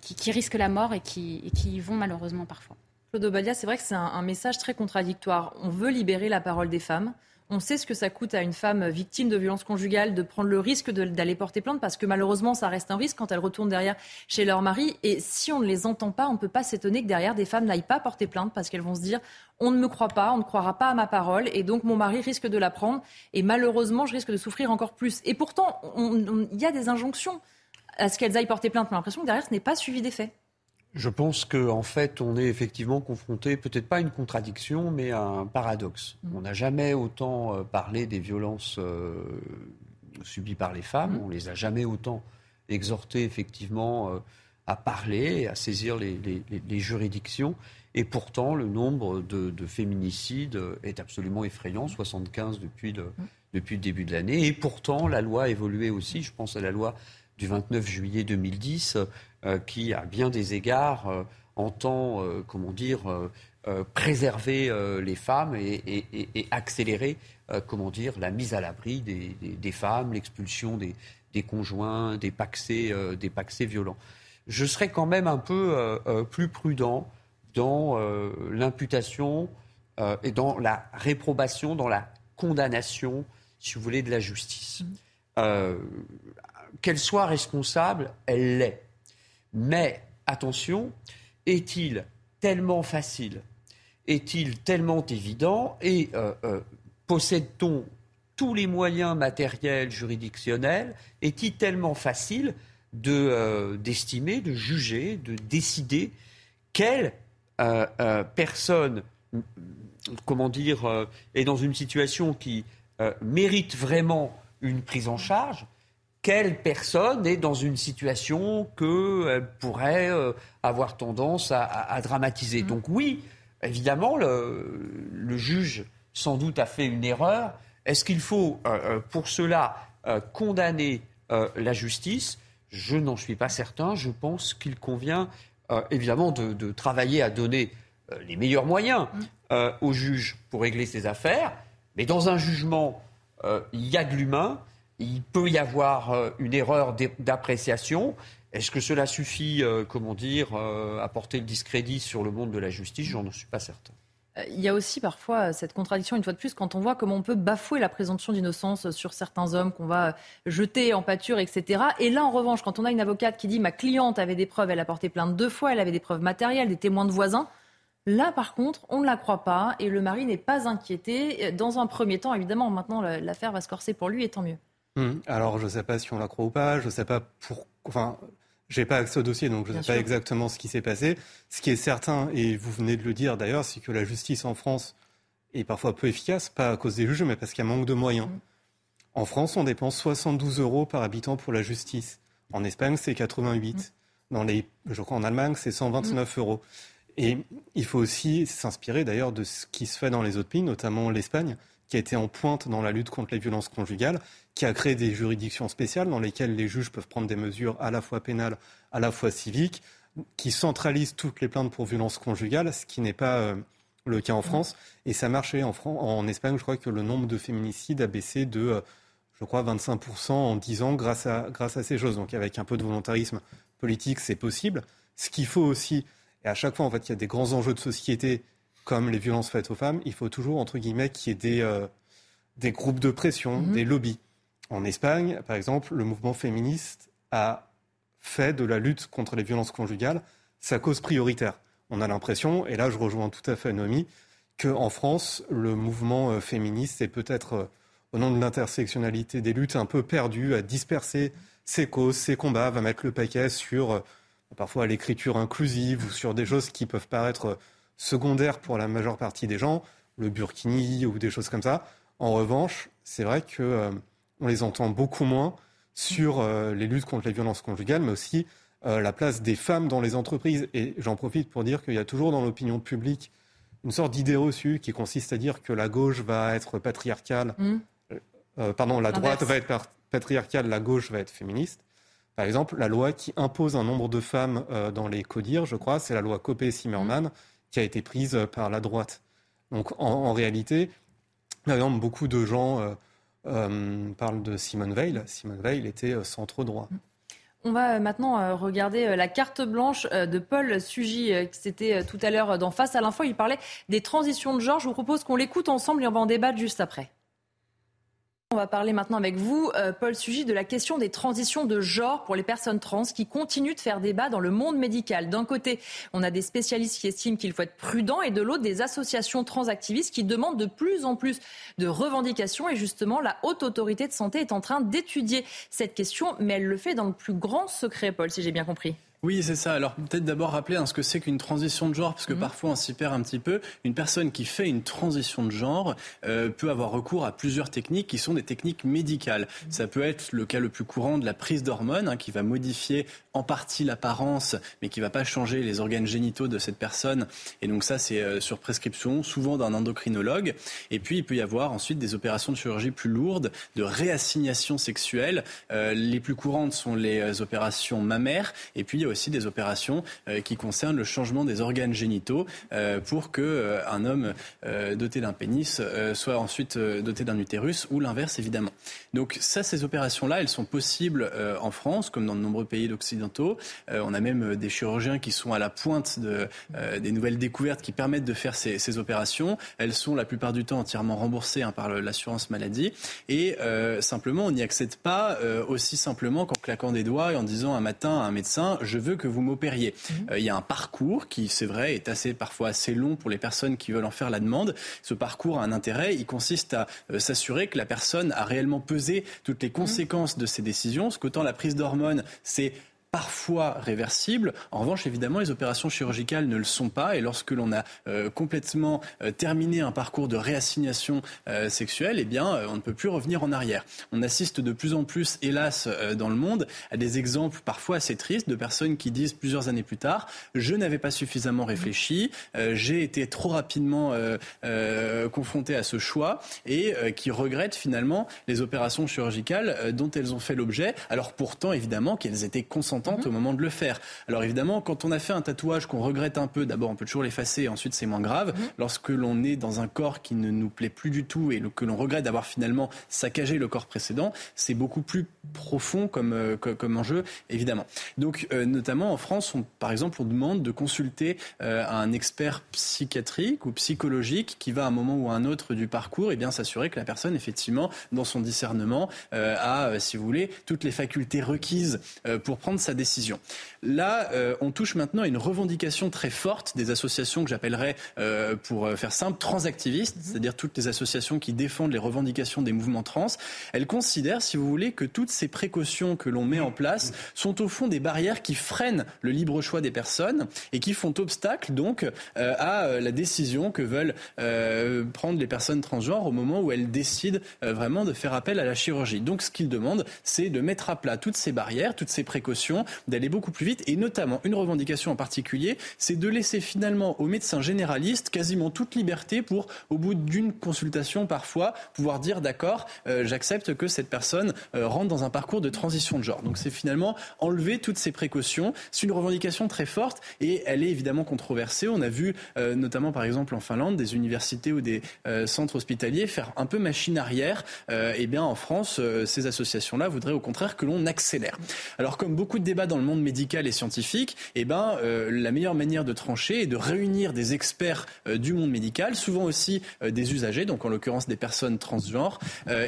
qui, risquent la mort et qui, vont malheureusement parfois. Claude Obadia, c'est vrai que c'est un, message très contradictoire. On veut libérer la parole des femmes. On sait ce que ça coûte à une femme victime de violences conjugales de prendre le risque d'aller porter plainte parce que malheureusement, ça reste un risque quand elles retournent derrière chez leur mari. Et si on ne les entend pas, on ne peut pas s'étonner que derrière, des femmes n'aillent pas porter plainte parce qu'elles vont se dire on ne me croit pas, on ne croira pas à ma parole et donc mon mari risque de la prendre et malheureusement, je risque de souffrir encore plus. Et pourtant, il y a des injonctions à ce qu'elles aillent porter plainte, mais l'impression que derrière, ce n'est pas suivi des faits. Je pense qu'en en fait, on est effectivement confronté, peut-être pas à une contradiction, mais à un paradoxe. Mmh. On n'a jamais autant euh, parlé des violences euh, subies par les femmes, mmh. on les a jamais autant exhortées effectivement euh, à parler, à saisir les, juridictions. Et pourtant, le nombre de, féminicides est absolument effrayant, 75 depuis le, mmh. depuis le début de l'année. Et pourtant, la loi a évolué aussi. Je pense à la loi du 29 juillet 2010, euh, qui, à bien des égards, euh, entend, euh, comment dire, préserver les femmes et, accélérer, comment dire, la mise à l'abri des, femmes, l'expulsion des, conjoints, des paxés, des paxés violents. Je serais quand même un peu plus prudent dans l'imputation et dans la réprobation, dans la condamnation, si vous voulez, de la justice. Mmh qu'elle soit responsable, elle l'est. Mais attention, est-il tellement facile est-il tellement évident et possède-t-on tous les moyens matériels, juridictionnels Est-il tellement facile d'estimer, de juger, de décider quelle personne comment dire, euh, est dans une situation qui euh, mérite vraiment une prise en charge, quelle personne est dans une situation qu'elle pourrait euh, avoir tendance à, dramatiser. Mm. Donc oui, évidemment, le, juge sans doute a fait une erreur. Est-ce qu'il faut pour cela condamner la justice? Je n'en suis pas certain. Je pense qu'il convient évidemment de, travailler à donner les meilleurs moyens mm. Euh, au juge pour régler ses affaires. Mais dans un jugement, euh, il y a de l'humain, il peut y avoir euh, une erreur d'appréciation. Est-ce que cela suffit, comment dire, à porter le discrédit sur le monde de la justice? J'en suis pas certain. Il y a aussi parfois cette contradiction, une fois de plus, quand on voit comment on peut bafouer la présomption d'innocence sur certains hommes qu'on va jeter en pâture, etc. Et là, en revanche, quand on a une avocate qui dit ma cliente avait des preuves, elle a porté plainte deux fois, elle avait des preuves matérielles, des témoins de voisins, Là, par contre, on ne la croit pas et le mari n'est pas inquiété. Dans un premier temps, évidemment, maintenant, l'affaire va se corser pour lui et tant mieux. Hum, alors, je ne sais pas si on la croit ou pas. Je ne sais pas pour. Enfin, j'ai pas accès au dossier, donc je ne sais pas exactement ce qui s'est passé. Ce qui est certain, et vous venez de le dire d'ailleurs, c'est que la justice en France est parfois peu efficace, pas à cause des juges, mais parce qu'il y a manque de moyens. Hum. En France, on dépense 72 euros par habitant pour la justice. En Espagne, c'est 88. Hum. Dans les, je crois en Allemagne, c'est 129 euros. Et il faut aussi s'inspirer d'ailleurs de ce qui se fait dans les autres pays, notamment l'Espagne, qui a été en pointe dans la lutte contre les violences conjugales, qui a créé des juridictions spéciales dans lesquelles les juges peuvent prendre des mesures à la fois pénales, à la fois civiques, qui centralisent toutes les plaintes pour violences conjugales, ce qui n'est pas euh, le cas en France. Et ça marchait en, en Espagne, je crois que le nombre de féminicides a baissé de, euh, je crois, 25% en 10 ans grâce à, grâce à ces choses. Donc avec un peu de volontarisme politique, c'est possible. Ce qu'il faut aussi, et à chaque fois, en fait, il y a des grands enjeux de société comme les violences faites aux femmes. Il faut toujours, entre guillemets, qu'il y ait des, euh, des groupes de pression, mhm. des lobbies. En Espagne, par exemple, le mouvement féministe a fait de la lutte contre les violences conjugales sa cause prioritaire. On a l'impression, et là je rejoins tout à fait Noémie, qu'en France, le mouvement euh, féministe est peut-être, euh, au nom de l'intersectionnalité des luttes, un peu perdu à disperser ses causes, ses combats, va mettre le paquet sur parfois à l'écriture inclusive ou sur des choses qui peuvent paraître secondaires pour la majeure partie des gens, le burkini ou des choses comme ça. En revanche, c'est vrai que euh, on les entend beaucoup moins sur euh, les luttes contre les violences conjugales, mais aussi euh, la place des femmes dans les entreprises. Et j'en profite pour dire qu'il y a toujours dans l'opinion publique une sorte d'idée reçue qui consiste à dire que la gauche va être patriarcale, mmh. pardon, la droite va être patriarcale, la gauche va être féministe. Par exemple, la loi qui impose un nombre de femmes euh, dans les CODIR, je crois, c'est la loi Copé-Zimmermann mmh. qui a été prise euh, par la droite. Donc en, réalité, par exemple, beaucoup de gens euh, parlent de Simone Veil. Simone Veil était centre droit. Mmh. On va maintenant regarder la carte blanche de Paul Sugy, qui c'était tout à l'heure dans Face à l'info. Il parlait des transitions de genre. Je vous propose qu'on l'écoute ensemble et on va en débattre juste après. On va parler maintenant avec vous, euh, Paul Sugy, de la question des transitions de genre pour les personnes trans qui continuent de faire débat dans le monde médical. D'un côté, on a des spécialistes qui estiment qu'il faut être prudent et de l'autre, des associations transactivistes qui demandent de plus en plus de revendications. Et justement, la haute autorité de santé est en train d'étudier cette question, mais elle le fait dans le plus grand secret, Paul, si j'ai bien compris. Oui, c'est ça. Alors peut-être d'abord rappeler hein, ce que c'est qu'une transition de genre, parce que mhm. parfois on s'y perd un petit peu. Une personne qui fait une transition de genre euh, peut avoir recours à plusieurs techniques qui sont des techniques médicales. Mhm. Ça peut être le cas le plus courant de la prise d'hormones, hein, qui va modifier en partie l'apparence, mais qui va pas changer les organes génitaux de cette personne. Et donc ça, c'est euh, sur prescription, souvent d'un endocrinologue. Et puis il peut y avoir ensuite des opérations de chirurgie plus lourdes, de réassignation sexuelle. Euh, les plus courantes sont les opérations mammaires. Et puis aussi des opérations euh, qui concernent le changement des organes génitaux euh, pour que euh, un homme doté d'un pénis soit ensuite doté d'un utérus ou l'inverse évidemment. Donc ça, ces opérations-là, elles sont possibles en France comme dans de nombreux pays occidentaux. on a même des chirurgiens qui sont à la pointe de, des nouvelles découvertes qui permettent de faire ces, ces, opérations. Elles sont la plupart du temps entièrement remboursées hein, par l'assurance maladie et simplement on n'y accède pas aussi simplement qu'en claquant des doigts et en disant un matin à un médecin je veux que vous m'opériez. Mhm. il y a un parcours qui, c'est vrai, est assez parfois assez long pour les personnes qui veulent en faire la demande. Ce parcours a un intérêt. Il consiste à s'assurer que la personne a réellement pesé toutes les mhm. conséquences de ses décisions. Ce qu'autant la prise d'hormones, c'est parfois réversibles. En revanche, évidemment, les opérations chirurgicales ne le sont pas. Et lorsque l'on a euh, complètement euh, terminé un parcours de réassignation euh, sexuelle, eh bien, on ne peut plus revenir en arrière. On assiste de plus en plus, hélas, dans le monde, à des exemples parfois assez tristes de personnes qui disent plusieurs années plus tard je n'avais pas suffisamment réfléchi, j'ai été trop rapidement confronté à ce choix et qui regrettent finalement les opérations chirurgicales dont elles ont fait l'objet, alors pourtant évidemment qu'elles étaient consenties Mhm. au moment de le faire. Alors évidemment, quand on a fait un tatouage qu'on regrette un peu, d'abord on peut toujours l'effacer, ensuite c'est moins grave. Mhm. Lorsque l'on est dans un corps qui ne nous plaît plus du tout et que l'on regrette d'avoir finalement saccagé le corps précédent, c'est beaucoup plus profond comme, euh, comme, enjeu, évidemment. Donc euh, notamment en France, on, par exemple, on demande de consulter euh, un expert psychiatrique ou psychologique qui va à un moment ou à un autre du parcours et eh bien s'assurer que la personne, effectivement, dans son discernement, a, si vous voulez, toutes les facultés requises pour prendre sa décision. Là, euh, on touche maintenant à une revendication très forte des associations que j'appellerais, euh, pour euh, faire simple, transactivistes, mhm. c'est-à-dire toutes les associations qui défendent les revendications des mouvements trans. Elles considèrent, si vous voulez, que toutes ces précautions que l'on met en place sont au fond des barrières qui freinent le libre choix des personnes et qui font obstacle donc à la décision que veulent prendre les personnes transgenres au moment où elles décident vraiment de faire appel à la chirurgie. Donc ce qu'ils demandent, c'est de mettre à plat toutes ces barrières, toutes ces précautions d'aller beaucoup plus vite. Et notamment, une revendication en particulier, c'est de laisser finalement aux médecins généralistes quasiment toute liberté pour, au bout d'une consultation parfois, pouvoir dire d'accord, euh, j'accepte que cette personne euh, rentre dans un parcours de transition de genre. Donc c'est finalement enlever toutes ces précautions. C'est une revendication très forte et elle est évidemment controversée. On a vu euh, notamment par exemple en Finlande des universités ou des centres hospitaliers faire un peu machine arrière. eh bien en France, ces associations-là voudraient au contraire que l'on accélère. Alors comme beaucoup de débats dans le monde médical et scientifique, eh ben, euh, la meilleure manière de trancher est de réunir des experts euh, du monde médical, souvent aussi euh, des usagers, donc en l'occurrence des personnes transgenres,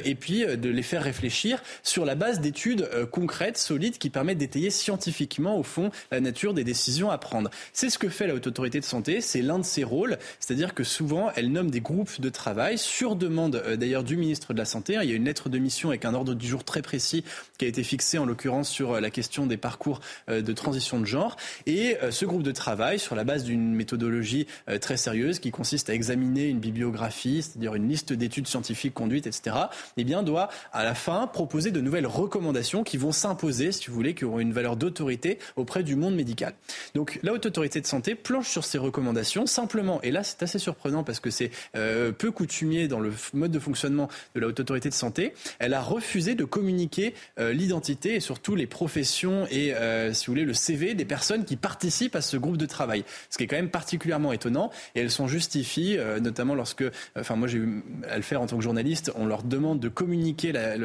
et puis de les faire réfléchir sur la base d'études concrètes, solides, qui permettent d'étayer scientifiquement, au fond, la nature des décisions à prendre. C'est ce que fait la Haute Autorité de Santé, c'est l'un de ses rôles, c'est-à-dire que souvent, elle nomme des groupes de travail, sur demande d'ailleurs du ministre de la Santé. Il y a une lettre de mission avec un ordre du jour très précis qui a été fixé, en l'occurrence, sur la question des parcours de transition de genre. Et euh, ce groupe de travail, sur la base d'une méthodologie euh, très sérieuse qui consiste à examiner une bibliographie, c'est-à-dire une liste d'études scientifiques conduites, etc., eh bien, doit à la fin proposer de nouvelles recommandations qui vont s'imposer, si vous voulez, qui auront une valeur d'autorité auprès du monde médical. Donc la haute autorité de santé planche sur ces recommandations simplement, et là c'est assez surprenant parce que c'est peu coutumier dans le mode de fonctionnement de la haute autorité de santé, elle a refusé de communiquer l'identité et surtout les professions et euh, si vous voulez, le CV des personnes qui participent à ce groupe de travail. Ce qui est quand même particulièrement étonnant. Et elles sont justifiées, euh, notamment lorsque, enfin moi j'ai eu à le faire en tant que journaliste, on leur demande de communiquer la,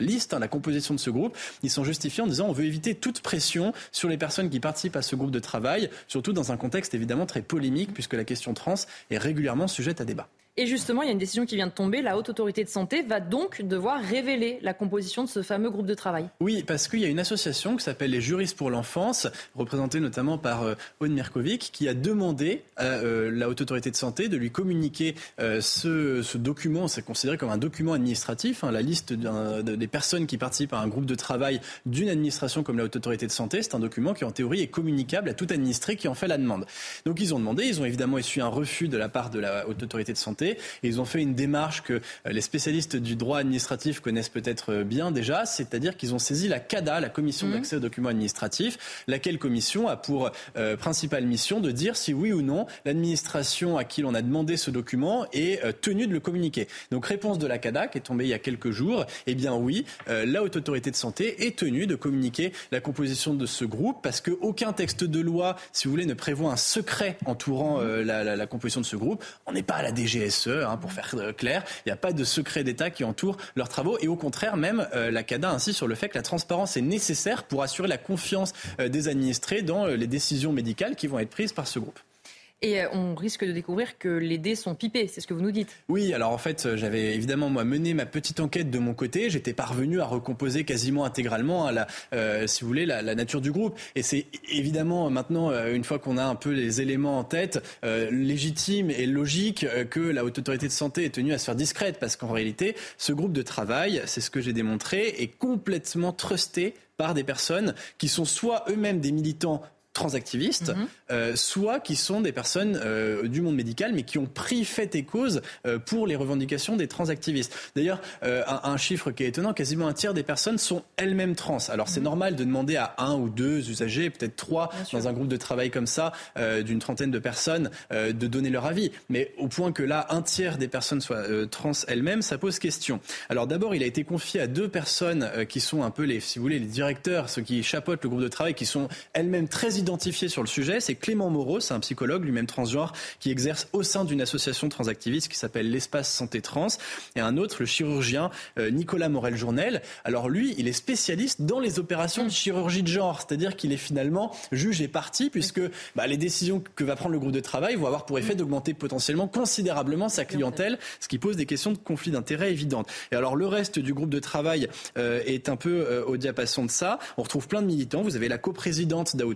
liste, hein, la composition de ce groupe. Ils sont justifiés en disant on veut éviter toute pression sur les personnes qui participent à ce groupe de travail, surtout dans un contexte évidemment très polémique puisque la question trans est régulièrement sujette à débat. Et justement, il y a une décision qui vient de tomber. La Haute Autorité de Santé va donc devoir révéler la composition de ce fameux groupe de travail. Oui, parce qu'il y a une association qui s'appelle les Juristes pour l'enfance, représentée notamment par euh, Aude Mirkovic, qui a demandé à euh, la Haute Autorité de Santé de lui communiquer euh, ce, document. C'est considéré comme un document administratif, hein, la liste des personnes qui participent à un groupe de travail d'une administration comme la Haute Autorité de Santé. C'est un document qui, en théorie, est communicable à tout administré qui en fait la demande. Donc ils ont demandé, ils ont évidemment essuyé un refus de la part de la Haute Autorité de Santé ils ont fait une démarche que euh, les spécialistes du droit administratif connaissent peut-être euh, bien déjà, c'est-à-dire qu'ils ont saisi la CADA, la Commission mmh. d'accès aux documents administratifs, laquelle commission a pour euh, principale mission de dire si oui ou non l'administration à qui l'on a demandé ce document est tenue de le communiquer. Donc réponse de la CADA qui est tombée il y a quelques jours, eh bien oui, la haute autorité de santé est tenue de communiquer la composition de ce groupe parce qu'aucun texte de loi, si vous voulez, ne prévoit un secret entourant la, la composition de ce groupe. On n'est pas à la DGSE Hein, pour faire euh, clair. Il n'y a pas de secret d'État qui entoure leurs travaux. Et au contraire, même, euh, la CADA insiste sur le fait que la transparence est nécessaire pour assurer la confiance euh, des administrés dans les décisions médicales qui vont être prises par ce groupe. Et euh, on risque de découvrir que les dés sont pipés, c'est ce que vous nous dites. Oui, alors en fait, j'avais évidemment moi mené ma petite enquête de mon côté. J'étais parvenu à recomposer quasiment intégralement, à la, euh, si vous voulez, la, nature du groupe. Et c'est évidemment maintenant, euh, une fois qu'on a un peu les éléments en tête, légitime et logique que la haute autorité de santé est tenue à se faire discrète, parce qu'en réalité, ce groupe de travail, c'est ce que j'ai démontré, est complètement trusté par des personnes qui sont soit eux-mêmes des militants transactivistes, mhm. euh, soit qui sont des personnes euh, du monde médical, mais qui ont pris fait et cause euh, pour les revendications des transactivistes. D'ailleurs, un, chiffre qui est étonnant, quasiment un tiers des personnes sont elles-mêmes trans. Alors c'est mhm. normal de demander à un ou deux usagers, peut-être trois, dans un groupe de travail comme ça, d'une trentaine de personnes, de donner leur avis. Mais au point que là, un tiers des personnes soient trans elles-mêmes, ça pose question. Alors d'abord, il a été confié à deux personnes qui sont un peu les, si vous voulez, les directeurs, ceux qui chapeautent le groupe de travail, qui sont elles-mêmes très identifié sur le sujet, c'est Clément Moreau, c'est un psychologue lui-même transgenre qui exerce au sein d'une association transactiviste qui s'appelle l'Espace Santé Trans, et un autre, le chirurgien euh, Nicolas Morel-Journel. Alors lui, il est spécialiste dans les opérations de chirurgie de genre, c'est-à-dire qu'il est finalement juge et parti puisque bah, les décisions que va prendre le groupe de travail vont avoir pour effet d'augmenter potentiellement considérablement sa clientèle, ce qui pose des questions de conflit d'intérêts évidentes. Et alors le reste du groupe de travail euh, est un peu euh, au diapason de ça. On retrouve plein de militants. Vous avez la coprésidente d'Out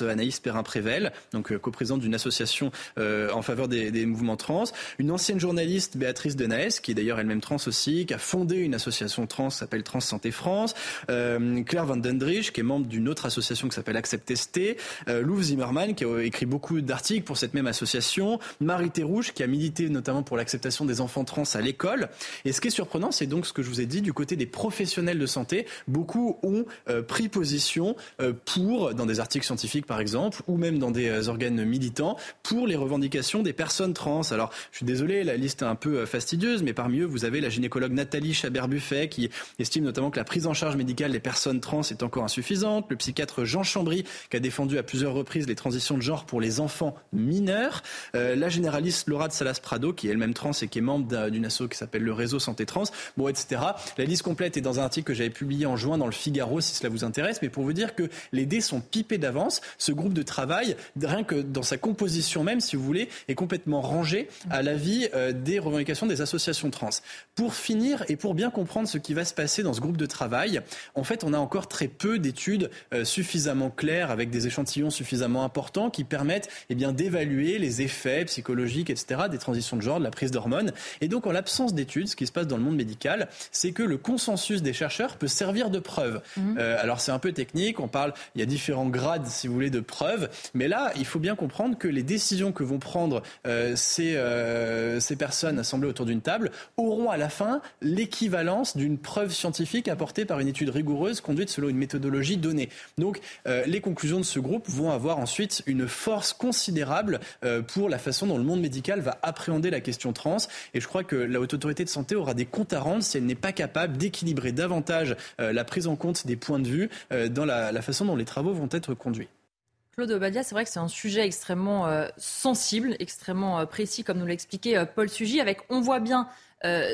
Anaïs Perrin-Prével, donc euh, coprésidente d'une association euh, en faveur des, mouvements trans. Une ancienne journaliste, Béatrice Denaès, qui est d'ailleurs elle-même trans aussi, qui a fondé une association trans s'appelle Trans Santé France. Euh, Claire Van Dendrich, qui est membre d'une autre association qui s'appelle Accept Testé. Louvre Zimmerman, qui a écrit beaucoup d'articles pour cette même association. Marie Terrouche, qui a milité notamment pour l'acceptation des enfants trans à l'école. Et ce qui est surprenant, c'est donc ce que je vous ai dit du côté des professionnels de santé. Beaucoup ont pris position pour, dans des articles scientifiques, par exemple, ou même dans des euh, organes militants, pour les revendications des personnes trans. Alors, je suis désolé, la liste est un peu euh, fastidieuse, mais parmi eux, vous avez la gynécologue Nathalie Chabert-Buffet, qui estime notamment que la prise en charge médicale des personnes trans est encore insuffisante, le psychiatre Jean Chambry, qui a défendu à plusieurs reprises les transitions de genre pour les enfants mineurs, euh, la généraliste Laura de Salas-Prado, qui est elle-même trans et qui est membre d'une asso qui s'appelle le Réseau Santé Trans, bon, etc. La liste complète est dans un article que j'avais publié en juin dans le Figaro, si cela vous intéresse, mais pour vous dire que les dés sont pipés d'avance ce groupe de travail, rien que dans sa composition même, si vous voulez, est complètement rangé à l'avis euh, des revendications des associations trans. Pour finir et pour bien comprendre ce qui va se passer dans ce groupe de travail, en fait, on a encore très peu d'études euh, suffisamment claires avec des échantillons suffisamment importants qui permettent eh bien d'évaluer les effets psychologiques, etc., des transitions de genre, de la prise d'hormones. Et donc, en l'absence d'études, ce qui se passe dans le monde médical, c'est que le consensus des chercheurs peut servir de preuve. Mmh. Euh, alors, c'est un peu technique. On parle, il y a différents grades, si vous voulez, de preuves. Mais là, il faut bien comprendre que les décisions que vont prendre euh, ces, euh, ces personnes assemblées autour d'une table auront à la fin l'équivalence d'une preuve scientifique apportée par une étude rigoureuse conduite selon une méthodologie donnée. Donc, euh, les conclusions de ce groupe vont avoir ensuite une force considérable pour la façon dont le monde médical va appréhender la question trans. Et je crois que la haute autorité de santé aura des comptes à rendre si elle n'est pas capable d'équilibrer davantage la prise en compte des points de vue dans la façon dont les travaux vont être conduits. Claude Obadia, c'est vrai que c'est un sujet extrêmement euh, sensible, extrêmement euh, précis, comme nous l'a expliqué euh, Paul Sugy, avec, on voit bien,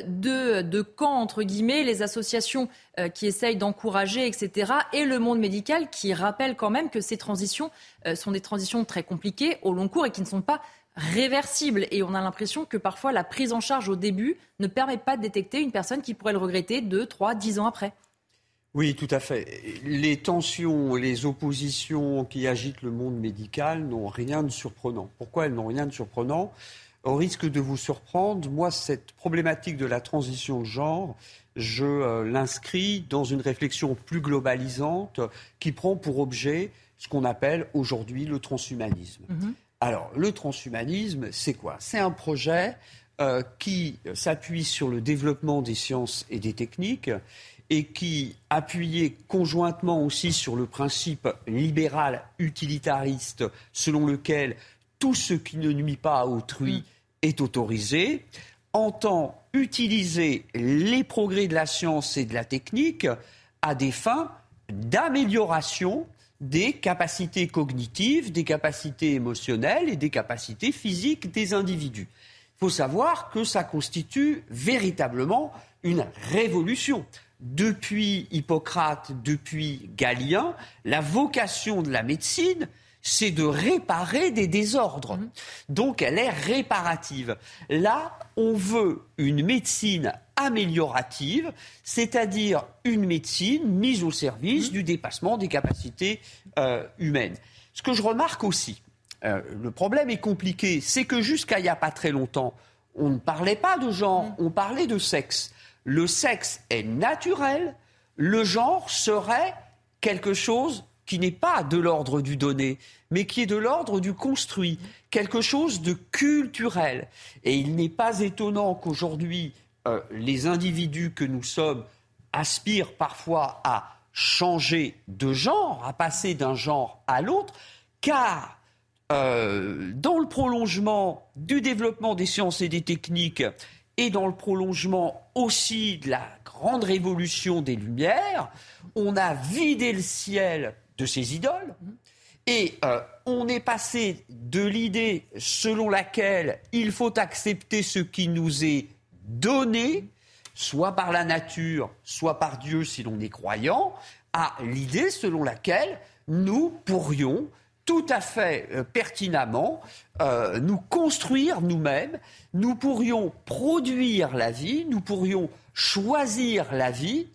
deux, de camps, entre guillemets, les associations qui essayent d'encourager, etc., et le monde médical qui rappelle quand même que ces transitions sont des transitions très compliquées, au long cours, et qui ne sont pas réversibles. Et on a l'impression que parfois la prise en charge au début ne permet pas de détecter une personne qui pourrait le regretter deux, trois, dix ans après. Oui, tout à fait. Les tensions, les oppositions qui agitent le monde médical n'ont rien de surprenant. Pourquoi elles n'ont rien de surprenant? Au risque de vous surprendre, moi, cette problématique de la transition de genre, je euh, l'inscris dans une réflexion plus globalisante qui prend pour objet ce qu'on appelle aujourd'hui le transhumanisme. Mhm. Alors, le transhumanisme, c'est quoi? C'est un projet euh, qui s'appuie sur le développement des sciences et des techniques et qui, appuyait conjointement aussi sur le principe libéral utilitariste selon lequel tout ce qui ne nuit pas à autrui mm. est autorisé, entend utiliser les progrès de la science et de la technique à des fins d'amélioration des capacités cognitives, des capacités émotionnelles et des capacités physiques des individus. Il faut savoir que ça constitue véritablement une révolution depuis Hippocrate, depuis Galien, la vocation de la médecine, c'est de réparer des désordres. Mmh. Donc elle est réparative. Là, on veut une médecine améliorative, c'est-à-dire une médecine mise au service mmh. du dépassement des capacités euh, humaines. Ce que je remarque aussi, euh, le problème est compliqué, c'est que jusqu'à il n'y a pas très longtemps, on ne parlait pas de genre, mmh. on parlait de sexe. Le sexe est naturel, le genre serait quelque chose qui n'est pas de l'ordre du donné, mais qui est de l'ordre du construit, quelque chose de culturel. Et il n'est pas étonnant qu'aujourd'hui, euh, les individus que nous sommes aspirent parfois à changer de genre, à passer d'un genre à l'autre, car euh, dans le prolongement du développement des sciences et des techniques, et dans le prolongement aussi de la grande révolution des Lumières, on a vidé le ciel de ses idoles. Et euh, on est passé de l'idée selon laquelle il faut accepter ce qui nous est donné, soit par la nature, soit par Dieu si l'on est croyant, à l'idée selon laquelle nous pourrions tout à fait euh, pertinemment euh, nous construire nous-mêmes, nous pourrions produire la vie, nous pourrions choisir la vie.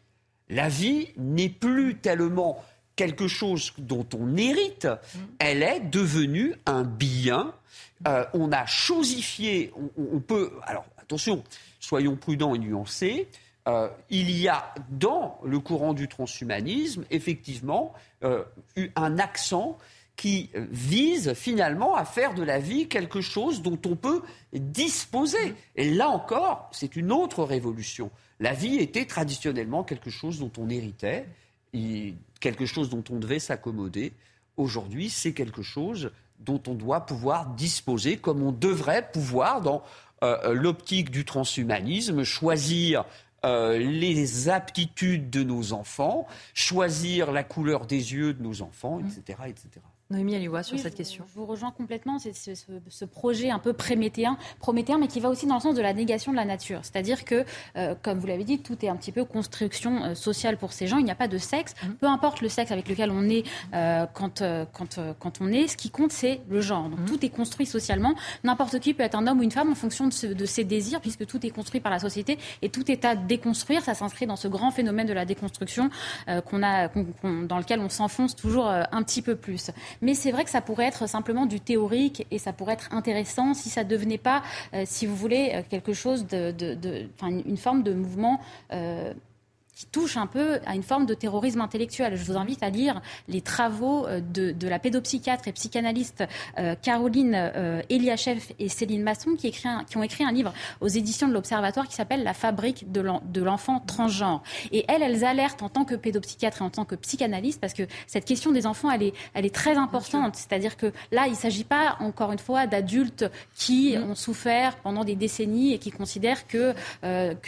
La vie n'est plus tellement quelque chose dont on hérite, elle est devenue un bien. Euh, on a chosifié, on, peut. Alors attention, soyons prudents et nuancés. Il y a dans le courant du transhumanisme effectivement eu un accent qui vise finalement à faire de la vie quelque chose dont on peut disposer. Et là encore, c'est une autre révolution. La vie était traditionnellement quelque chose dont on héritait quelque chose dont on devait s'accommoder. Aujourd'hui, c'est quelque chose dont on doit pouvoir disposer, comme on devrait pouvoir, dans euh, euh, l'optique du transhumanisme, choisir euh, les aptitudes de nos enfants, choisir la couleur des yeux de nos enfants, etc. etc. Noémie voit sur cette question? Je vous rejoins complètement. C'est ce, projet un peu prémétéen, prométhéen, mais qui va aussi dans le sens de la négation de la nature. C'est-à-dire que, euh, comme vous l'avez dit, tout est un petit peu construction euh, sociale pour ces gens. Il n'y a pas de sexe. Mmh. Peu importe le sexe avec lequel on est euh, quand, quand, quand on est, ce qui compte, c'est le genre. Donc mmh. tout est construit socialement. N'importe qui peut être un homme ou une femme en fonction de, de, ses désirs, puisque tout est construit par la société et tout est à déconstruire. Ça s'inscrit dans ce grand phénomène de la déconstruction qu'on a, dans lequel on s'enfonce toujours un petit peu plus. Mais c'est vrai que ça pourrait être simplement du théorique et ça pourrait être intéressant si ça ne devenait pas, euh, si vous voulez, euh, quelque chose de, de, une forme de mouvement. Euh, qui touche un peu à une forme de terrorisme intellectuel. Je vous invite à lire les travaux euh, de, la pédopsychiatre et psychanalyste euh, Caroline euh, Eliachev et Céline Masson qui, écrit qui, ont écrit un livre aux éditions de l'Observatoire qui s'appelle La fabrique de l'enfant transgenre. Et elles, elles alertent en tant que pédopsychiatre et en tant que psychanalyste parce que cette question des enfants, elle est, elle est très importante. C'est-à-dire que là, il ne s'agit pas, encore une fois, d'adultes qui mm-hmm. ont souffert pendant des décennies et qui considèrent que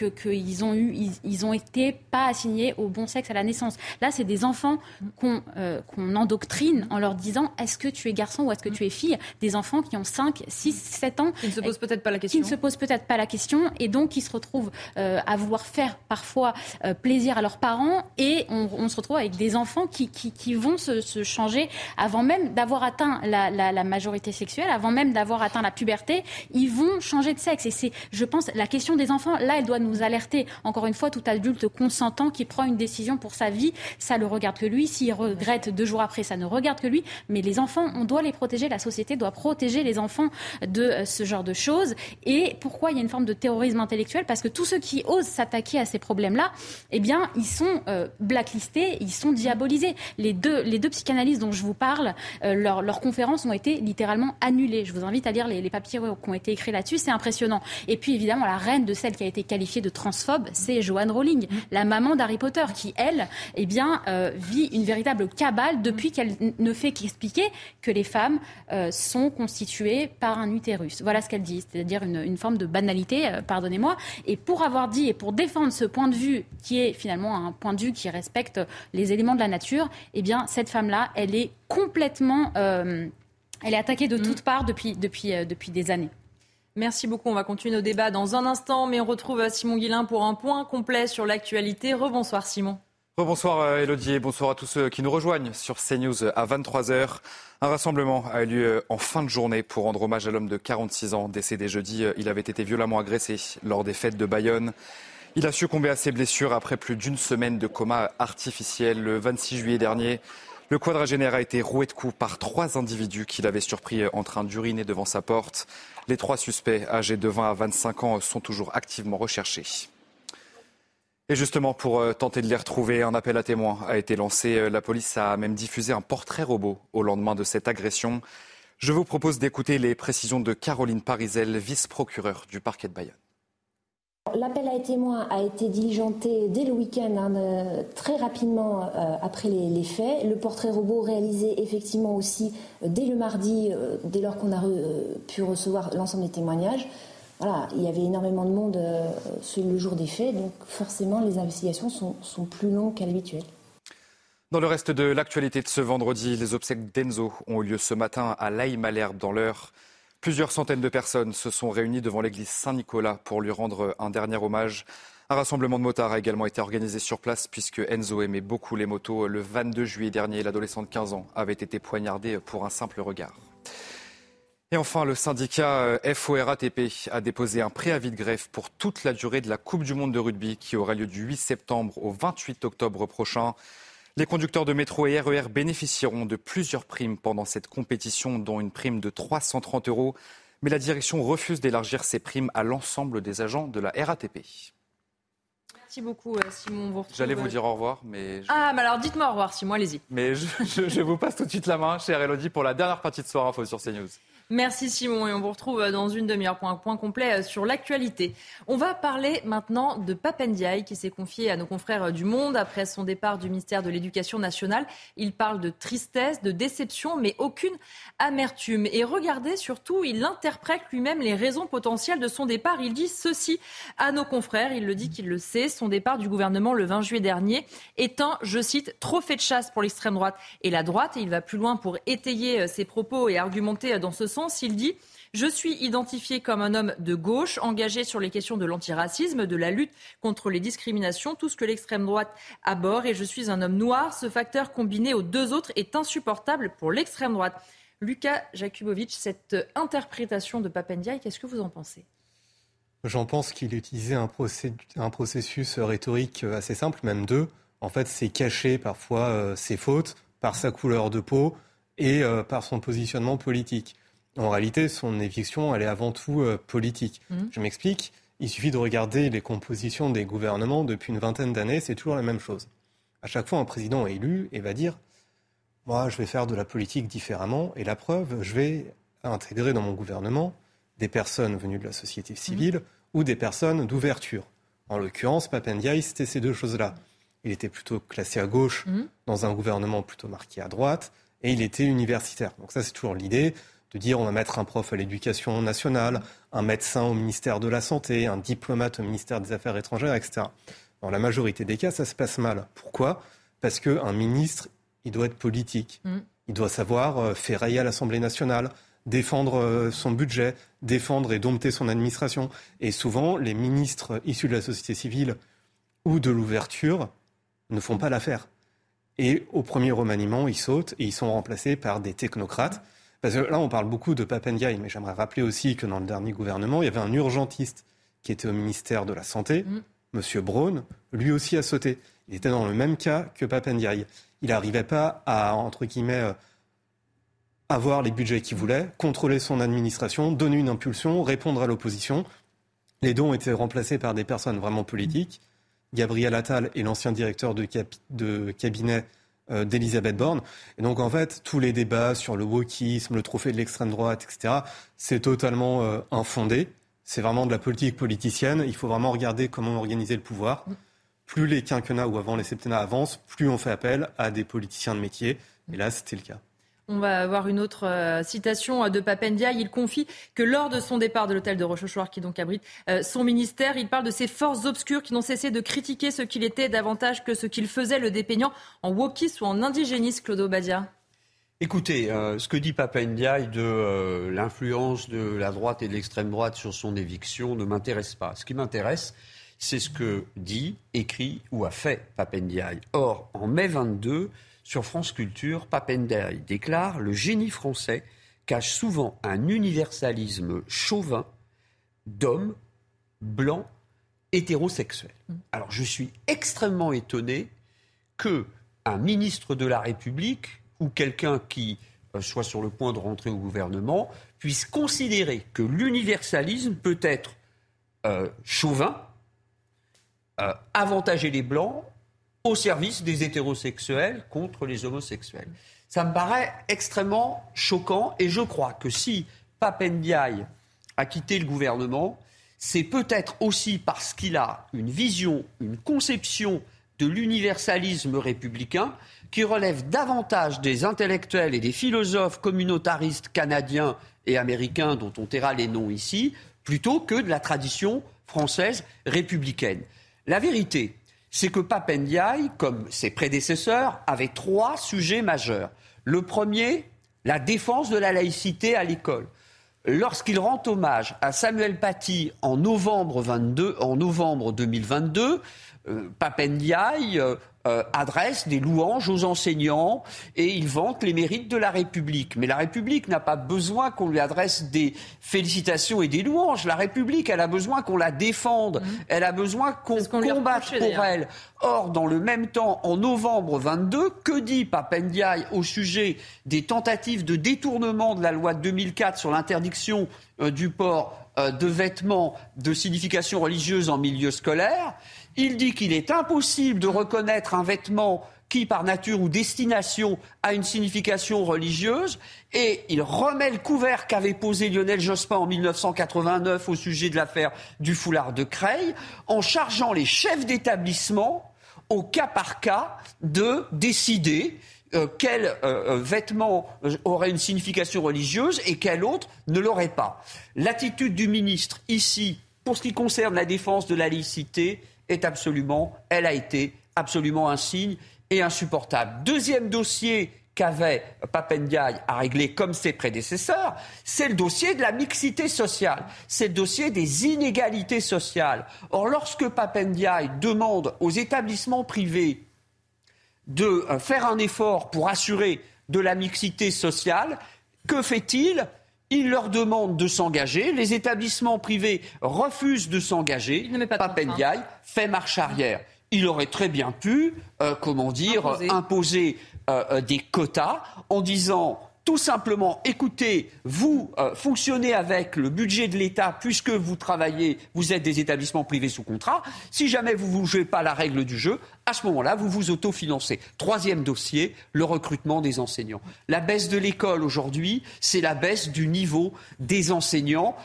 qu'ils ont eu, ils, ils ont été pas assigné au bon sexe à la naissance. Là, c'est des enfants qu'on euh, endoctrine en leur disant est-ce que tu es garçon ou est-ce que tu es fille? Des enfants qui ont 5, 6, 7 ans. Qui ne se posent peut-être pas la question. Qui ne se posent peut-être pas la question et donc qui se retrouvent euh, à vouloir faire parfois euh, plaisir à leurs parents et on, se retrouve avec des enfants qui, qui, vont se, changer avant même d'avoir atteint la, la, majorité sexuelle, avant même d'avoir atteint la puberté, ils vont changer de sexe. Et c'est, je pense, la question des enfants, là, elle doit nous alerter. Encore une fois, tout adulte consent temps qu'il prend une décision pour sa vie, ça le regarde que lui. S'il regrette deux jours après, ça ne regarde que lui. Mais les enfants, on doit les protéger. La société doit protéger les enfants de euh, ce genre de choses. Et pourquoi il y a une forme de terrorisme intellectuel? Parce que tous ceux qui osent s'attaquer à ces problèmes-là, eh bien, ils sont euh, blacklistés, ils sont diabolisés. Les deux, les deux psychanalystes dont je vous parle, euh, leurs conférences ont été littéralement annulées. Je vous invite à lire les, les papiers qui ont été écrits là-dessus. C'est impressionnant. Et puis, évidemment, la reine de celle qui a été qualifiée de transphobe, c'est Joanne Rowling, la maman d'Harry Potter, qui, elle, eh bien, euh, vit une véritable cabale depuis qu'elle ne fait qu'expliquer que les femmes euh, sont constituées par un utérus. Voilà ce qu'elle dit, c'est-à-dire une, forme de banalité, euh, pardonnez-moi. Et pour avoir dit et pour défendre ce point de vue, qui est finalement un point de vue qui respecte les éléments de la nature, eh bien, cette femme-là, elle est complètement... elle est attaquée de mm. toutes parts depuis, depuis, depuis des années. Merci beaucoup. On va continuer nos débats dans un instant, mais on retrouve Simon Guillain pour un point complet sur l'actualité. Rebonsoir Simon. Bonsoir Elodie et bonsoir à tous ceux qui nous rejoignent sur CNews à 23h. Un rassemblement a eu lieu en fin de journée pour rendre hommage à l'homme de 46 ans décédé jeudi. Il avait été violemment agressé lors des fêtes de Bayonne. Il a succombé à ses blessures après plus d'une semaine de coma artificiel. Le 26 juillet dernier, le quadragénaire a été roué de coups par trois individus qu'il avait surpris en train d'uriner devant sa porte. Les trois suspects, âgés de 20 à 25 ans, sont toujours activement recherchés. Et justement, pour euh, tenter de les retrouver, un appel à témoins a été lancé. Euh, la police a même diffusé un portrait robot au lendemain de cette agression. Je vous propose d'écouter les précisions de Caroline Parizel, vice-procureure du parquet de Bayonne. L'appel à témoins a été diligenté dès le week-end, hein, très rapidement euh, après les, faits. Le portrait robot réalisé effectivement aussi dès le mardi, dès lors qu'on a pu recevoir l'ensemble des témoignages voilà, il y avait énormément de monde euh, le jour des faits, donc forcément les investigations sont, plus longues qu'à l'habituel. Dans le reste de l'actualité de ce vendredi, les obsèques d'Enzo ont eu lieu ce matin à l'Aï-Malherbe dans l'heure. Plusieurs centaines de personnes se sont réunies devant l'église Saint-Nicolas pour lui rendre un dernier hommage. Un rassemblement de motards a également été organisé sur place puisque Enzo aimait beaucoup les motos. Le 22 juillet dernier, l'adolescent de 15 ans avait été poignardé pour un simple regard. Et enfin, le syndicat euh, FORATP a déposé un préavis de grève pour toute la durée de la Coupe du Monde de rugby qui aura lieu du 8 septembre au 28 octobre prochain. Les conducteurs de métro et RER e bénéficieront de plusieurs primes pendant cette compétition, dont une prime de 330 euros. Mais la direction refuse d'élargir ces primes à l'ensemble des agents de la RATP. Merci beaucoup, euh, Simon. J'allais vous euh, dire au revoir, mais. Ah, mais alors dites-moi au revoir, Simon, allez-y. Mais je, je, vous passe tout de suite la main, chère Elodie, pour la dernière partie de Soir Info sur CNews. Merci Simon et on vous retrouve dans une demi-heure pour un point complet euh, sur l'actualité. On va parler maintenant de Papendiaï qui s'est confié à nos confrères du Monde après son départ du ministère de l'Éducation nationale. Il parle de tristesse, de déception, mais aucune amertume. Et regardez surtout, il interprète lui-même les raisons potentielles de son départ. Il dit ceci à nos confrères, il le dit qu'il le sait, son départ du gouvernement le 20 juillet dernier est un, je cite, trophée de chasse pour l'extrême droite et la droite. Et il va plus loin pour étayer euh, ses propos et argumenter dans ce sens, il dit je suis identifié comme un homme de gauche, engagé sur les questions de l'antiracisme, de la lutte contre les discriminations, tout ce que l'extrême droite aborde, et je suis un homme noir. Ce facteur combiné aux deux autres est insupportable pour l'extrême droite. Lucas Jakubovic, cette interprétation de Papendiaï, qu'est-ce que vous en pensez? J'en pense qu'il utilisait un, un, processus rhétorique assez simple, même deux. En fait, c'est cacher parfois euh, ses fautes par sa couleur de peau et euh, par son positionnement politique. En réalité, son éviction, elle est avant tout euh, politique. Mhm. Je m'explique. Il suffit de regarder les compositions des gouvernements depuis une vingtaine d'années, c'est toujours la même chose. À chaque fois, un président est élu et va dire Moi, je vais faire de la politique différemment. Et la preuve, je vais intégrer dans mon gouvernement des personnes venues de la société civile mhm. ou des personnes d'ouverture. En l'occurrence, Papendiaï, c'était ces deux choses-là. Il était plutôt classé à gauche mhm. dans un gouvernement plutôt marqué à droite et il était universitaire. Donc ça, c'est toujours l'idée de dire on va mettre un prof à l'éducation nationale, un médecin au ministère de la Santé, un diplomate au ministère des Affaires étrangères, etc. Dans la majorité des cas, ça se passe mal. Pourquoi? Parce qu'un ministre, il doit être politique. Mm. Il doit savoir euh, faire railler à l'Assemblée nationale, défendre euh, son budget, défendre et dompter son administration. Et souvent, les ministres issus de la société civile ou de l'ouverture ne font pas l'affaire. Et au premier remaniement, ils sautent et ils sont remplacés par des technocrates parce que là, on parle beaucoup de Papendiaï, mais j'aimerais rappeler aussi que dans le dernier gouvernement, il y avait un urgentiste qui était au ministère de la Santé, M. Monsieur Braun, lui aussi a sauté. Il était dans le même cas que Papendiaï. Il n'arrivait pas à, entre guillemets, euh, avoir les budgets qu'il voulait, contrôler son administration, donner une impulsion, répondre à l'opposition. Les dons ont été remplacés par des personnes vraiment politiques. Gabriel Attal est l'ancien directeur de, de cabinet d'Elisabeth Borne. Et donc, en fait, tous les débats sur le wokisme, le trophée de l'extrême droite, etc., c'est totalement euh, infondé. C'est vraiment de la politique politicienne. Il faut vraiment regarder comment organiser le pouvoir. Plus les quinquennats ou avant les septennats avancent, plus on fait appel à des politiciens de métier. Et là, c'était le cas. On va avoir une autre euh, citation de Papendia. Il confie que lors de son départ de l'hôtel de Rochechouart, qui donc abrite euh, son ministère, il parle de ces forces obscures qui n'ont cessé de critiquer ce qu'il était davantage que ce qu'il faisait, le dépeignant en wokiste ou en indigéniste, Claude Obadia. Écoutez, euh, ce que dit Papendiaï de l'influence de la droite et de l'extrême droite sur son éviction ne m'intéresse pas. Ce qui m'intéresse, C'est ce que dit, écrit ou a fait Papendiaï. Or, en mai 22, sur France Culture, Papendiaï déclare Le génie français cache souvent un universalisme chauvin d'hommes blancs hétérosexuels. Alors, je suis extrêmement étonné que un ministre de la République ou quelqu'un qui euh, soit sur le point de rentrer au gouvernement puisse considérer que l'universalisme peut être euh, chauvin, euh, avantager les blancs au service des hétérosexuels contre les homosexuels. Ça me paraît extrêmement choquant et je crois que si Papendiaï a quitté le gouvernement, c'est peut-être aussi parce qu'il a une vision, une conception de l'universalisme républicain qui relève davantage des intellectuels et des philosophes communautaristes canadiens et américains dont on taira les noms ici, plutôt que de la tradition française républicaine. La vérité, c'est que Papendiaï, comme ses prédécesseurs, avait trois sujets majeurs. Le premier, la défense de la laïcité à l'école. Lorsqu'il rend hommage à Samuel Paty en novembre, 22, en novembre 2022, euh, Papendiaï euh, euh, adresse des louanges aux enseignants et il vante les mérites de la République. Mais la République n'a pas besoin qu'on lui adresse des félicitations et des louanges. La République, elle a besoin qu'on la défende. Mmh. Elle a besoin qu'on combatte pour elle. Or, dans le même temps, en novembre 22, que dit Papendiaï au sujet des tentatives de détournement de la loi de 2004 sur l'interdiction du port de vêtements de signification religieuse en milieu scolaire il dit qu'il est impossible de reconnaître un vêtement qui, par nature ou destination, a une signification religieuse, et il remet le couvert qu'avait posé Lionel Jospin en 1989 au sujet de l'affaire du foulard de Creil, en chargeant les chefs d'établissement, au cas par cas, de décider euh, quel euh, euh, vêtement aurait une signification religieuse et quel autre ne l'aurait pas. L'attitude du ministre ici, pour ce qui concerne la défense de la laïcité, est absolument, elle a été absolument un signe et insupportable. Deuxième dossier qu'avait Papendiaï à régler comme ses prédécesseurs, c'est le dossier de la mixité sociale, c'est le dossier des inégalités sociales. Or, lorsque Papendiaï demande aux établissements privés de euh, faire un effort pour assurer de la mixité sociale, que fait-il? Il leur demande de s'engager. Les établissements privés refusent de s'engager. Papendiaï fait marche arrière. Il aurait très bien pu, euh, comment dire, imposer, euh, euh, des quotas en disant tout simplement, écoutez, vous euh, fonctionnez avec le budget de l'État puisque vous travaillez, vous êtes des établissements privés sous contrat. Si jamais vous ne jouez pas la règle du jeu, à ce moment-là, vous vous autofinancez. Troisième dossier, le recrutement des enseignants. La baisse de l'école aujourd'hui, c'est la baisse du niveau des enseignants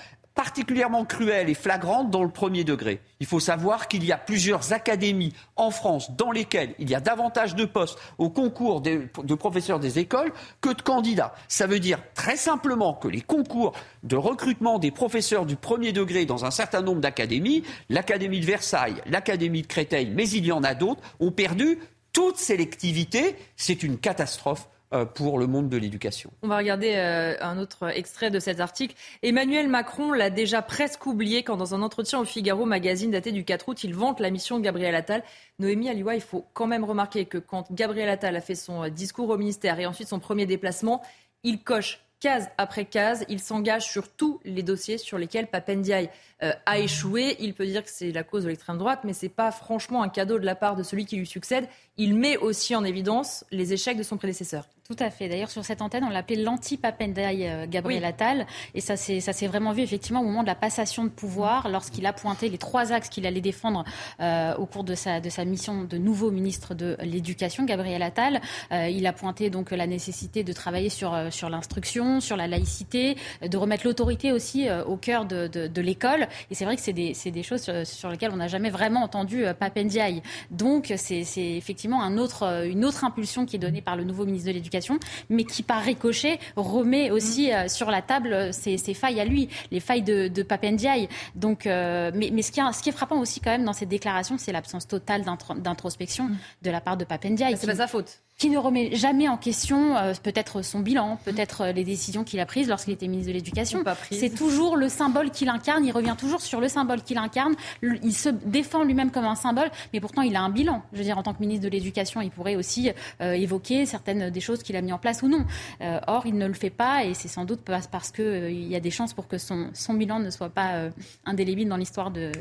particulièrement cruelle et flagrante dans le premier degré. Il faut savoir qu'il y a plusieurs académies en France dans lesquelles il y a davantage de postes au concours de, professeurs des écoles que de candidats. Ça veut dire très simplement que les concours de recrutement des professeurs du premier degré dans un certain nombre d'académies, l'Académie de Versailles, l'Académie de Créteil, mais il y en a d'autres, ont perdu toute sélectivité. C'est une catastrophe pour le monde de l'éducation. On va regarder euh, un autre extrait de cet article. Emmanuel Macron l'a déjà presque oublié quand dans un entretien au Figaro magazine daté du 4 août, il vante la mission de Gabriel Attal. Noémie Aliwa, il faut quand même remarquer que quand Gabriel Attal a fait son euh, discours au ministère et ensuite son premier déplacement, il coche case après case. Il s'engage sur tous les dossiers sur lesquels Papendiaï a échoué. Il peut dire que c'est la cause de l'extrême droite, mais ce n'est pas franchement un cadeau de la part de celui qui lui succède. Il met aussi en évidence les échecs de son prédécesseur. Tout à fait. D'ailleurs, sur cette antenne, on l'appelait l'anti-Papendaï euh, Gabriel Attal. Et ça s'est vraiment vu effectivement au moment de la passation de pouvoir, lorsqu'il a pointé les trois axes qu'il allait défendre euh, au cours de sa, de sa mission de nouveau ministre de l'Éducation, Gabriel Attal. Euh, il a pointé donc la nécessité de travailler sur, sur l'instruction, sur la laïcité, de remettre l'autorité aussi au cœur de, de, de l'école. Et c'est vrai que c'est des, des, choses sur, sur, lesquelles on n'a jamais vraiment entendu Papendiaï. Donc, c'est effectivement un autre, une autre impulsion qui est donnée par le nouveau ministre de l'Éducation mais qui par ricochet remet aussi mm. euh, sur la table euh, ses, failles à lui, les failles de, de Papendiaï. Donc, euh, mais, mais ce, qui est, ce, qui est, frappant aussi quand même dans cette déclaration, c'est l'absence totale d'introspection mm. de la part de Papendiaï. C'est pas sa faute. Qui ne remet jamais en question euh, peut-être son bilan, peut-être euh, les décisions qu'il a prises lorsqu'il était ministre de l'Éducation. C'est toujours le symbole qu'il incarne, il revient toujours sur le symbole qu'il incarne, il se défend lui-même comme un symbole, mais pourtant il a un bilan. Je veux dire, en tant que ministre de l'Éducation, il pourrait aussi euh, évoquer certaines des choses qu'il a mis en place ou non. or, il ne le fait pas et c'est sans doute parce qu'il y a des chances pour que son, son bilan ne soit pas indélébile dans l'histoire de,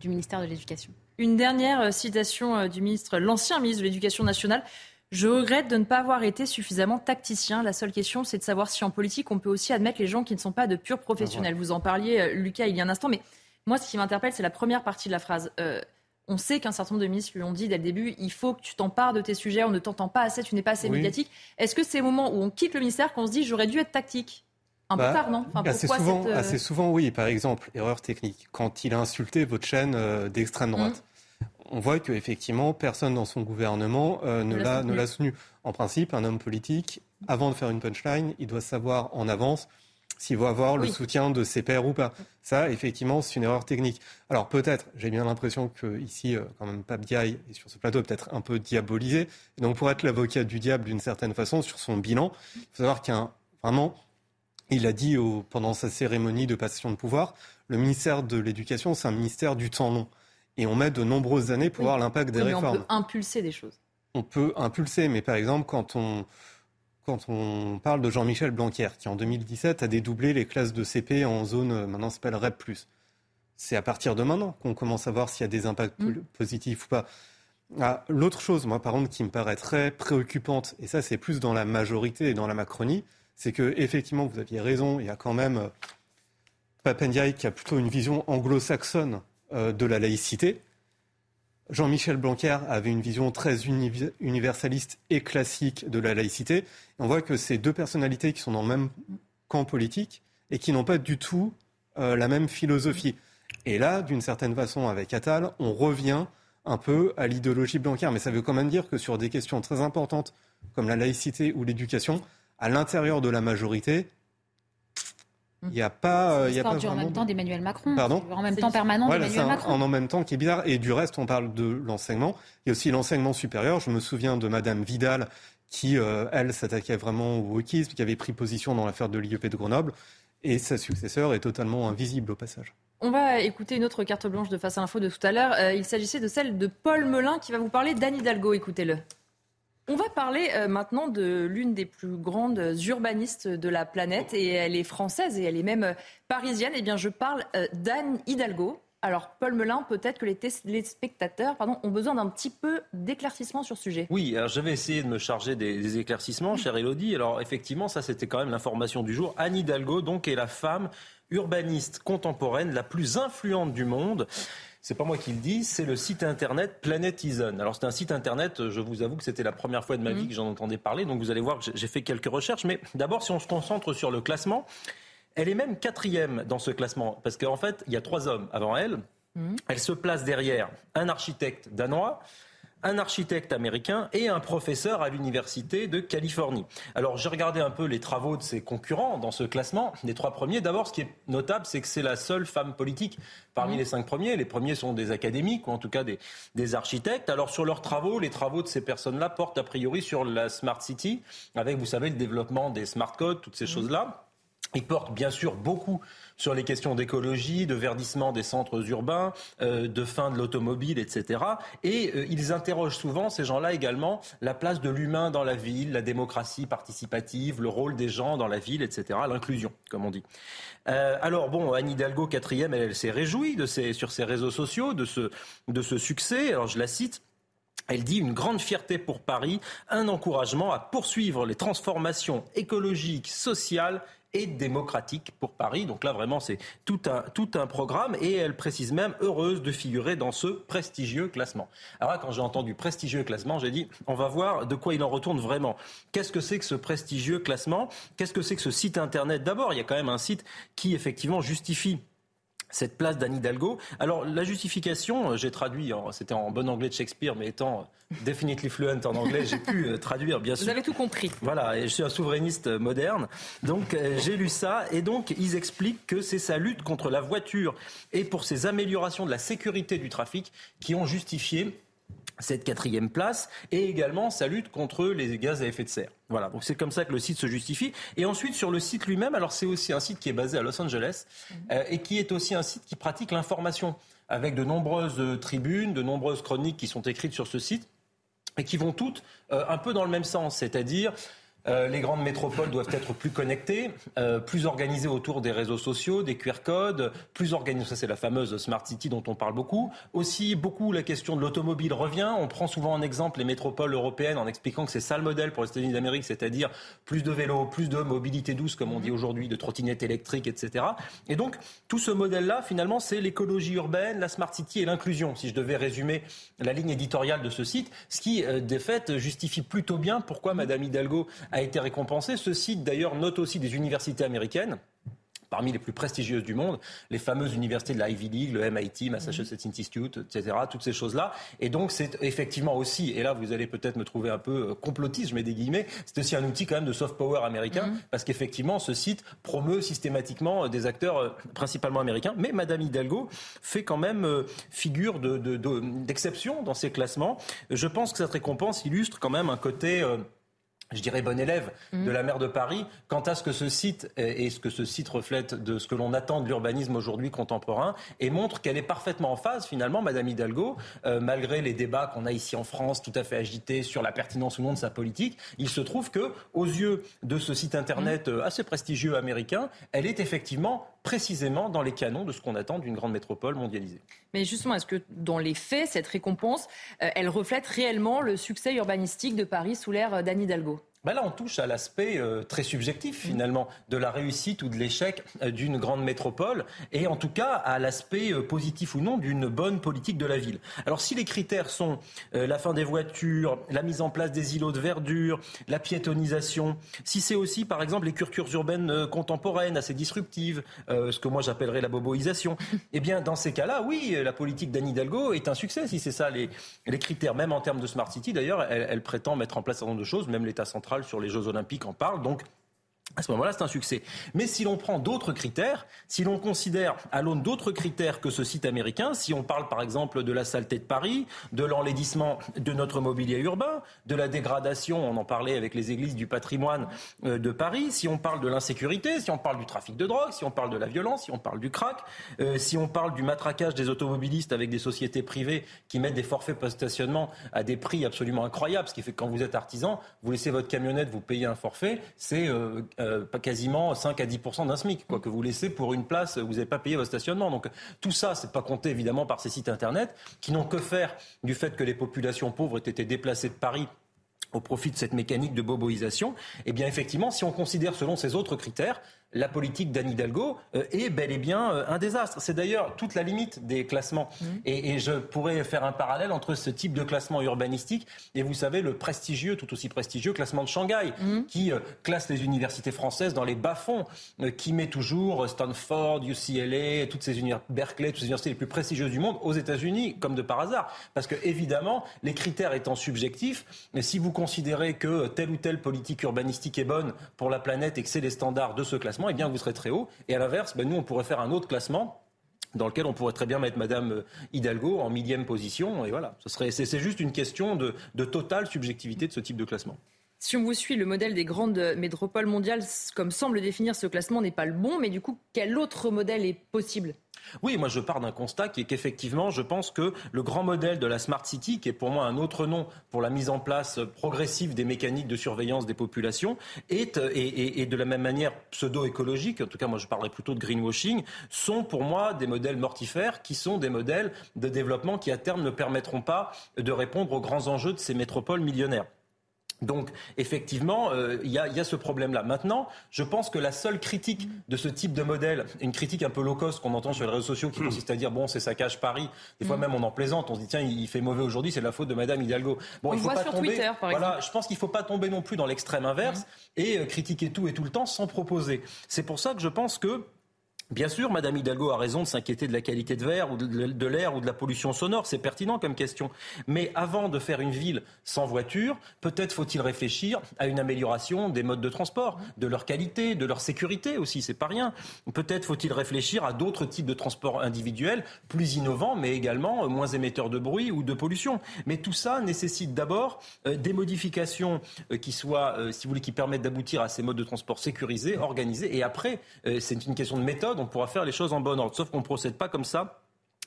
du ministère de l'Éducation. Une dernière citation du ministre, l'ancien ministre de l'Éducation nationale. Je regrette de ne pas avoir été suffisamment tacticien. La seule question, c'est de savoir si en politique, on peut aussi admettre les gens qui ne sont pas de purs professionnels. Vous en parliez, euh, Lucas, il y a un instant, mais moi, ce qui m'interpelle, c'est la première partie de la phrase. Euh, on sait qu'un certain nombre de ministres lui ont dit dès le début, il faut que tu t'empares de tes sujets, on ne t'entend pas assez, tu n'es pas assez médiatique. Est-ce que c'est au moment où on quitte le ministère qu'on se dit, j'aurais dû être tactique? Un peu bah, tard, non? Assez, souvent, euh, assez souvent, oui. Par exemple, erreur technique. Quand il a insulté votre chaîne d'extrême droite. Mmh on voit qu'effectivement, personne dans son gouvernement euh, ne l'a soutenu. En principe, un homme politique, avant de faire une punchline, il doit savoir en avance s'il va avoir le soutien de ses pairs ou pas. Ça, effectivement, c'est une erreur technique. Alors peut-être, j'ai bien l'impression que ici, euh, quand même, Pape Diaye est sur ce plateau peut-être un peu diabolisé. Et donc pour être l'avocat du diable d'une certaine façon sur son bilan, il faut savoir qu'il y a un, vraiment, il a dit pendant sa cérémonie de passation de pouvoir, le ministère de l'Éducation, c'est un ministère du temps long et on met de nombreuses années pour voir l'impact des réformes. On peut impulser des choses. On peut impulser, mais par exemple, quand on, quand on parle de Jean-Michel Blanquer, qui en 2017 a dédoublé les classes de CP en zone, euh, maintenant s'appelle REP+. C'est à partir de maintenant qu'on commence à voir s'il y a des impacts mm. positifs ou pas. Ah, l'autre chose, moi, par contre, qui me paraît très préoccupante, et ça, c'est plus dans la majorité et dans la Macronie, c'est que effectivement, vous aviez raison, il y a quand même euh, Papendiaï qui a plutôt une vision anglo-saxonne de la laïcité. Jean-Michel Blanquer avait une vision très universaliste et classique de la laïcité. on voit que c'est deux personnalités qui sont dans le même camp politique et qui n'ont pas du tout euh, la même philosophie. Et là, d'une certaine façon, avec Attal, on revient un peu à l'idéologie Blanquer. Mais ça veut quand même dire que sur des questions très importantes comme la laïcité ou l'éducation, à l'intérieur de la majorité, il n'y a pas. Il y a pas en même temps d'Emmanuel Macron. Pardon En même temps permanent d'Emmanuel Macron. En, en même temps qui est bizarre. Et du reste, on parle de l'enseignement. Il y a aussi l'enseignement supérieur. Je me souviens de Madame Vidal qui, euh, elle, s'attaquait vraiment au wokisme, qui avait pris position dans l'affaire de l'IEP de Grenoble. Et sa successeur est totalement invisible au passage. On va écouter une autre carte blanche de Face à l'info de tout à l'heure. Euh, il s'agissait de celle de Paul Melun qui va vous parler d'Anne Hidalgo. Écoutez-le. On va parler euh, maintenant de l'une des plus grandes urbanistes de la planète et elle est française et elle est même euh, parisienne. Eh bien, je parle euh, d'Anne Hidalgo. Alors, Paul Melun, peut-être que les téléspectateurs pardon, ont besoin d'un petit peu d'éclaircissement sur ce sujet. Oui, alors je vais essayer de me charger des, éclaircissements, chère Elodie. Alors, effectivement, ça, c'était quand même l'information du jour. Anne Hidalgo, donc, est la femme urbaniste contemporaine la plus influente du monde. C'est pas moi qui le dis, c'est le site internet Planetizen. Alors c'est un site internet, je vous avoue que c'était la première fois de ma mhm. vie que j'en entendais parler, donc vous allez voir que j'ai fait quelques recherches. Mais d'abord, si on se concentre sur le classement, elle est même quatrième dans ce classement, parce qu'en fait, il y a trois hommes avant elle. Mhm. Elle se place derrière un architecte danois, un architecte américain et un professeur à l'université de Californie. Alors j'ai regardé un peu les travaux de ses concurrents dans ce classement. Les trois premiers, d'abord, ce qui est notable, c'est que c'est la seule femme politique parmi mmh. les cinq premiers. Les premiers sont des académiques ou en tout cas des, des architectes. Alors sur leurs travaux, les travaux de ces personnes-là portent a priori sur la Smart City, avec, vous savez, le développement des smart codes, toutes ces mmh. choses-là. Ils portent bien sûr beaucoup sur les questions d'écologie, de verdissement des centres urbains, euh, de fin de l'automobile, etc. Et euh, ils interrogent souvent, ces gens-là également, la place de l'humain dans la ville, la démocratie participative, le rôle des gens dans la ville, etc. L'inclusion, comme on dit. Euh, alors bon, Anne Hidalgo, quatrième, elle, s'est réjouie de sur ses réseaux sociaux de ce, de ce succès. Alors je la cite. Elle dit une grande fierté pour Paris, un encouragement à poursuivre les transformations écologiques, sociales et démocratique pour Paris. Donc là, vraiment, c'est tout un, tout un programme et elle précise même heureuse de figurer dans ce prestigieux classement. Alors là, quand j'ai entendu prestigieux classement, j'ai dit, on va voir de quoi il en retourne vraiment. Qu'est-ce que c'est que ce prestigieux classement? Qu'est-ce que c'est que ce site Internet? D'abord, il y a quand même un site qui, effectivement, justifie cette place d'Anne Hidalgo. Alors la justification, euh, j'ai traduit, c'était en bon anglais de Shakespeare, mais étant euh, definitely fluent en anglais, j'ai pu euh, traduire bien sûr. Vous avez tout compris. Voilà, et je suis un souverainiste moderne, donc j'ai lu ça, et donc ils expliquent que c'est sa lutte contre la voiture et pour ses améliorations de la sécurité du trafic qui ont justifié cette quatrième place et également sa lutte contre les gaz à effet de serre. Voilà, donc c'est comme ça que le site se justifie. Et ensuite, sur le site lui-même, alors c'est aussi un site qui est basé à Los Angeles euh, et qui est aussi un site qui pratique l'information avec de nombreuses euh, tribunes, de nombreuses chroniques qui sont écrites sur ce site et qui vont toutes euh, un peu dans le même sens, c'est-à-dire euh, les grandes métropoles doivent être plus connectées, euh, plus organisées autour des réseaux sociaux, des QR codes, plus organisées. Ça, c'est la fameuse Smart City dont on parle beaucoup. Aussi, beaucoup la question de l'automobile revient. On prend souvent en exemple les métropoles européennes en expliquant que c'est ça le modèle pour les États-Unis d'Amérique, c'est-à-dire plus de vélos, plus de mobilité douce, comme on dit aujourd'hui, de trottinettes électriques, etc. Et donc, tout ce modèle-là, finalement, c'est l'écologie urbaine, la Smart City et l'inclusion. Si je devais résumer la ligne éditoriale de ce site, ce qui, euh, de fait, justifie plutôt bien pourquoi Madame Hidalgo a été récompensé. Ce site, d'ailleurs, note aussi des universités américaines parmi les plus prestigieuses du monde, les fameuses universités de l'Ivy League, le MIT, Massachusetts Institute, etc., toutes ces choses-là. Et donc, c'est effectivement aussi, et là, vous allez peut-être me trouver un peu euh, complotiste, je mets des guillemets, c'est aussi un outil quand même de soft power américain, mm-hmm. parce qu'effectivement, ce site promeut systématiquement euh, des acteurs euh, principalement américains. Mais Madame Hidalgo fait quand même figure d'exception de, de, dans ces classements. Je pense que cette récompense illustre quand même un côté je dirais bon élève mhm. de la maire de Paris quant à ce que ce site et ce que ce site reflète de ce que l'on attend de l'urbanisme aujourd'hui contemporain et montre qu'elle est parfaitement en phase finalement Madame Hidalgo euh, malgré les débats qu'on a ici en France tout à fait agités sur la pertinence ou non de sa politique il se trouve que aux yeux de ce site internet mhm. euh, assez prestigieux américain elle est effectivement précisément dans les canons de ce qu'on attend d'une grande métropole mondialisée. Mais justement, est-ce que dans les faits, cette récompense, euh, elle reflète réellement le succès urbanistique de Paris sous l'ère d'Anne Hidalgo? Ben là, on touche à l'aspect euh, très subjectif finalement de la réussite ou de l'échec euh, d'une grande métropole, et en tout cas à l'aspect euh, positif ou non d'une bonne politique de la ville. Alors si les critères sont la fin des voitures, la mise en place des îlots de verdure, la piétonisation, si c'est aussi par exemple les cultures urbaines contemporaines assez disruptives, ce que moi j'appellerais la boboisation, eh bien dans ces cas-là, oui, la politique d'Anne Hidalgo est un succès si c'est ça les, les, critères, même en termes de smart city d'ailleurs, elle, elle prétend mettre en place un nombre de choses, même l'État central sur les Jeux Olympiques en parle. Donc, à ce moment-là, c'est un succès. Mais si l'on prend d'autres critères, si l'on considère à l'aune d'autres critères que ce site américain, si on parle par exemple de la saleté de Paris, de l'enlaidissement de notre mobilier urbain, de la dégradation, on en parlait avec les églises du patrimoine euh, de Paris, si on parle de l'insécurité, si on parle du trafic de drogue, si on parle de la violence, si on parle du crack, euh, si on parle du matraquage des automobilistes avec des sociétés privées qui mettent des forfaits post-stationnement à des prix absolument incroyables, ce qui fait que quand vous êtes artisan, vous laissez votre camionnette, vous payez un forfait, c'est euh, pas quasiment 5 à 10 d'un SMIC, quoi, que vous laissez pour une place où vous n'avez pas payé votre stationnement. Donc tout ça, c'est pas compté évidemment par ces sites internet qui n'ont que faire du fait que les populations pauvres aient été déplacées de Paris au profit de cette mécanique de boboisation, eh bien effectivement, si on considère selon ces autres critères, la politique d'Anne Hidalgo euh, est bel et bien euh, un désastre. C'est d'ailleurs toute la limite des classements. Mmh. Et, je pourrais faire un parallèle entre ce type de classement urbanistique et vous savez le prestigieux, tout aussi prestigieux classement de Shanghai, mmh. qui euh, classe les universités françaises dans les bas-fonds, qui met toujours Stanford, UCLA, toutes ces universités, Berkeley, toutes ces universités les plus prestigieuses du monde aux États-Unis, comme de par hasard. Parce que évidemment, les critères étant subjectifs, mais si vous considérez que telle ou telle politique urbanistique est bonne pour la planète et que c'est les standards de ce classement, eh bien, vous serez très haut. Et à l'inverse, ben, nous, on pourrait faire un autre classement dans lequel on pourrait très bien mettre Madame euh, Hidalgo en millième position. Et voilà, ce serait, c'est, juste une question de, de totale subjectivité de ce type de classement. Si on vous suit, le modèle des grandes métropoles mondiales, comme semble définir ce classement, n'est pas le bon. Mais du coup, quel autre modèle est possible? Oui, moi je pars d'un constat qui est qu'effectivement, je pense que le grand modèle de la Smart City, qui est pour moi un autre nom pour la mise en place progressive des mécaniques de surveillance des populations, est, et, de la même manière pseudo-écologique, en tout cas moi je parlerai plutôt de greenwashing, sont pour moi des modèles mortifères qui sont des modèles de développement qui à terme ne permettront pas de répondre aux grands enjeux de ces métropoles millionnaires. Donc, effectivement, euh, il y, a ce problème-là. Maintenant, je pense que la seule critique de ce type de modèle, une critique un peu low cost qu'on entend sur les réseaux sociaux, qui consiste à dire bon, c'est saccage Paris. Des fois mm. même, on en plaisante. On se dit tiens, il fait mauvais aujourd'hui, c'est la faute de Madame Hidalgo. Bon, il faut pas tomber. Twitter, par voilà, je pense qu'il ne faut pas tomber non plus dans l'extrême inverse mm. et euh, critiquer tout et tout le temps sans proposer. C'est pour ça que je pense que Bien sûr, Madame Hidalgo a raison de s'inquiéter de la qualité de l'air ou de l'air ou de la pollution sonore. C'est pertinent comme question. Mais avant de faire une ville sans voiture, peut-être faut-il réfléchir à une amélioration des modes de transport, de leur qualité, de leur sécurité aussi. C'est pas rien. Peut-être faut-il réfléchir à d'autres types de transports individuels plus innovants, mais également euh, moins émetteurs de bruit ou de pollution. Mais tout ça nécessite d'abord euh, des modifications euh, qui soient, si vous voulez, qui permettent d'aboutir à ces modes de transport sécurisés, organisés. Et après, c'est une question de méthode on pourra faire les choses en bon ordre. Sauf qu'on ne procède pas comme ça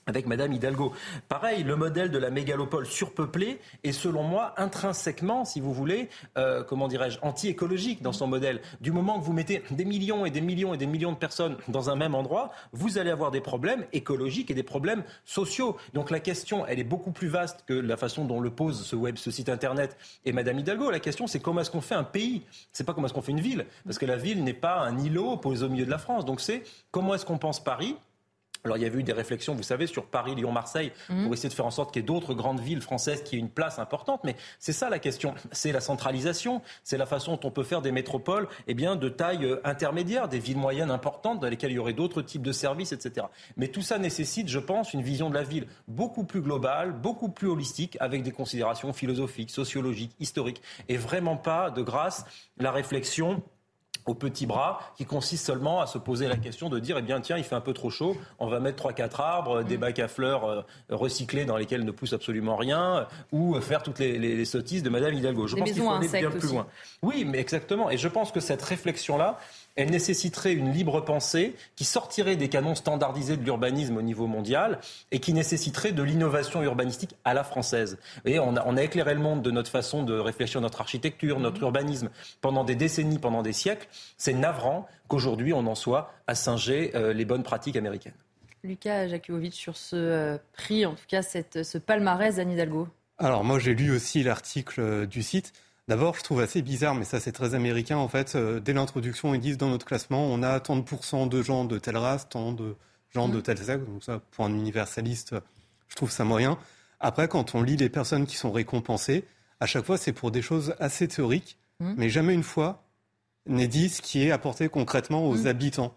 avec Madame Hidalgo. Pareil, le modèle de la mégalopole surpeuplée est selon moi intrinsèquement, si vous voulez, euh, comment dirais-je, anti-écologique dans son modèle. Du moment que vous mettez des millions et des millions et des millions de personnes dans un même endroit, vous allez avoir des problèmes écologiques et des problèmes sociaux. Donc la question, elle est beaucoup plus vaste que la façon dont le pose ce web, ce site internet et Madame Hidalgo. La question, c'est comment est-ce qu'on fait un pays? C'est pas comment est-ce qu'on fait une ville, parce que la ville n'est pas un îlot posé au milieu de la France. Donc c'est comment est-ce qu'on pense Paris alors il y avait eu des réflexions, vous savez, sur Paris, Lyon, Marseille, mhm. pour essayer de faire en sorte qu'il y ait d'autres grandes villes françaises qui aient une place importante. Mais c'est ça la question, c'est la centralisation, c'est la façon dont on peut faire des métropoles eh bien, de taille euh, intermédiaire, des villes moyennes importantes dans lesquelles il y aurait d'autres types de services, etc. Mais tout ça nécessite, je pense, une vision de la ville beaucoup plus globale, beaucoup plus holistique, avec des considérations philosophiques, sociologiques, historiques, et vraiment pas, de grâce, la réflexion au petit bras qui consiste seulement à se poser la question de dire eh bien tiens il fait un peu trop chaud on va mettre trois quatre arbres des mm. bacs à fleurs euh, recyclés dans lesquels ne pousse absolument rien ou faire toutes les, sottises de Madame Hidalgo. Je pense qu'il faut aller bien plus loin. Oui mais exactement. Et je pense que cette réflexion là elle nécessiterait une libre pensée qui sortirait des canons standardisés de l'urbanisme au niveau mondial et qui nécessiterait de l'innovation urbanistique à la française. Et on a, on a éclairé le monde de notre façon de réfléchir notre architecture, notre urbanisme pendant des décennies, pendant des siècles. C'est navrant qu'aujourd'hui on en soit à singer euh, les bonnes pratiques américaines. Lucas Jakubowicz sur ce euh, prix, en tout cas cette, ce palmarès d'Anne Hidalgo. Alors moi j'ai lu aussi l'article euh, du site. D'abord, je trouve assez bizarre, mais ça c'est très américain en fait. Euh, dès l'introduction, ils disent dans notre classement, on a tant de pourcents de gens de telle race, tant de gens de mm. tel sexe. Donc ça, pour un universaliste, je trouve ça moyen. Après, quand on lit les personnes qui sont récompensées, à chaque fois c'est pour des choses assez théoriques, mm. mais jamais une fois n'est dit ce qui est apporté concrètement aux mm. habitants.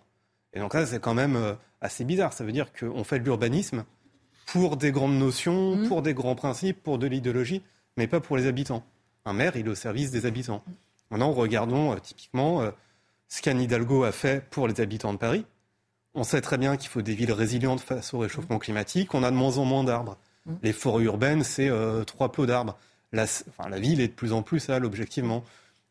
Et donc là, c'est quand même euh, assez bizarre. Ça veut dire qu'on fait de l'urbanisme pour des grandes notions, pour des grands principes, pour de l'idéologie, mais pas pour les habitants un maire, il est au service des habitants. Maintenant, regardons euh, typiquement euh, ce qu'Anne Hidalgo a fait pour les habitants de Paris. On sait très bien qu'il faut des villes résilientes face au réchauffement climatique. On a de moins en moins d'arbres. Les forêts urbaines, c'est euh, trois plots d'arbres. La, la, ville est de plus en plus sale, objectivement.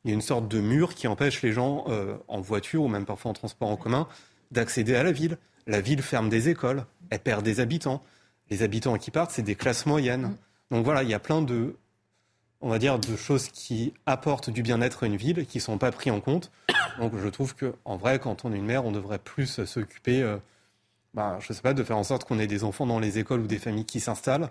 Il y a une sorte de mur qui empêche les gens en voiture ou même parfois en transport en commun d'accéder à la ville. La ville ferme des écoles, elle perd des habitants. Les habitants qui partent, c'est des classes moyennes. Donc voilà, il y a plein de, on va dire, de choses qui apportent du bien-être à une ville, qui ne sont pas pris en compte. Donc je trouve qu'en vrai, quand on est une mère, on devrait plus s'occuper, euh, bah, je ne sais pas, de faire en sorte qu'on ait des enfants dans les écoles ou des familles qui s'installent,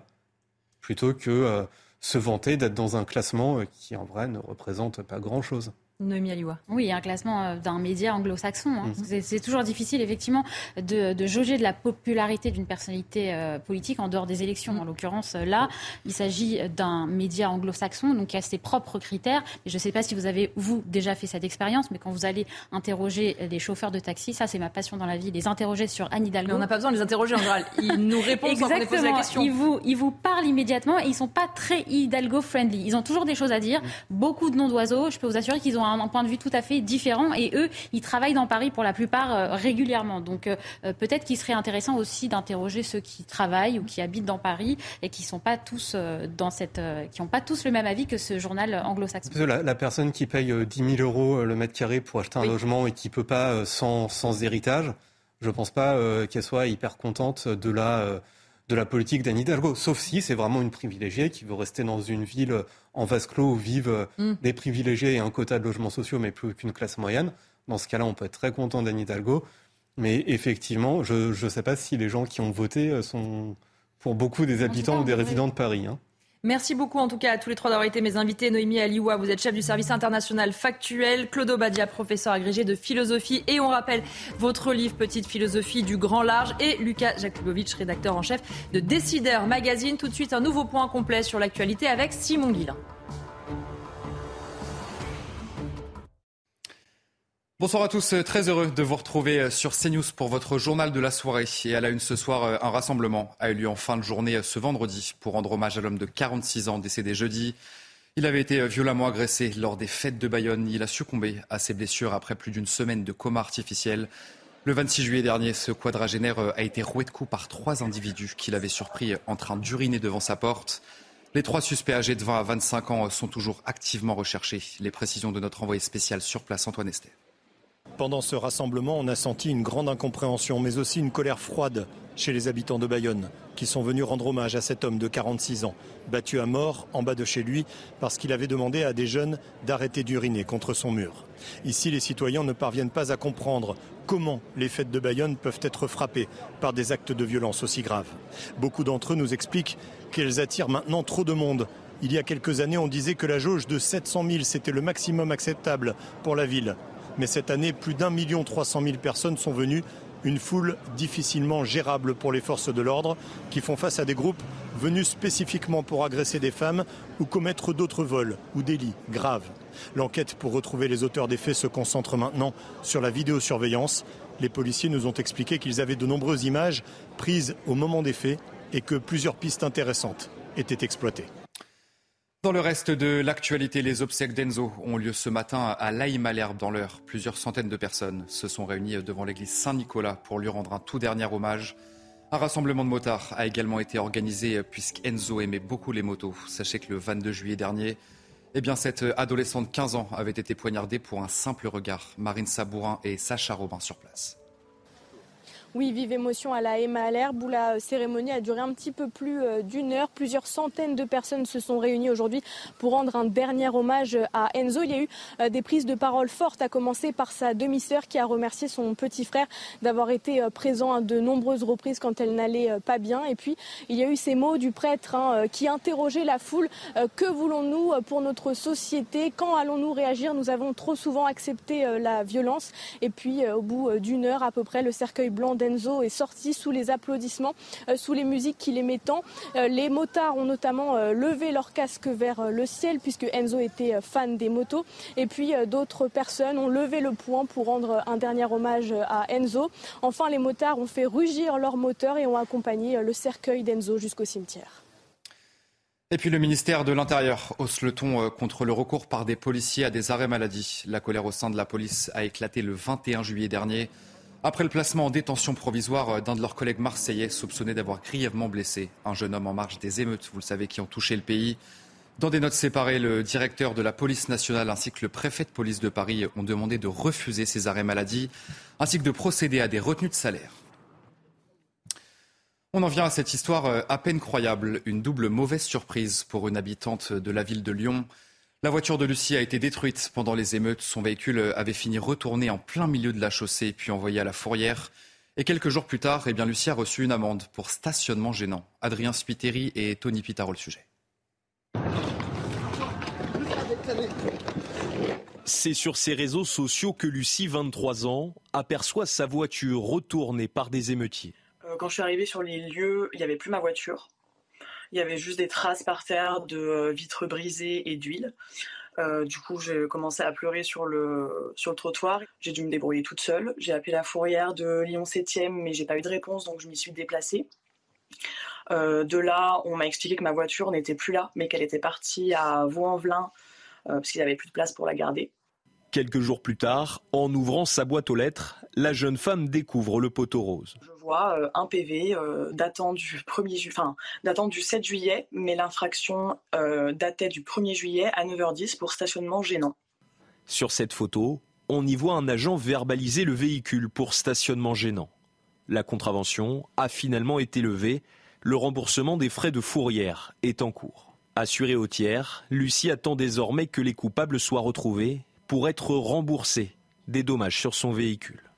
plutôt que euh, se vanter d'être dans un classement euh, qui, en vrai, ne représente pas grand-chose. Noémie Aliwa. Oui, un classement euh, d'un média anglo-saxon. Hein. Mhm. C'est toujours difficile, effectivement, de, jauger de la popularité d'une personnalité euh, politique en dehors des élections. En l'occurrence, euh, là, il s'agit d'un média anglo-saxon, donc qui a ses propres critères. je ne sais pas si vous avez, vous, déjà fait cette expérience, mais quand vous allez interroger les chauffeurs de taxi, ça, c'est ma passion dans la vie, les interroger sur Anne Hidalgo. on n'a pas besoin de les interroger en général. Ils nous répondent sans qu'on pose la question. Ils vous, ils vous parlent immédiatement et ils ne sont pas très Hidalgo-friendly. Ils ont toujours des choses à dire, beaucoup de noms d'oiseaux. Je peux vous assurer qu'ils ont un, point de vue tout à fait différent. Et eux, ils travaillent dans Paris pour la plupart euh, régulièrement. Donc euh, euh, peut-être qu'il serait intéressant aussi d'interroger ceux qui travaillent ou qui habitent dans Paris et qui sont pas tous dans cette, qui n'ont pas tous le même avis que ce journal anglo-saxon. La, personne qui paye 10 000 euros le mètre carré pour acheter un logement et qui peut pas sans, sans héritage, je pense pas qu'elle soit hyper contente de la de la politique d'Anne Hidalgo, sauf si c'est vraiment une privilégiée qui veut rester dans une ville en vase clos où vivent mm. des privilégiés et un quota de logements sociaux, mais plus qu'une classe moyenne. Dans ce cas-là, on peut être très content d'Anne Hidalgo. Mais effectivement, je ne sais pas si les gens qui ont voté euh, sont pour beaucoup des habitants ou des résidents de Paris. Hein. Merci beaucoup en tout cas à tous les trois d'avoir été mes invités. Noémie Aliwa, vous êtes chef du service international factuel. Claude Obadia, professeur agrégé de philosophie. Et on rappelle votre livre Petite philosophie du grand large. Et Lucas Jakubowicz, rédacteur en chef de Décideur Magazine. Tout de suite, un nouveau point complet sur l'actualité avec Simon Guillain. Bonsoir à tous, très heureux de vous retrouver sur CNews pour votre journal de la soirée. Et à la une ce soir, un rassemblement a eu lieu en fin de journée ce vendredi pour rendre hommage à l'homme de 46 ans décédé jeudi. Il avait été violemment agressé lors des fêtes de Bayonne. Il a succombé à ses blessures après plus d'une semaine de coma artificiel. Le 26 juillet dernier, ce quadragénaire a été roué de coups par trois individus qui l'avaient surpris en train d'uriner devant sa porte. Les trois suspects âgés de 20 à 25 ans sont toujours activement recherchés. Les précisions de notre envoyé spécial sur place, Antoine Esther. Pendant ce rassemblement, on a senti une grande incompréhension, mais aussi une colère froide chez les habitants de Bayonne, qui sont venus rendre hommage à cet homme de 46 ans, battu à mort en bas de chez lui parce qu'il avait demandé à des jeunes d'arrêter d'uriner contre son mur. Ici, les citoyens ne parviennent pas à comprendre comment les fêtes de Bayonne peuvent être frappées par des actes de violence aussi graves. Beaucoup d'entre eux nous expliquent qu'elles attirent maintenant trop de monde. Il y a quelques années, on disait que la jauge de 700 000, c'était le maximum acceptable pour la ville. Mais cette année, plus d'un million trois cent mille personnes sont venues, une foule difficilement gérable pour les forces de l'ordre qui font face à des groupes venus spécifiquement pour agresser des femmes ou commettre d'autres vols ou délits graves. L'enquête pour retrouver les auteurs des faits se concentre maintenant sur la vidéosurveillance. Les policiers nous ont expliqué qu'ils avaient de nombreuses images prises au moment des faits et que plusieurs pistes intéressantes étaient exploitées. Dans le reste de l'actualité, les obsèques d'Enzo ont lieu ce matin à l'Aï-Malherbe dans l'heure. Plusieurs centaines de personnes se sont réunies devant l'église Saint-Nicolas pour lui rendre un tout dernier hommage. Un rassemblement de motards a également été organisé puisqu'Enzo aimait beaucoup les motos. Sachez que le 22 juillet dernier, eh bien, cette adolescente de 15 ans avait été poignardée pour un simple regard. Marine Sabourin et Sacha Robin sur place. Oui, vive émotion à la Emma l'herbe où la cérémonie a duré un petit peu plus euh, d'une heure. Plusieurs centaines de personnes se sont réunies aujourd'hui pour rendre un dernier hommage à Enzo. Il y a eu euh, des prises de parole fortes, à commencer par sa demi-sœur qui a remercié son petit frère d'avoir été euh, présent à de nombreuses reprises quand elle n'allait pas bien. Et puis, il y a eu ces mots du prêtre hein, qui interrogeait la foule. Que voulons-nous pour notre société? Quand allons-nous réagir? Nous avons trop souvent accepté la violence. Et puis, au bout d'une heure à peu près, le cercueil blanc Enzo est sorti sous les applaudissements, euh, sous les musiques qu'il aimait tant. Euh, les motards ont notamment euh, levé leur casque vers le ciel puisque Enzo était fan des motos. Et puis d'autres personnes ont levé le poing pour rendre un dernier hommage à Enzo. Enfin, les motards ont fait rugir leurs moteurs et ont accompagné le cercueil d'Enzo jusqu'au cimetière. Et puis le ministère de l'Intérieur hausse le ton contre le recours par des policiers à des arrêts maladie. La colère au sein de la police a éclaté le 21 juillet dernier. Après le placement en détention provisoire d'un de leurs collègues marseillais soupçonné d'avoir grièvement blessé un jeune homme en marge des émeutes, vous le savez, qui ont touché le pays. Dans des notes séparées, le directeur de la police nationale ainsi que le préfet de police de Paris ont demandé de refuser ces arrêts maladie ainsi que de procéder à des retenues de salaire. On en vient à cette histoire à peine croyable, une double mauvaise surprise pour une habitante de la ville de Lyon. La voiture de Lucie a été détruite pendant les émeutes. Son véhicule avait fini retourné en plein milieu de la chaussée puis envoyé à la fourrière. Et quelques jours plus tard, eh bien, Lucie a reçu une amende pour stationnement gênant. Adrien Spiteri et Tony Pitaro le sujet. C'est sur ses réseaux sociaux que Lucie, 23 ans, aperçoit sa voiture retournée par des émeutiers. Euh, quand je suis arrivée sur les lieux, il n'y avait plus ma voiture. Il y avait juste des traces par terre de euh, vitres brisées et d'huile. Euh, du coup, j'ai commencé à pleurer sur le, sur le trottoir. J'ai dû me débrouiller toute seule. J'ai appelé la fourrière de Lyon 7e, mais j'ai pas eu de réponse, donc je m'y suis déplacée. Euh, de là, on m'a expliqué que ma voiture n'était plus là, mais qu'elle était partie à Vaux-en-Velin, parce qu'il n'y avait plus de place pour la garder. Quelques jours plus tard, en ouvrant sa boîte aux lettres, la jeune femme découvre le poteau rose. Euh, un PV euh, datant du 1er enfin, datant du 7 juillet, mais l'infraction euh, datait du 1er juillet à 9h10 pour stationnement gênant. Sur cette photo, on y voit un agent verbaliser le véhicule pour stationnement gênant. La contravention a finalement été levée. Le remboursement des frais de fourrière est en cours. Assurée au tiers, Lucie attend désormais que les coupables soient retrouvés pour être remboursés des dommages sur son véhicule.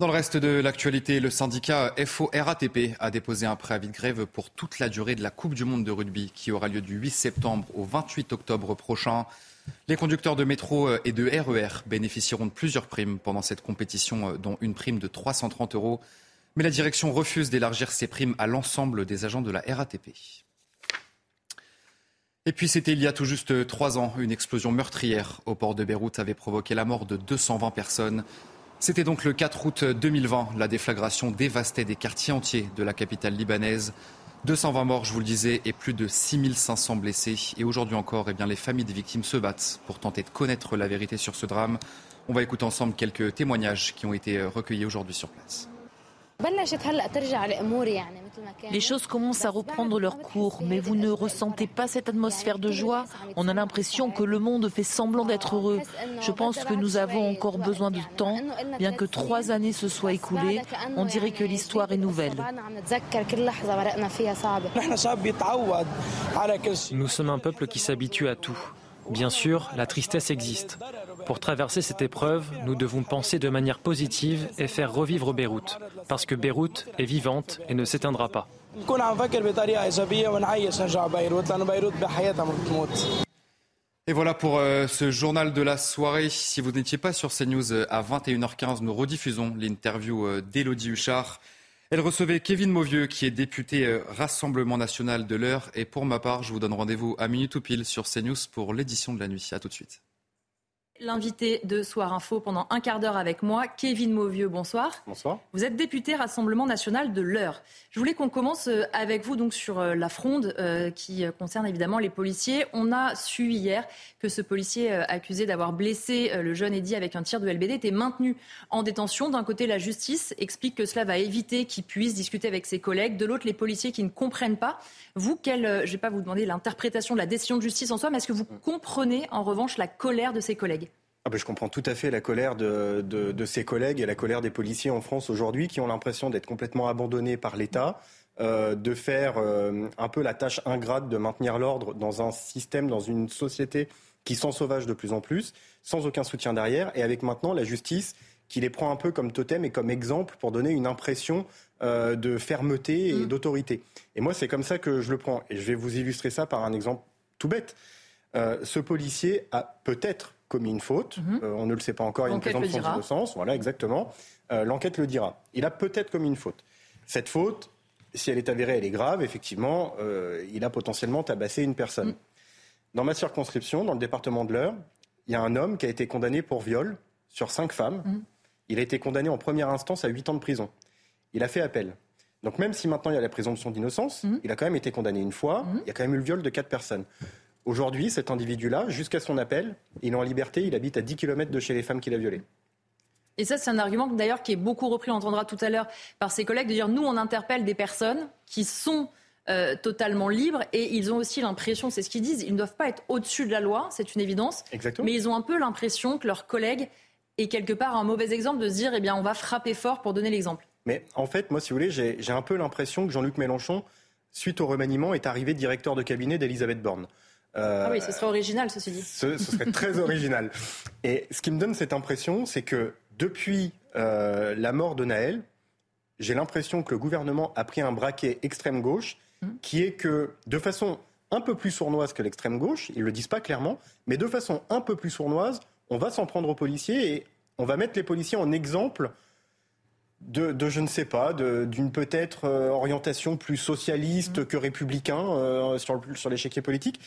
Dans le reste de l'actualité, le syndicat FO-RATP a déposé un préavis de grève pour toute la durée de la Coupe du Monde de rugby qui aura lieu du 8 septembre au 28 octobre prochain. Les conducteurs de métro et de RER e bénéficieront de plusieurs primes pendant cette compétition, dont une prime de 330 euros. Mais la direction refuse d'élargir ces primes à l'ensemble des agents de la RATP. Et puis c'était il y a tout juste trois ans, une explosion meurtrière au port de Beyrouth avait provoqué la mort de 220 personnes. C'était donc le 4 août 2020. La déflagration dévastait des quartiers entiers de la capitale libanaise. 220 morts, je vous le disais, et plus de 6500 blessés. Et aujourd'hui encore, eh bien, les familles des victimes se battent pour tenter de connaître la vérité sur ce drame. On va écouter ensemble quelques témoignages qui ont été recueillis aujourd'hui sur place. Les choses commencent à reprendre leur cours, mais vous ne ressentez pas cette atmosphère de joie On a l'impression que le monde fait semblant d'être heureux. Je pense que nous avons encore besoin de temps. Bien que trois années se soient écoulées, on dirait que l'histoire est nouvelle. Nous sommes un peuple qui s'habitue à tout. Bien sûr, la tristesse existe. Pour traverser cette épreuve, nous devons penser de manière positive et faire revivre Beyrouth, parce que Beyrouth est vivante et ne s'éteindra pas. Et voilà pour euh, ce journal de la soirée. Si vous n'étiez pas sur CNews euh, à 21h15, nous rediffusons l'interview euh, d'Élodie Huchard. Elle recevait Kevin Mauvieux, qui est député Rassemblement national de l'heure. Et pour ma part, je vous donne rendez-vous à minute ou pile sur CNews pour l'édition de la nuit. À tout de suite. L'invité de Soir Info pendant un quart d'heure avec moi, Kevin Mauvieux, bonsoir. Bonsoir. Vous êtes député Rassemblement national de l'heure. Je voulais qu'on commence euh, avec vous donc sur euh, la fronde euh, qui concerne évidemment les policiers. On a su hier que ce policier accusé d'avoir blessé le jeune Eddy avec un tir de LBD était maintenu en détention. D'un côté, la justice explique que cela va éviter qu'il puisse discuter avec ses collègues. De l'autre, les policiers qui ne comprennent pas. Vous, quelle, je ne vais pas vous demander l'interprétation de la décision de justice en soi, mais est-ce que vous comprenez en revanche la colère de ses collègues? Ah ben, je comprends tout à fait la colère de, de, ses collègues et la colère des policiers en France aujourd'hui qui ont l'impression d'être complètement abandonnés par l'État, euh, de faire euh, un peu la tâche ingrate de maintenir l'ordre dans un système, dans une société qui sauvage de plus en plus, sans aucun soutien derrière, et avec maintenant la justice qui les prend un peu comme totem et comme exemple pour donner une impression euh, de fermeté et mmh. d'autorité. Et moi, c'est comme ça que je le prends. Et je vais vous illustrer ça par un exemple tout bête. ce policier a peut-être commis une faute. Mhm. Euh, on ne le sait pas encore, il y a une présomption d'innocence. Voilà, exactement. Euh, l'enquête le dira. Il a peut-être commis une faute. Cette faute, si elle est avérée, elle est grave. Effectivement, euh, il a potentiellement tabassé une personne. Mhm. Dans ma circonscription, dans le département de l'Eure, il y a un homme qui a été condamné pour viol sur cinq femmes. Mhm. Il a été condamné en première instance à huit ans de prison. Il a fait appel. Donc même si maintenant il y a la présomption d'innocence, il a quand même été condamné une fois. Il y a quand même eu le viol de quatre personnes. Aujourd'hui, cet individu-là, jusqu'à son appel, il est en liberté, il habite à 10 km de chez les femmes qu'il a violées. Et ça, c'est un argument d'ailleurs qui est beaucoup repris, on entendra tout à l'heure par ses collègues, de dire nous, on interpelle des personnes qui sont euh, totalement libres et ils ont aussi l'impression, c'est ce qu'ils disent, ils ne doivent pas être au-dessus de la loi, c'est une évidence. Exactement. Mais ils ont un peu l'impression que leurs collègues est quelque part un mauvais exemple de se dire eh bien, on va frapper fort pour donner l'exemple. Mais en fait, moi, si vous voulez, j'ai un peu l'impression que Jean-Luc Mélenchon, suite au remaniement, est arrivé directeur de cabinet d'Elisabeth Borne. Euh, ah oui, ce serait original, ceci dit. Ce, serait très original. Et ce qui me donne cette impression, c'est que depuis euh, la mort de Naël, j'ai l'impression que le gouvernement a pris un braquet extrême gauche, mmh. qui est que, de façon un peu plus sournoise que l'extrême gauche, ils ne le disent pas clairement, mais de façon un peu plus sournoise, on va s'en prendre aux policiers et on va mettre les policiers en exemple de, je ne sais pas, d'une peut-être euh, orientation plus socialiste mmh. que républicain sur, sur l'échiquier politique.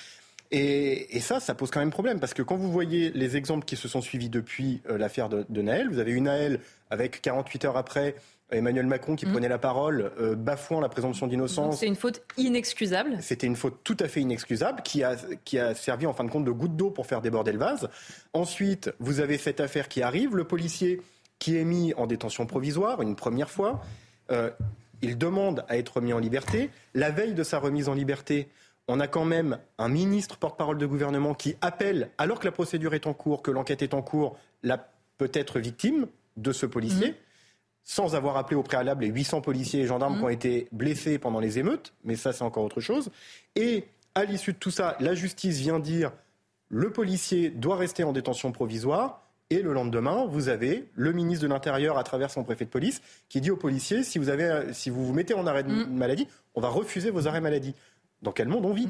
Et, ça, ça pose quand même problème, parce que quand vous voyez les exemples qui se sont suivis depuis euh, l'affaire de, Naël, vous avez eu Naël avec 48 heures après Emmanuel Macron qui mmh. prenait la parole, euh, bafouant la présomption d'innocence. C'est une faute inexcusable. C'était une faute tout à fait inexcusable qui a, qui a servi en fin de compte de goutte d'eau pour faire déborder le vase. Ensuite, vous avez cette affaire qui arrive, le policier qui est mis en détention provisoire une première fois. Euh, il demande à être mis en liberté. La veille de sa remise en liberté, on a quand même un ministre porte-parole de gouvernement qui appelle, alors que la procédure est en cours, que l'enquête est en cours, la peut-être victime de ce policier, mmh. sans avoir appelé au préalable les 800 policiers et gendarmes mmh. qui ont été blessés pendant les émeutes, mais ça c'est encore autre chose. Et à l'issue de tout ça, la justice vient dire le policier doit rester en détention provisoire. Et le lendemain, vous avez le ministre de l'Intérieur, à travers son préfet de police, qui dit aux policiers si vous, avez, si vous vous mettez en arrêt de mmh. maladie, on va refuser vos arrêts maladie dans quel monde on vit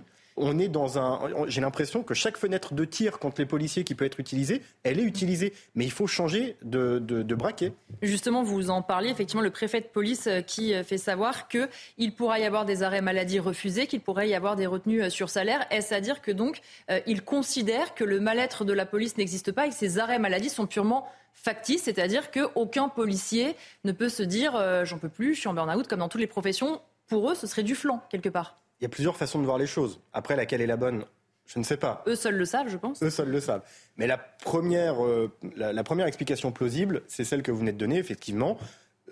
est dans un. J'ai l'impression que chaque fenêtre de tir contre les policiers qui peut être utilisée, elle est utilisée. Mais il faut changer de, de, braquet. Justement, vous en parliez, effectivement, le préfet de police euh, qui euh, fait savoir qu'il pourra y avoir des arrêts maladie refusés, qu'il pourrait y avoir des retenues euh, sur salaire. Est-ce à dire que donc il considère que le mal-être de la police n'existe pas et que ces arrêts maladie sont purement factices, c'est-à-dire qu'aucun policier ne peut se dire j'en peux plus, je suis en burn-out, comme dans toutes les professions. Pour eux, ce serait du flanc, quelque part? Il y a plusieurs façons de voir les choses. Après, laquelle est la bonne je ne sais pas. Eux seuls le savent, je pense. Eux seuls le savent. Mais la première, euh, la, première explication plausible, c'est celle que vous venez de donner, effectivement.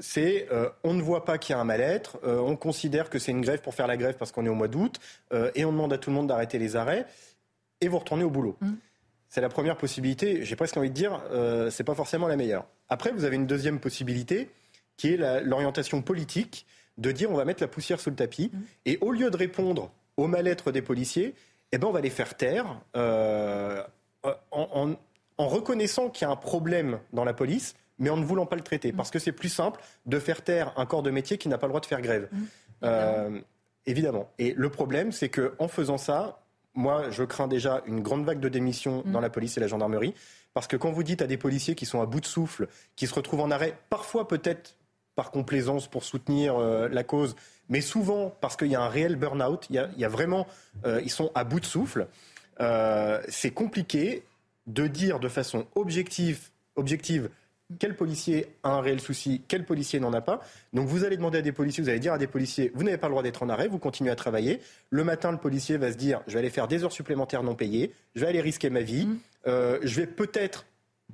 C'est euh, on ne voit pas qu'il y a un mal-être, euh, on considère que c'est une grève pour faire la grève parce qu'on est au mois d'août, et on demande à tout le monde d'arrêter les arrêts, et vous retournez au boulot. Mmh. C'est la première possibilité. J'ai presque envie de dire, c'est pas forcément la meilleure. Après, vous avez une deuxième possibilité, qui est l'orientation politique de dire on va mettre la poussière sous le tapis. Mmh. Et au lieu de répondre au mal-être des policiers, eh ben on va les faire taire euh, en, reconnaissant qu'il y a un problème dans la police, mais en ne voulant pas le traiter. Mmh. Parce que c'est plus simple de faire taire un corps de métier qui n'a pas le droit de faire grève. Mmh. Euh, évidemment. Et le problème, c'est qu'en faisant ça, moi, je crains déjà une grande vague de démissions dans la police et la gendarmerie. Parce que quand vous dites à des policiers qui sont à bout de souffle, qui se retrouvent en arrêt, parfois peut-être par complaisance pour soutenir euh, la cause, mais souvent parce qu'il y a un réel burn-out, il, y a vraiment, euh, ils sont à bout de souffle. Euh, c'est compliqué de dire de façon objective, objective quel policier a un réel souci, quel policier n'en a pas. Donc vous allez demander à des policiers, vous allez dire à des policiers, vous n'avez pas le droit d'être en arrêt, vous continuez à travailler. Le matin, le policier va se dire, je vais aller faire des heures supplémentaires non payées, je vais aller risquer ma vie, mmh. je vais peut-être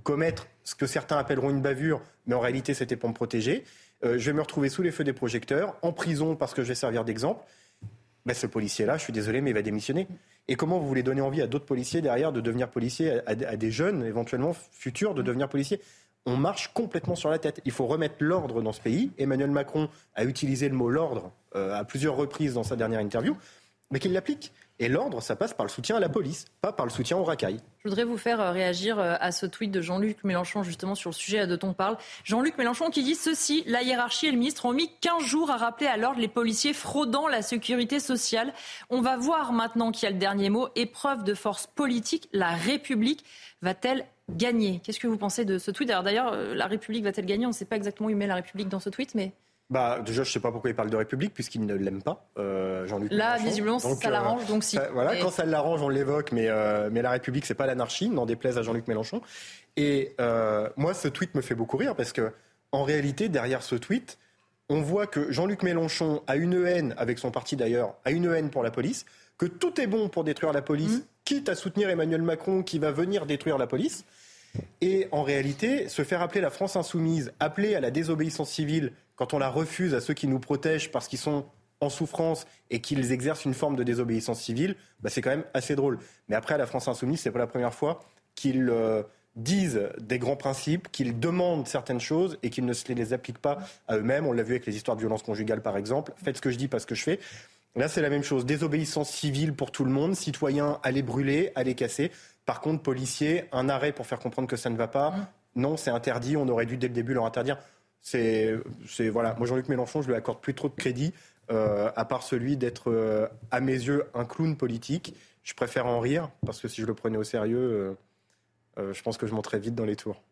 commettre ce que certains appelleront une bavure, mais en réalité c'était pour me protéger. Euh, je vais me retrouver sous les feux des projecteurs, en prison parce que je vais servir d'exemple. Ben, ce policier-là, je suis désolé, mais il va démissionner. Et comment vous voulez donner envie à d'autres policiers derrière de devenir policiers, à, des jeunes éventuellement futurs de devenir policiers? On marche complètement sur la tête. Il faut remettre l'ordre dans ce pays. Emmanuel Macron a utilisé le mot l'ordre euh, à plusieurs reprises dans sa dernière interview, mais qu'il l'applique. Et l'ordre, ça passe par le soutien à la police, pas par le soutien aux racailles. Je voudrais vous faire euh, réagir euh, à ce tweet de Jean-Luc Mélenchon, justement, sur le sujet dont on parle. Jean-Luc Mélenchon qui dit ceci La hiérarchie et le ministre ont mis 15 jours à rappeler à l'ordre les policiers fraudant la sécurité sociale. On va voir maintenant qui a le dernier mot. Épreuve de force politique, la République va-t-elle gagner? Qu'est-ce que vous pensez de ce tweet? D'ailleurs, euh, la République va-t-elle gagner? On ne sait pas exactement où il met la République dans ce tweet, mais. Bah, déjà, je ne sais pas pourquoi il parle de République, puisqu'il ne l'aime pas, euh, Jean-Luc Là, visiblement, ça euh, l'arrange, donc si. voilà, quand ça l'arrange, on l'évoque, mais, euh, mais la République, c'est pas l'anarchie, n'en déplaise à Jean-Luc Mélenchon. Et moi, ce tweet me fait beaucoup rire, parce que, en réalité, derrière ce tweet, on voit que Jean-Luc Mélenchon a une haine, avec son parti d'ailleurs, a une haine pour la police, que tout est bon pour détruire la police, mmh. quitte à soutenir Emmanuel Macron qui va venir détruire la police. Et en réalité, se faire appeler la France insoumise, appeler à la désobéissance civile quand on la refuse à ceux qui nous protègent parce qu'ils sont en souffrance et qu'ils exercent une forme de désobéissance civile, bah c'est quand même assez drôle. Mais après, à la France insoumise, c'est pas la première fois qu'ils euh, disent des grands principes, qu'ils demandent certaines choses et qu'ils ne se les appliquent pas à eux-mêmes. On l'a vu avec les histoires de violence conjugale, par exemple. Faites ce que je dis, pas ce que je fais. Là, c'est la même chose. Désobéissance civile pour tout le monde. Citoyens, allez brûler, allez casser. Par contre, policiers, un arrêt pour faire comprendre que ça ne va pas. Mmh. Non, c'est interdit. On aurait dû dès le début leur interdire. C'est, voilà. Moi, Jean-Luc Mélenchon, je lui accorde plus trop de crédit, euh, à part celui d'être, euh, à mes yeux, un clown politique. Je préfère en rire parce que si je le prenais au sérieux, euh, je pense que je monterais vite dans les tours.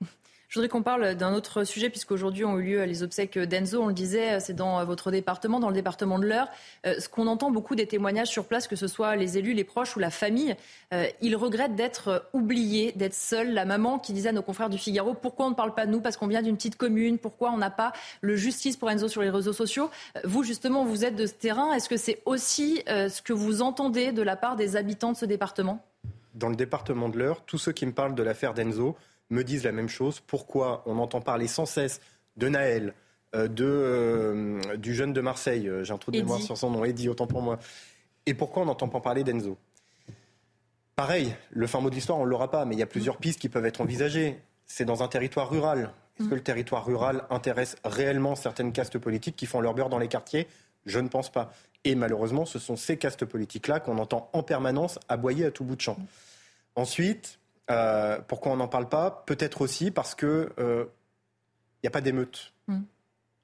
Je voudrais qu'on parle d'un autre sujet, puisqu'aujourd'hui ont eu lieu les obsèques d'Enzo. On le disait, c'est dans votre département, dans le département de l'Eure. Euh, ce qu'on entend beaucoup des témoignages sur place, que ce soit les élus, les proches ou la famille, euh, ils regrettent d'être oubliés, d'être seuls. La maman qui disait à nos confrères du Figaro pourquoi on ne parle pas de nous Parce qu'on vient d'une petite commune, pourquoi on n'a pas le justice pour Enzo sur les réseaux sociaux? Euh, Vous, justement, vous êtes de ce terrain. Est-ce que c'est aussi ce que vous entendez de la part des habitants de ce département? Dans le département de l'Eure, tous ceux qui me parlent de l'affaire d'Enzo, me disent la même chose. Pourquoi on entend parler sans cesse de Naël, euh, de, euh, du jeune de Marseille, euh, j'ai un trou de mémoire sur son nom, Eddy, autant pour moi. Et pourquoi on n'entend pas parler d'Enzo? Pareil, le fin mot de l'histoire, on ne l'aura pas, mais il y a plusieurs pistes qui peuvent être envisagées. C'est dans un territoire rural. Est-ce que le territoire rural intéresse réellement certaines castes politiques qui font leur beurre dans les quartiers? Je ne pense pas. Et malheureusement, ce sont ces castes politiques-là qu'on entend en permanence aboyer à tout bout de champ. Ensuite, euh, pourquoi on n'en parle pas? Peut-être aussi parce que il euh, n'y a pas d'émeute. Hmm.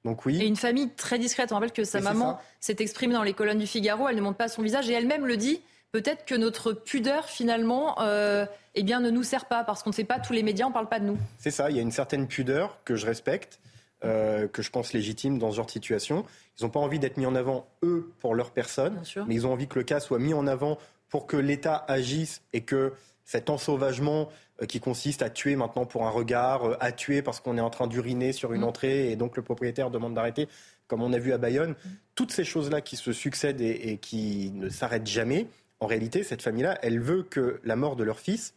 Donc oui. Et une famille très discrète. On rappelle que sa maman s'est exprimée dans les colonnes du Figaro. Elle ne montre pas son visage et elle-même le dit. peut-être que notre pudeur, finalement, euh, eh bien, ne nous sert pas, parce qu'on ne fait pas tous les médias, on ne parle pas de nous. C'est ça, il y a une certaine pudeur que je respecte, euh, que je pense légitime dans ce genre de situation. Ils n'ont pas envie d'être mis en avant, eux, pour leur personne, mais ils ont envie que le cas soit mis en avant pour que l'État agisse et que cet ensauvagement euh, qui consiste à tuer maintenant pour un regard, euh, à tuer parce qu'on est en train d'uriner sur une mm. entrée et donc le propriétaire demande d'arrêter, comme on a vu à Bayonne, mm. toutes ces choses-là qui se succèdent et qui ne s'arrêtent jamais, en réalité, cette famille-là, elle veut que la mort de leur fils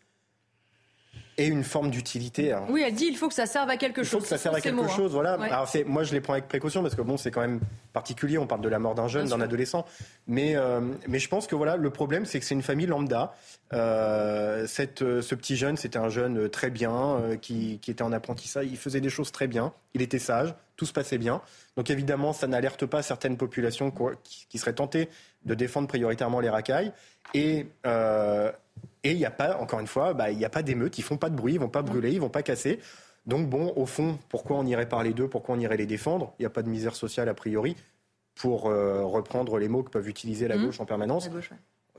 ait une forme d'utilité. Hein. Oui, elle dit il faut que ça serve à quelque chose. Il faut que ça serve à quelque chose, hein. voilà. Alors moi, je les prends avec précaution parce que bon, c'est quand même particulier. On parle de la mort d'un jeune, d'un adolescent, mais euh, mais je pense que voilà, le problème, c'est que c'est une famille lambda. Euh, cette, euh, ce petit jeune, c'était un jeune très bien qui, qui était en apprentissage. Il faisait des choses très bien. Il était sage. Tout se passait bien. Donc évidemment, ça n'alerte pas certaines populations qui, qui seraient tentées de défendre prioritairement les racailles. Et euh, et il n'y a pas, encore une fois, bah, il n'y a pas d'émeute, ils font pas de bruit, ils vont pas brûler, ils vont pas casser. Donc bon, au fond, pourquoi on irait parler d'eux, pourquoi on irait les défendre? Il n'y a pas de misère sociale a priori, pour euh, reprendre les mots que peuvent utiliser la mmh. gauche en permanence.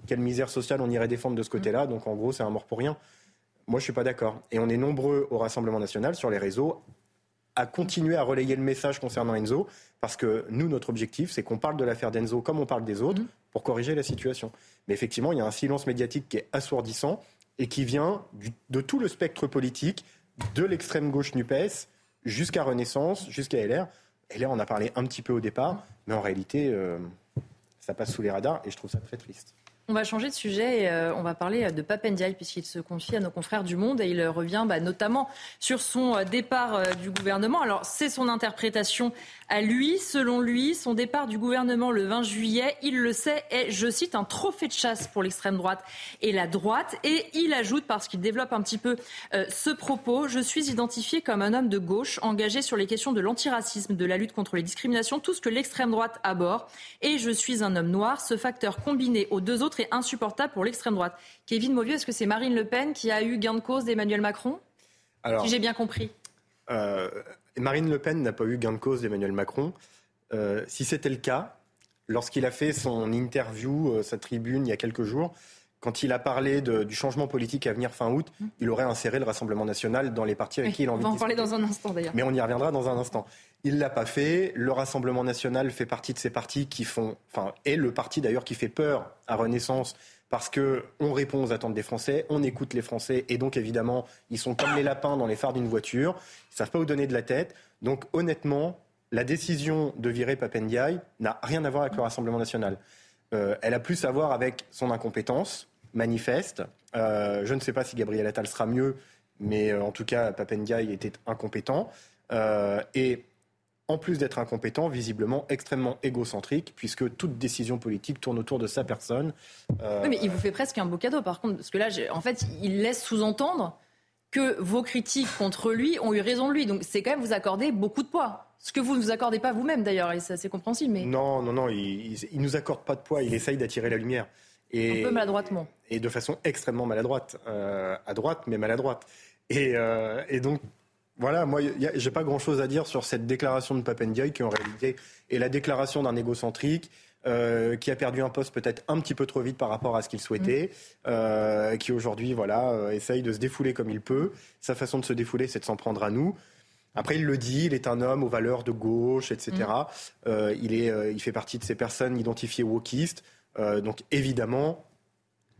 Quelle misère sociale on irait défendre de ce côté-là? Donc en gros, c'est un mort pour rien. Moi, je suis pas d'accord. Et on est nombreux au Rassemblement national sur les réseaux à continuer à relayer le message concernant Enzo, parce que nous, notre objectif, c'est qu'on parle de l'affaire d'Enzo comme on parle des autres, mmh. pour corriger la situation. Mais effectivement, il y a un silence médiatique qui est assourdissant et qui vient de tout le spectre politique, de l'extrême gauche NUPES jusqu'à Renaissance, jusqu'à LR. LR, on a parlé un petit peu au départ, mais en réalité, euh, ça passe sous les radars et je trouve ça très triste. On va changer de sujet et euh, on va parler euh, de Papendiaï puisqu'il se confie à nos confrères du Monde et il euh, revient bah, notamment sur son départ du gouvernement. Alors c'est son interprétation à lui. Selon lui, son départ du gouvernement le 20 juillet, il le sait, est, je cite, un trophée de chasse pour l'extrême droite et la droite. Et il ajoute, parce qu'il développe un petit peu ce propos, je suis identifié comme un homme de gauche engagé sur les questions de l'antiracisme, de la lutte contre les discriminations, tout ce que l'extrême droite aborde. Et je suis un homme noir. Ce facteur combiné aux deux autres insupportable pour l'extrême droite. Kevin Mauvieux, est-ce que c'est Marine Le Pen qui a eu gain de cause d'Emmanuel Macron Alors, Si j'ai bien compris. Euh, Marine Le Pen n'a pas eu gain de cause d'Emmanuel Macron. Euh, si c'était le cas, lorsqu'il a fait son interview, euh, sa tribune il y a quelques jours, quand il a parlé du changement politique à venir fin août, mmh. il aurait inséré le Rassemblement national dans les partis avec qui il a envie On va en parler dans un instant d'ailleurs. Mais on y reviendra dans un instant. Il l'a pas fait. Le Rassemblement national fait partie de ces partis qui font, enfin, est le parti d'ailleurs qui fait peur à Renaissance parce que on répond aux attentes des Français, on écoute les Français et donc évidemment ils sont comme les lapins dans les phares d'une voiture, ils savent pas où donner de la tête. Donc honnêtement, la décision de virer Papendiaï n'a rien à voir avec le Rassemblement national. Euh, elle a plus à voir avec son incompétence manifeste. Euh, je ne sais pas si Gabriel Attal sera mieux, mais euh, en tout cas Papendiaï était incompétent. et en plus d'être incompétent, visiblement extrêmement égocentrique, puisque toute décision politique tourne autour de sa personne. Euh, oui, mais il vous fait presque un beau cadeau, par contre, parce que là, en fait, il laisse sous-entendre que vos critiques contre lui ont eu raison de lui. Donc c'est quand même vous accorder beaucoup de poids. Ce que vous ne vous accordez pas vous-même d'ailleurs, et c'est assez compréhensible. Mais... Non, non, non, il ne nous accorde pas de poids, il essaye d'attirer la lumière. Et, un peu maladroitement. Et de façon extrêmement maladroite. Euh, à droite, mais maladroite. Et, euh, et donc, voilà, moi, j'ai pas grand-chose à dire sur cette déclaration de Papendiaï qui en réalité est la déclaration d'un égocentrique. Euh, qui a perdu un poste peut-être un petit peu trop vite par rapport à ce qu'il souhaitait, mm. euh, qui aujourd'hui voilà euh, essaye de se défouler comme il peut. Sa façon de se défouler, c'est de s'en prendre à nous. Après, il le dit, il est un homme aux valeurs de gauche, etc. Mm. il, est, il fait partie de ces personnes identifiées wokistes. donc évidemment,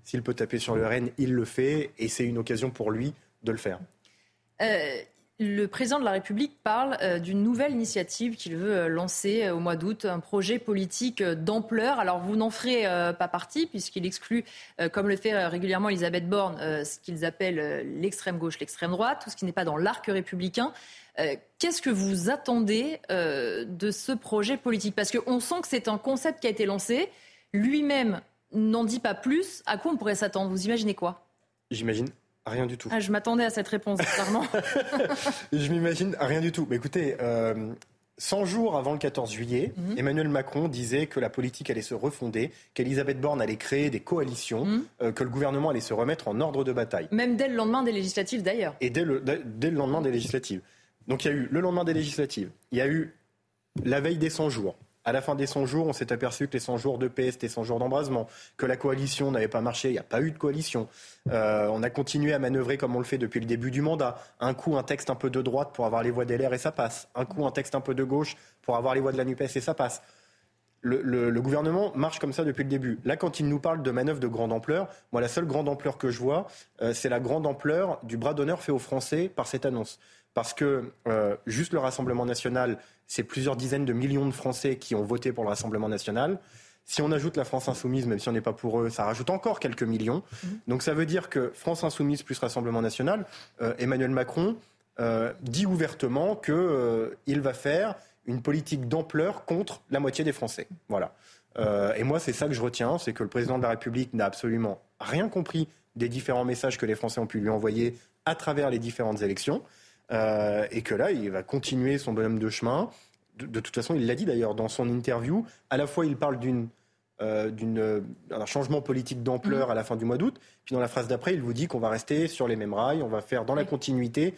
s'il peut taper sur le RN, il le fait, et c'est une occasion pour lui de le faire. Le président de la République parle euh, d'une nouvelle initiative qu'il veut euh, lancer euh, au mois d'août, un projet politique d'ampleur. Alors vous n'en ferez pas partie puisqu'il exclut, comme le fait régulièrement Elisabeth Borne, ce qu'ils appellent l'extrême gauche, l'extrême droite, tout ce qui n'est pas dans l'arc républicain. Qu'est-ce que vous attendez de ce projet politique? Parce qu'on sent que c'est un concept qui a été lancé. Lui-même n'en dit pas plus. À quoi on pourrait s'attendre? Vous imaginez quoi? J'imagine Rien du tout. Ah, je m'attendais à cette réponse, clairement. je m'imagine rien du tout. Mais écoutez, 100 euh, jours avant le 14 juillet, mhm. Emmanuel Macron disait que la politique allait se refonder, qu'Elisabeth Borne allait créer des coalitions, mhm. euh, que le gouvernement allait se remettre en ordre de bataille. Même dès le lendemain des législatives, d'ailleurs. Et dès le, dès le lendemain des législatives. Donc il y a eu le lendemain des législatives, il y a eu la veille des 100 jours, À la fin des 100 jours, on s'est aperçu que les 100 jours de paix, c'était 100 jours d'embrasement, que la coalition n'avait pas marché, il n'y a pas eu de coalition. Euh, on a continué à manœuvrer comme on le fait depuis le début du mandat. Un coup, un texte un peu de droite pour avoir les voix des et ça passe. Un coup, un texte un peu de gauche pour avoir les voix de la NUPES et ça passe. Le, le, gouvernement marche comme ça depuis le début. Là, quand il nous parle de manœuvres de grande ampleur, moi, la seule grande ampleur que je vois, euh, c'est la grande ampleur du bras d'honneur fait aux Français par cette annonce. Parce que euh, juste le Rassemblement national, c'est plusieurs dizaines de millions de Français qui ont voté pour le Rassemblement national. Si on ajoute la France insoumise, même si on n'est pas pour eux, ça rajoute encore quelques millions. Mmh. Donc ça veut dire que France insoumise plus Rassemblement national, euh, Emmanuel Macron euh, dit ouvertement qu'il va faire une politique d'ampleur contre la moitié des Français. Voilà. et moi, c'est ça que je retiens, c'est que le président de la République n'a absolument rien compris des différents messages que les Français ont pu lui envoyer à travers les différentes élections. Euh, et que là, il va continuer son bonhomme de chemin. De, toute façon, il l'a dit d'ailleurs dans son interview. À la fois, il parle d'une euh, d'un changement politique d'ampleur mm. à la fin du mois d'août. Puis dans la phrase d'après, il vous dit qu'on va rester sur les mêmes rails, on va faire dans la continuité.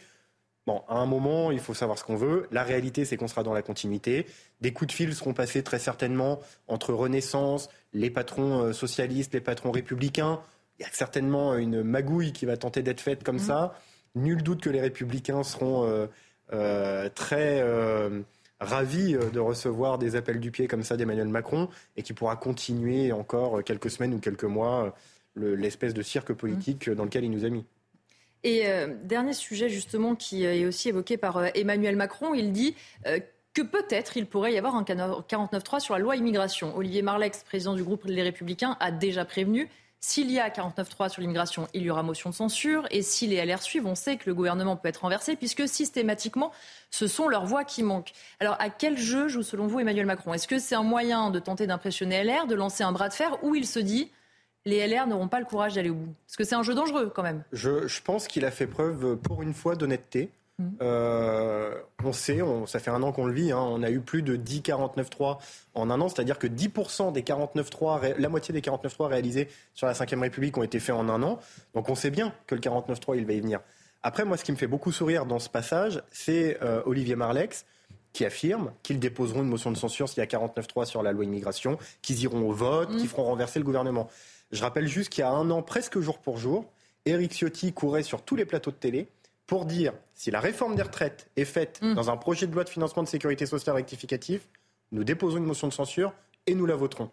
Bon, à un moment, il faut savoir ce qu'on veut. La réalité, c'est qu'on sera dans la continuité. Des coups de fil seront passés très certainement entre Renaissance, les patrons euh, socialistes, les patrons républicains. Il y a certainement une magouille qui va tenter d'être faite comme mm. ça. Nul doute que les républicains seront euh, euh, très euh, ravis de recevoir des appels du pied comme ça d'Emmanuel Macron et qui pourra continuer encore quelques semaines ou quelques mois l'espèce de cirque politique dans lequel il nous a mis. Et dernier sujet justement qui est aussi évoqué par Emmanuel Macron, il dit que peut-être il pourrait y avoir un 49.3 sur la loi immigration. Olivier Marlex, président du groupe Les Républicains, a déjà prévenu s'il y a 49.3 sur l'immigration, il y aura motion de censure. Et si les LR suivent, on sait que le gouvernement peut être renversé, puisque systématiquement, ce sont leurs voix qui manquent. Alors, à quel jeu joue selon vous Emmanuel Macron? Est-ce que c'est un moyen de tenter d'impressionner LR, de lancer un bras de fer, ou il se dit les LR n'auront pas le courage d'aller au bout? Parce que c'est un jeu dangereux quand même. je pense qu'il a fait preuve, pour une fois, d'honnêteté. Euh, on sait, ça fait un an qu'on le vit, hein, on a eu plus de 10 49.3 en un an, c'est-à-dire que 10% des 49.3, la moitié des 49.3 réalisés sur la Ve République ont été faits en un an. Donc on sait bien que le 49.3, il va y venir. Après, moi, ce qui me fait beaucoup sourire dans ce passage, c'est euh, Olivier Marlex qui affirme qu'ils déposeront une motion de censure s'il y a 49.3 sur la loi immigration, qu'ils iront au vote, qu'ils feront renverser le gouvernement. Je rappelle juste qu'il y a un an, presque jour pour jour, Éric Ciotti courait sur tous les plateaux de télé pour dire si la réforme des retraites est faite mm. dans un projet de loi de financement de sécurité sociale rectificatif, nous déposons une motion de censure et nous la voterons.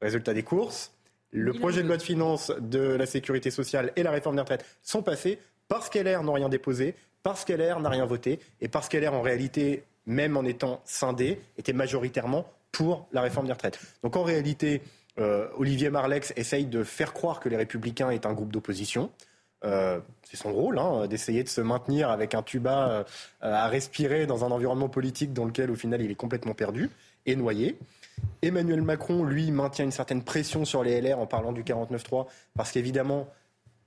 Résultat des courses, le projet de loi de finances de la sécurité sociale et la réforme des retraites sont passés parce qu'LR n'ont rien déposé, parce qu'LR n'a rien voté et parce qu'LR en réalité, même en étant scindé, était majoritairement pour la réforme des retraites. Donc en réalité, euh, Olivier Marlex essaye de faire croire que les Républicains est un groupe d'opposition. Euh, c'est son rôle, hein, d'essayer de se maintenir avec un tuba euh, à respirer dans un environnement politique dans lequel, au final, il est complètement perdu et noyé. Emmanuel Macron, lui, maintient une certaine pression sur les LR en parlant du 49-3, parce qu'évidemment,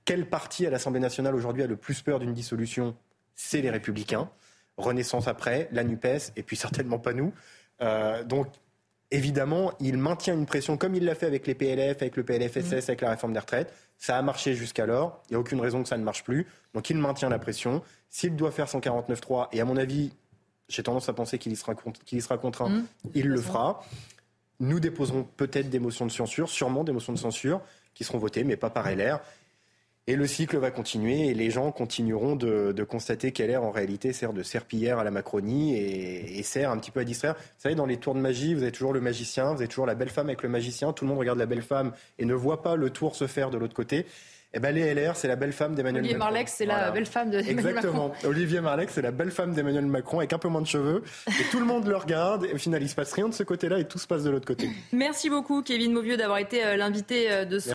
quel parti à l'Assemblée nationale aujourd'hui a le plus peur d'une dissolution? C'est les Républicains. Renaissance après, la NUPES, et puis certainement pas nous. Euh, donc, évidemment, il maintient une pression comme il l'a fait avec les PLF, avec le PLFSS, mmh. avec la réforme des retraites. Ça a marché jusqu'alors. Il n'y a aucune raison que ça ne marche plus. Donc il maintient la pression. S'il doit faire son 49-3, et à mon avis, j'ai tendance à penser qu'il y sera, y sera contraint, mmh. il le fera. Nous déposerons peut-être des motions de censure, sûrement des motions de censure qui seront votées, mais pas par LR. Et le cycle va continuer et les gens continueront de, constater qu'elle en réalité sert de serpillière à la Macronie et, sert un petit peu à distraire. Vous savez, dans les tours de magie, vous avez toujours le magicien, vous avez toujours la belle femme avec le magicien. Tout le monde regarde la belle femme et ne voit pas le tour se faire de l'autre côté. Eh ben, les LR, c'est la belle femme d'Emmanuel Macron. Olivier Marlex, c'est la belle femme d'Emmanuel Macron. Exactement. Olivier Marlex, c'est la belle femme d'Emmanuel Macron avec un peu moins de cheveux. Et tout le monde le regarde. Et au final, il se passe rien de ce côté-là et tout se passe de l'autre côté. Merci beaucoup, Kevin Mauvieux, d'avoir été euh, l'invité euh, de ce